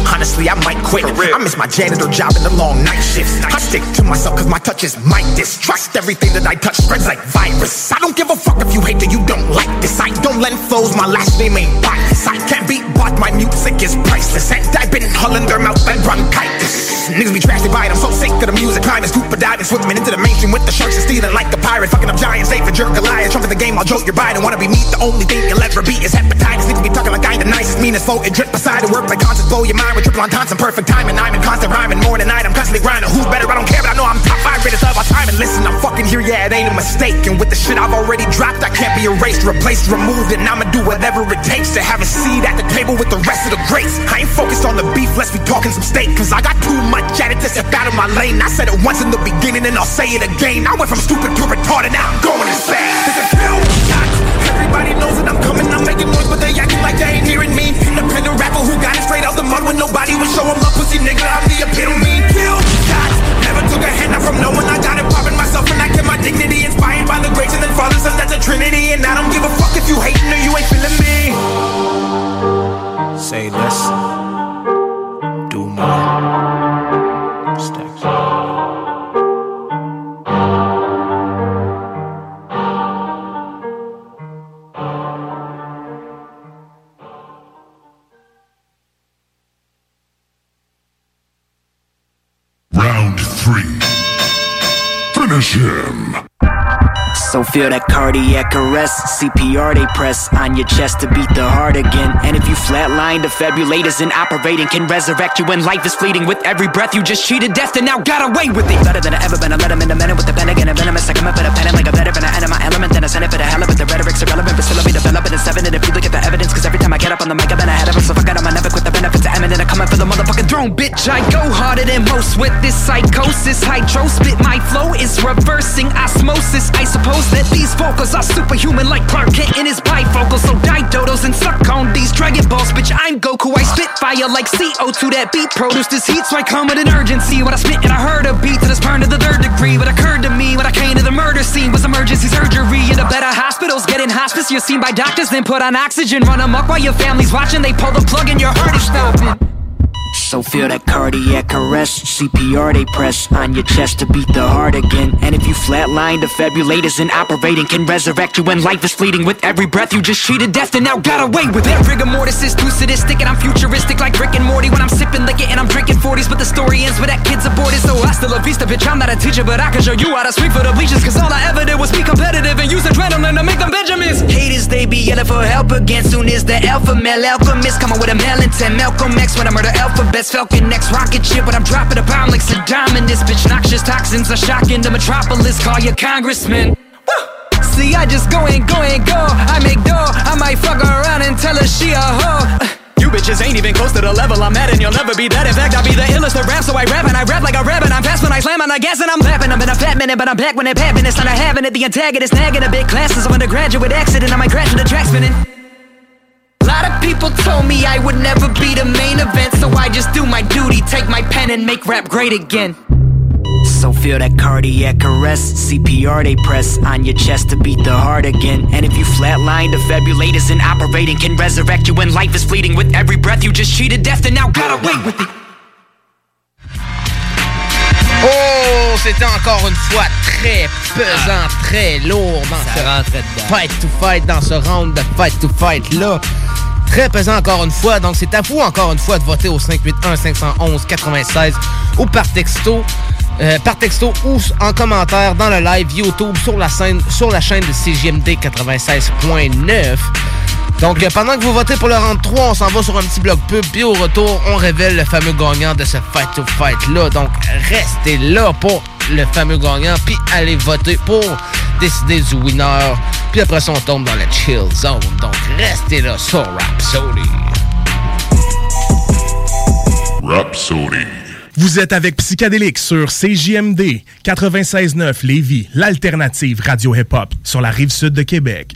Honestly, I might quit. I miss my janitor job and the long night shifts. I stick to myself cause my touch is my distrust. Everything that I touch spreads like virus. I don't give a fuck if you hate that you don't like this. I don't lend flows, my last name ain't bias. I can't be bought, my music is priceless. And I've been hulling their mouth and bronchitis. Niggas be trashed, they buy it, I'm so sick of the music. Climbing, scuba diving, swimming into the mainstream with the sharks and stealing like a pirate. Fucking up giants, safe and jerk Goliath. Trump the game, I'll jolt your bite. And wanna be me, the only thing you'll ever be is hepatitis. Niggas be talking like I ain't the nicest, meanest foe. It drip beside the work like concerts, blow your mind with triple ententes and perfect timing. I'm in constant rhyming, morning night, I'm constantly grinding. Who's better? I don't care, but I know I'm top five greatest of all time. And listen, I'm fucking here, yeah, it ain't a mistake. And with the shit I've already dropped, I can't be erased, replaced, removed, and I'ma do whatever it takes to have a seat at the table with the rest of the greats. I ain't focused on the beef, let's be talking some steak, cause I got too much at it to step out of my lane. I said it once in the beginning, and I'll say it again. I went from stupid to retarded, now I'm going insane. There's a kill shot. Everybody knows feel that cardiac arrest, CPR they press on your chest to beat the heart again. And if you flatline, the defibrillators and operating can resurrect you when life is fleeting. With every breath, you just cheated death and now got away with it. Better than I ever been. I let him in a minute with the pen again and venomous. I come up with a pen like a veteran. I enter my element, then I send it for the hell of it. The rhetoric's irrelevant, but still I'll be developing and seven. And if you look at the evidence, cause every time I get up on the mic, I've been ahead of it. So fuck it, I'ma never quit the benefits of eminent. I'm coming for the motherfucking throne, bitch. I go harder than most with this psychosis. Hydro spit, my flow is reversing osmosis. I suppose that these vocals are superhuman like Clark Kent in his bifocal. So die dodos and suck on these Dragon Balls, bitch. I'm Goku. I spit fire like CO2. That beat produced this heat, so I come with an urgency. When I spit and I heard a beat to this burn to the third degree. What occurred to me when I came to the murder scene was emergency surgery in a better hospitals. Get in hospice, you're seen by doctors, then put on oxygen. Run amok while your family's watching. They pull the plug and your heart is stopping. So feel that cardiac arrest, CPR they press on your chest to beat the heart again. And if you flatline, the defibrillators and operating can resurrect you when life is fleeting. With every breath, you just cheated death and now got away with it. Rigor mortis is too sadistic, and I'm futuristic like Rick and Morty when I'm sipping liquor and I'm drinking 40s. But the story ends with that kid's aborted. So I hasta la vista, bitch. I'm not a teacher, but I can show you how to speak for the bleachers. Cause all I ever did was be competitive and use adrenaline to make them Benjamins. Haters, they be yelling for help again. Soon as the alpha male alchemist coming with a melon 10 Malcolm X when I murder alphabets. Falcon X rocket ship, but I'm dropping a bomb like Saddam in this bitch. Noxious toxins are shocking the metropolis. Call your congressman. Woo! See, I just go and go and go. I make dough. I might fuck around and tell her she a hoe. Uh. You bitches ain't even close to the level I'm at, and you'll never be that. In fact, I'll be the illest of rap, so I rap and I rap like a rabbit. I'm fast when I slam on the gas and I'm laughing. I'm in a fat minute, but I'm back when it happened. It's not a having it. The antagonist nagging a big classes of undergraduate accident. I might crash the track spinning. A lot of people told me I would never be the main event, so I just do my duty, take my pen and make rap great again. So feel that cardiac arrest, CPR they press on your chest to beat the heart again. And if you flatline, the defibrillators and operating can resurrect you when life is fleeting. With every breath, you just cheated death and now got away with it. Oh, c'était encore une fois très pesant, ah. très lourd dans Ça ce rentrait fight to fight, dans ce round de fight to fight là. Très pesant encore une fois. Donc, c'est à vous encore une fois de voter au 581-511-96 ou par texto. euh, par texto ou en commentaire dans le live YouTube sur la, scène, sur la chaîne de CGMD 96.9. Donc, euh, pendant que vous votez pour le round 3, on s'en va sur un petit blog pub. Puis au retour, on révèle le fameux gagnant de ce fight-to-fight-là. Donc, restez là pour le fameux gagnant. Puis allez voter pour décider du winner. Puis après ça, on tombe dans la chill zone. Donc, restez là sur Rhapsody. Rhapsody. Vous êtes avec Psychédélique sur CJMD 96.9 Lévis, l'alternative radio hip-hop sur la rive sud de Québec.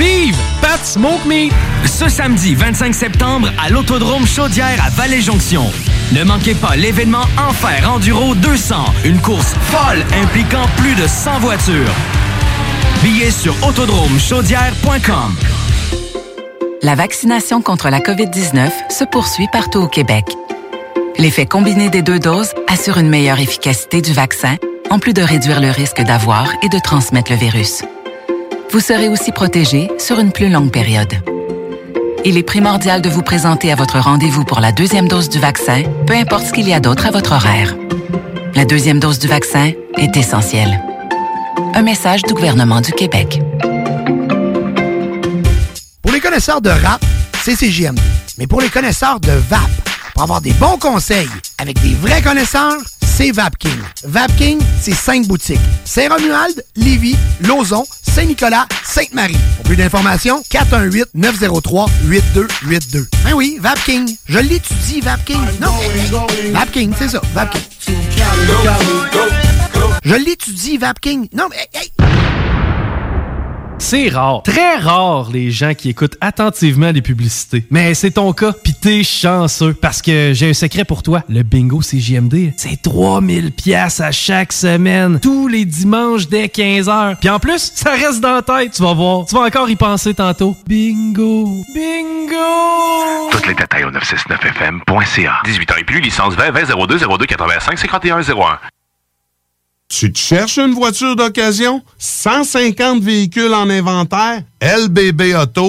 Vive Pat Smoke Meat! Ce samedi 25 septembre à l'Autodrome Chaudière à Vallée-Jonction. Ne manquez pas l'événement Enfer Enduro 200, une course folle impliquant plus de 100 voitures. Billets sur autodromechaudière.com. La vaccination contre la COVID-19 se poursuit partout au Québec. L'effet combiné des deux doses assure une meilleure efficacité du vaccin, en plus de réduire le risque d'avoir et de transmettre le virus. Vous serez aussi protégé sur une plus longue période. Il est primordial de vous présenter à votre rendez-vous pour la deuxième dose du vaccin, peu importe ce qu'il y a d'autre à votre horaire. La deuxième dose du vaccin est essentielle. Un message du gouvernement du Québec. Pour les connaisseurs de rap, c'est CJMD. Mais pour les connaisseurs de VAP, pour avoir des bons conseils avec des vrais connaisseurs, c'est VapKing. VapKing, c'est cinq boutiques. Saint-Romuald, Lévis, Lauson, Saint-Nicolas, Sainte-Marie. Pour plus d'informations, 418-903-8282. Ben oui, VapKing. Je l'étudie, VapKing. Non, VapKing, c'est ça, VapKing. Je l'étudie, VapKing. Non, mais hey, C'est rare, très rare les gens qui écoutent attentivement les publicités. Mais c'est ton cas, pis t'es chanceux. Parce que j'ai un secret pour toi. Le bingo CJMD, c'est 3000 pièces à chaque semaine. Tous les dimanches dès 15h. Puis en plus, ça reste dans la tête, tu vas voir. Tu vas encore y penser tantôt. Bingo, bingo! Toutes les détails au 969fm.ca. 18 ans et plus, licence 20 20 02 02 85 51 01. Tu te cherches une voiture d'occasion? 150 véhicules en inventaire? lbbauto.com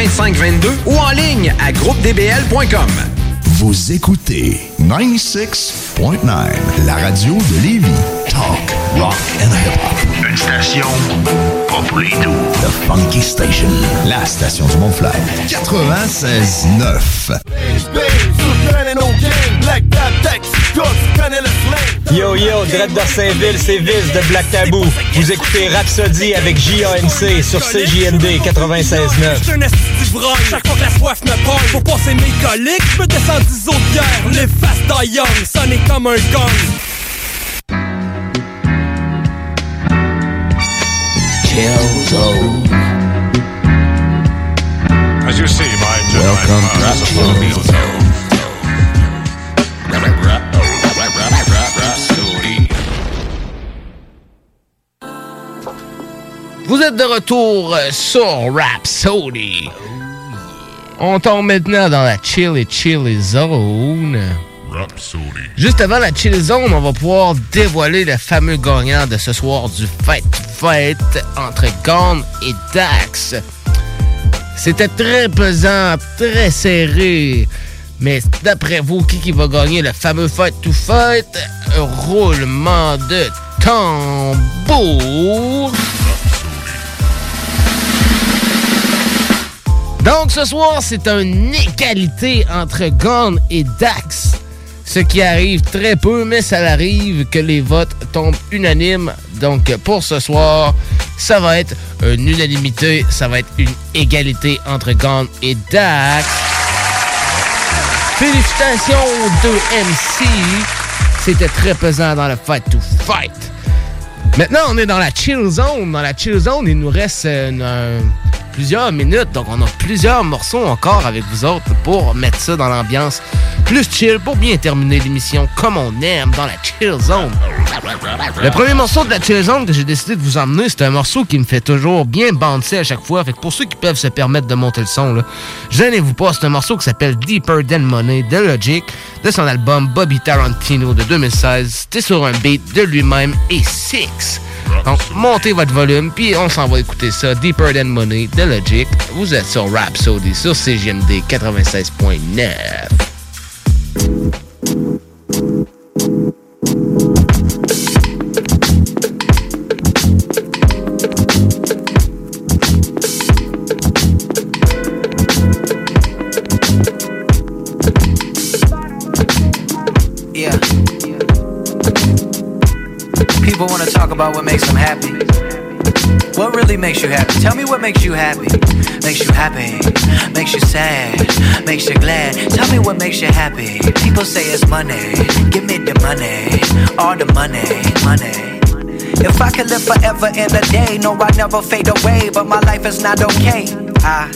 418-681-2522 ou en ligne à groupedbl.com. Vous écoutez 96.9, la radio de Lévis. Talk, rock and hip-hop. Une station pas pour les doux. The Funky Station, la station du Mont-Flair. 96.9. Yo yo, Dread d'Orsainville, c'est Vince de Black Tabou. Vous écoutez Rhapsody avec JANC sur CJMD 96.9. J'suis un esti d'ivrogne. Chaque fois que la soif me pogne, faut passer mes coliques, j'me descends 10 autres bières. Les fast die young, sonner comme un gong. As you see, my Welcome Vous êtes de retour sur Rhapsody. On tombe maintenant dans la chilly chilly zone. Rhapsody. Juste avant la chilly zone, on va pouvoir dévoiler le fameux gagnant de ce soir du Fight Fight entre Gone et Dax. C'était très pesant, très serré. Mais d'après vous, qui, qui va gagner le fameux Fight to Fight? Roulement de tambour. Donc ce soir, c'est une égalité entre Gon et Dax. Ce qui arrive très peu, mais ça arrive que les votes tombent unanimes. Donc pour ce soir, ça va être une unanimité, ça va être une égalité entre Gon et Dax. Félicitations aux deux MC. C'était très pesant dans le Fight to Fight. Maintenant, on est dans la chill zone. Dans la chill zone, il nous reste euh, un- plusieurs minutes. Donc, on a plusieurs morceaux encore avec vous autres pour mettre ça dans l'ambiance plus chill pour bien terminer l'émission comme on aime dans la chill zone. Le premier morceau de la chill zone que j'ai décidé de vous emmener, c'est un morceau qui me fait toujours bien bouncer à chaque fois. Fait que pour ceux qui peuvent se permettre de monter le son, là, gênez-vous pas. C'est un morceau qui s'appelle Deeper Than Money de Logic de son album Bobby Tarantino de 2016. C'était sur un beat de lui-même et Six. Donc, montez votre volume, puis on s'en va écouter ça. Deeper Than Money de Logic. Vous êtes sur Rhapsody sur CGMD 96.9. Yeah. People want to talk about what makes them happy. What really makes you happy? Tell me what makes you happy. Makes you happy, makes you sad, makes you glad. Tell me what makes you happy. People say it's money. Give me the money, all the money, money. If I could live forever in a day, no, I'd never fade away, but my life is not okay. I,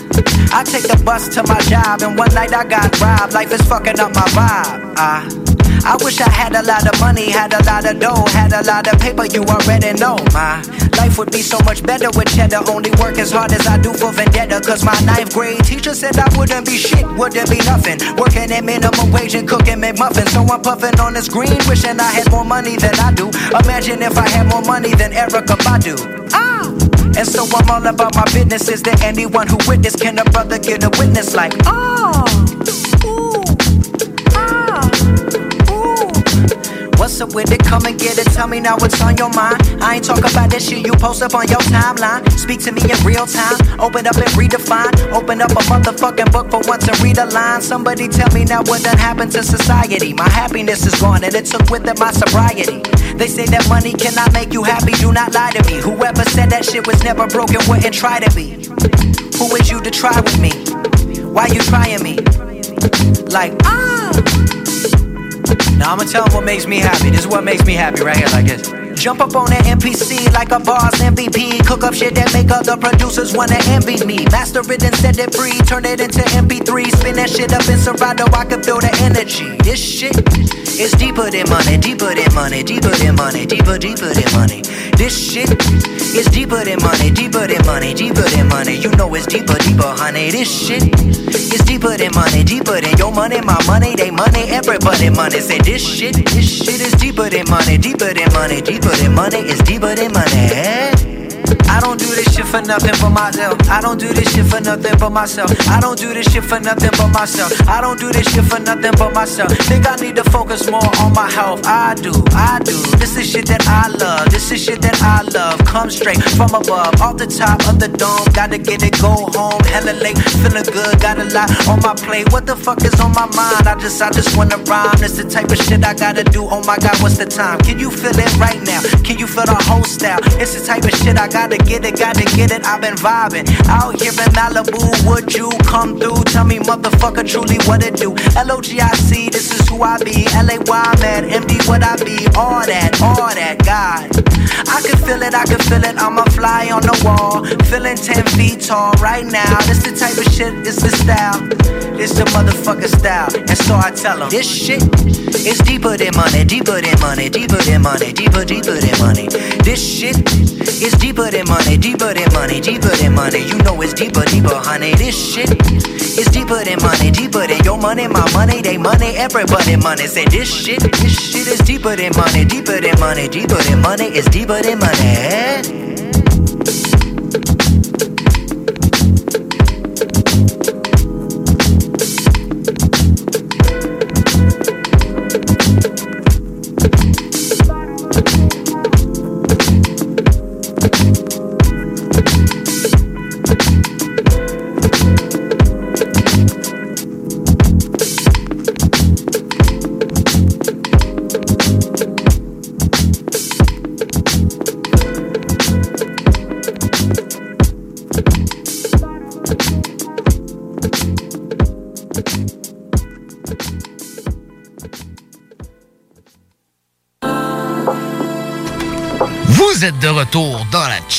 I take the bus to my job, and one night I got robbed. Life is fucking up my vibe. I, I wish I had a lot of money, had a lot of dough, had a lot of paper. You already know my life would be so much better with cheddar. Only work as hard as I do for vendetta. Cause my ninth grade teacher said I wouldn't be shit, wouldn't be nothing. Working at minimum wage and cooking McMuffins. So I'm puffing on this green, wishing I had more money than I do. Imagine if I had more money than Erica Badu. Ah! And so I'm all about my business. Is there anyone who witnessed? Can a brother get a witness like, oh? What's up with it? Come and get it. Tell me now what's on your mind. I ain't talking about that shit you post up on your timeline. Speak to me in real time. Open up and redefine. Open up a motherfucking book for once and read a line. Somebody tell me now what done happened to society. My happiness is gone and it took with it my sobriety. They say that money cannot make you happy. Do not lie to me. Whoever said that shit was never broken wouldn't try to be. Who is you to try with me? Why you trying me? Like, ah. Now I'ma tell 'em what makes me happy. This is what makes me happy right here, like this. Jump up on that NPC like a boss MVP. Cook up shit that make other producers wanna envy me. Master it and set it free. Turn it into MP3. Spin that shit up in Serato. I can feel the energy. This shit is deeper than money. Deeper than money. Deeper than money. Deeper, deeper than money. This shit is deeper than money. Deeper than money. Deeper than money. You know it's deeper, deeper, honey. This shit is deeper than money. Deeper than your money, my money, they money, everybody money. Say this shit, this shit is deeper than money. Deeper than money. Deeper than money. is deeper than money. I don't do this shit for nothing but myself. I don't do this shit for nothing but myself. I don't do this shit for nothing but myself. I don't do this shit for nothing but myself. Think I need to focus more on my health. I do, I do. This is shit that I love. This is shit that I love. Come straight from above, off the top of the dome. Gotta get it, go home. Hella late, feeling good. Got a lot on my plate. What the fuck is on my mind? I just, I just wanna rhyme. It's the type of shit I gotta do. Oh my god, what's the time? Can you feel it right now? Can you feel the whole style? It's the type of shit I gotta get it, gotta get it. I've been vibing out here in Malibu. Would you come through? Tell me, motherfucker, truly what it do? L O G I C, this is who I be. L A Y, man, MD, what I be. All that, all that, God. I can feel it, I can feel it. I'm a fly on the wall, feeling 10 feet tall right now. This the type of shit, it's the style. This the motherfucker style. And so I tell 'em, this shit is deeper than money, deeper than money, deeper than money, deeper, deeper than money. This shit is deeper than money, deeper than money, deeper than money. You know it's deeper, deeper, honey. This shit is deeper than money, deeper than your money, my money, they money, everybody money. Say this shit, this shit is deeper than money, deeper than money, deeper than money, it's deeper than money.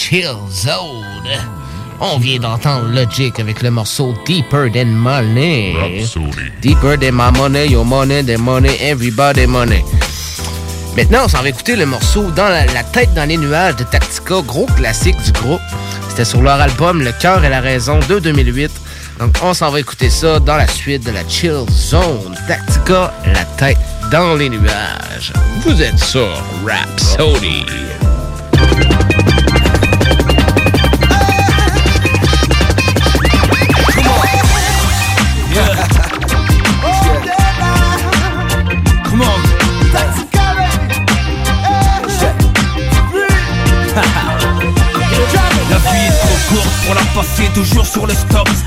Chill zone. On vient d'entendre Logic avec le morceau Deeper Than Money. Deeper Than My Money, Your Money, The Money, Everybody Money. Maintenant, on s'en va écouter le morceau Dans la, la tête dans les nuages de Tactica, gros classique du groupe. C'était sur leur album Le cœur et la raison de 2008. Donc, on s'en va écouter ça dans la suite de la Chill Zone. Tactica, la tête dans les nuages. Vous êtes sur Rhapsody.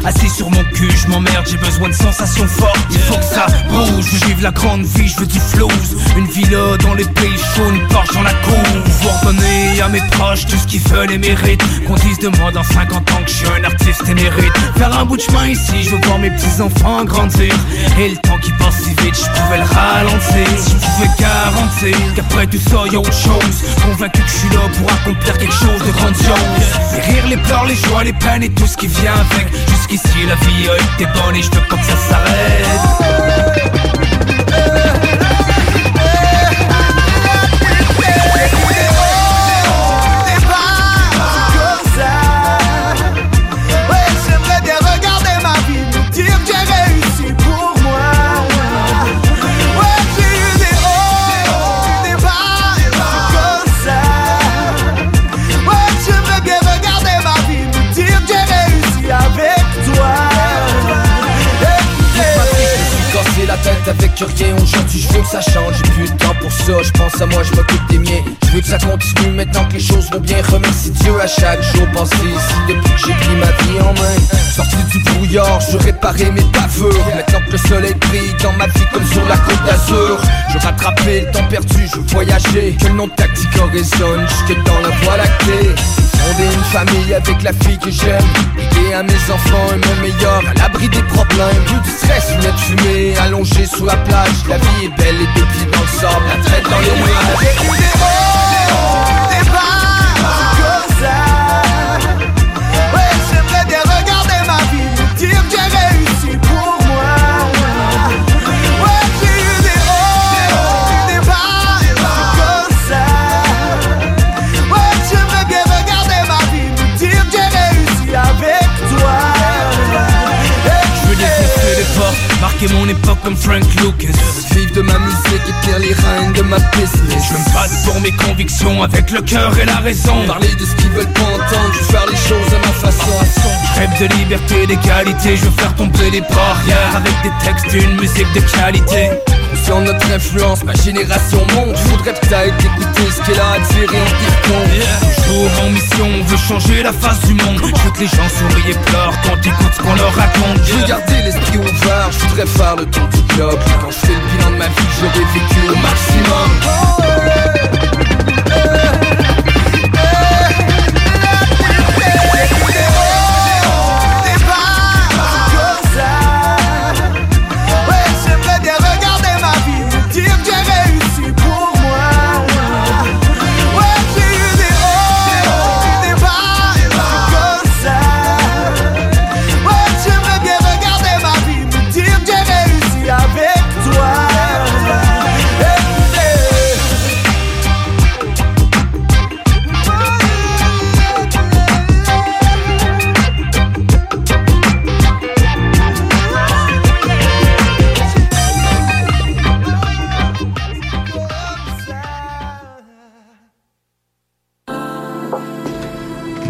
Assis sur mon cul, je m'emmerde, j'ai besoin de sensations fortes. Il faut que ça bouge, je vivre la grande vie, je veux du flow Une villa dans les pays chauds, une Porsche dans la cour. Pouvoir donner à mes proches tout ce qu'ils veulent et méritent. Qu'on dise de moi dans 50 ans que je suis un artiste émérite. Faire un bout de chemin ici, je veux voir mes petits-enfants grandir. Et le temps qui passe si vite, je pouvais le ralentir. Je pouvais garantir qu'après tout ça y a autre chose. Convaincu que je suis là pour accomplir quelque chose de grandiose. Les rires, les pleurs, les joies, les peines et tout ce qui vient avec. Jusqu'ici la vie a été bonne et je veux pas que ça s'arrête moi, je m'occupe des miens. Je veux que ça continue maintenant que les choses vont bien. Remercie Dieu à chaque jour, pensez ici depuis que j'ai pris ma vie en main. Sorti du brouillard, je réparais mes bavures. Maintenant que le soleil brille dans ma vie comme sur la côte d'Azur. Je rattrapais le temps perdu, je voyageais. Que le nom de Tactica résonne jusque dans la voie lactée Fonder une famille avec la fille que j'aime. Aider à mes enfants et mon meilleur à l'abri des problèmes. Plus de stress, lunettes fumées, allongé sous la plage. La vie est belle et deux pieds dans le la traite dans les marquer mon époque comme Frank Lucas. Vivre de ma musique et tenir les rênes de ma business. Je me bats pour mes convictions avec le cœur et la raison. Parler de ce qu'ils veulent pas entendre, je veux faire les choses à ma façon. Je rêve de liberté, d'égalité, je veux faire tomber les barrières Avec des textes, une musique de qualité Sur notre influence, ma génération monte. Faudrait peut-être écouter ce qu'elle a à dire et en dire Toujours en mission, on veut changer la face du monde. Je veux que les gens sourient et pleurent quand ils écoutent ce qu'on leur raconte. Je veux garder l'esprit ouvert, je voudrais faire le tour du globe. Quand je fais le bilan de ma vie, j'aurais vécu au maximum. Des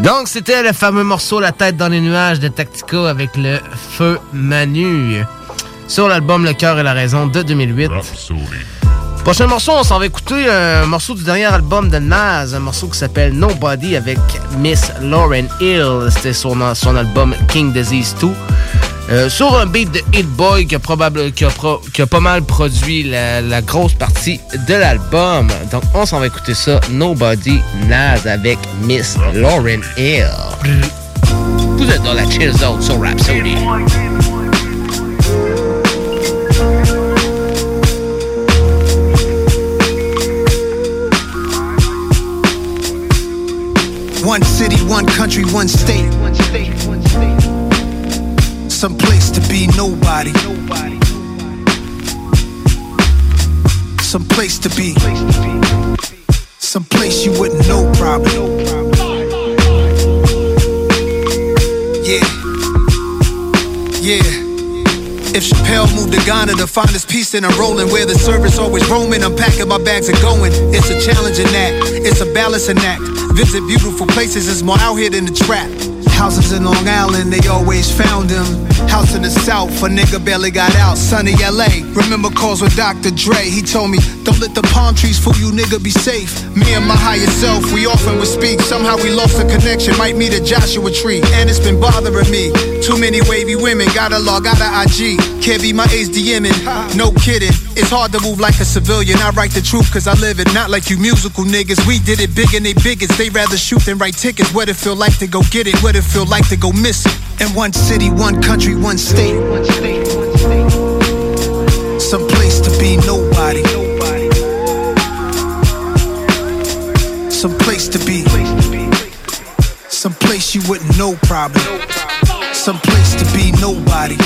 Donc, c'était le fameux morceau La tête dans les nuages de Tactica avec le feu Manu. Sur l'album Le cœur et la raison de 2008. Prochain morceau, on s'en va écouter un morceau du dernier album de Nas, un morceau qui s'appelle Nobody avec Miss Lauren Hill. C'était son, son album King Disease 2. Euh, sur un beat de Hit Boy qui a, probable, qui a, pro- qui a pas mal produit la, grosse partie de l'album. Donc on s'en va écouter ça. Nobody Nas avec Miss Lauren Hill. Vous êtes dans la chill zone sur Rhapsody. One city, one country, one state. Some place to be nobody. Some place to be. Some place you wouldn't know probably. Yeah. Yeah. If Chappelle moved to Ghana to find his peace, then I'm rolling where the service always roaming. I'm packing my bags and going. It's a challenging act, it's a balancing act. Visit beautiful places, it's more out here than the trap. Houses in Long Island, they always found him. House in the South, a nigga barely got out. Sunny LA, remember calls with Dr. Dre. He told me, don't let the palm trees fool you, nigga, be safe. Me and my higher self, we often would speak. Somehow we lost the connection, might meet a Joshua tree. And it's been bothering me. Too many wavy women, gotta log out of IG. Can't be my age DMing, no kidding. It's hard to move like a civilian. I write the truth cause I live it, not like you musical niggas. We did it big and they biggest. They rather shoot than write tickets. What it feel like to go get it, what it feel like to go miss it. In one city, one country, one state. Some place to be nobody. Some place to be. Some place you wouldn't know probably. Some place to be nobody.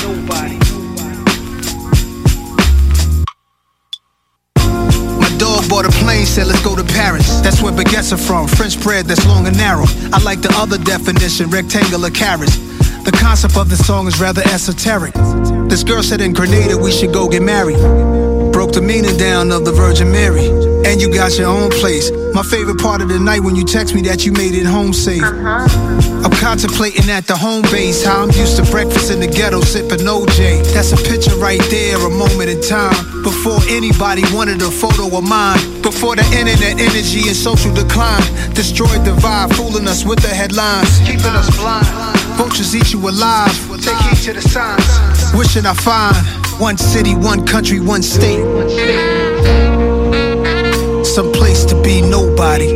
My dog bought a plane, said let's go to Paris. That's where baguettes are from, French bread that's long and narrow. I like the other definition, rectangular carrots. The concept of the song is rather esoteric. This girl said in Grenada we should go get married. Broke the meaning down of the Virgin Mary. And you got your own place. My favorite part of the night when you text me that you made it home safe. Uh-huh. I'm contemplating at the home base how I'm used to breakfast in the ghetto sipping OJ. That's a picture right there, a moment in time. Before anybody wanted a photo of mine. Before the internet energy and social decline destroyed the vibe, fooling us with the headlines, keeping us blind. Vultures eat you alive. Take heed to the signs. Wishing I find one city, one country, one state. Some place to be nobody.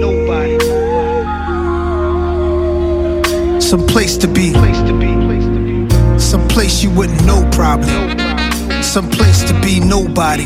Some place to be. Some place you wouldn't know probably. Some place to be nobody.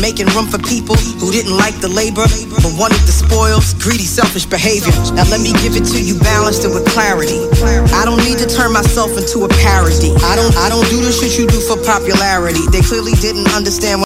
Making room for people who didn't like the labor, but wanted the spoils, greedy, selfish behavior. Now let me give it to you balanced and with clarity. I don't need to turn myself into a parody. I don't, I don't do the shit you do for popularity. They clearly didn't understand.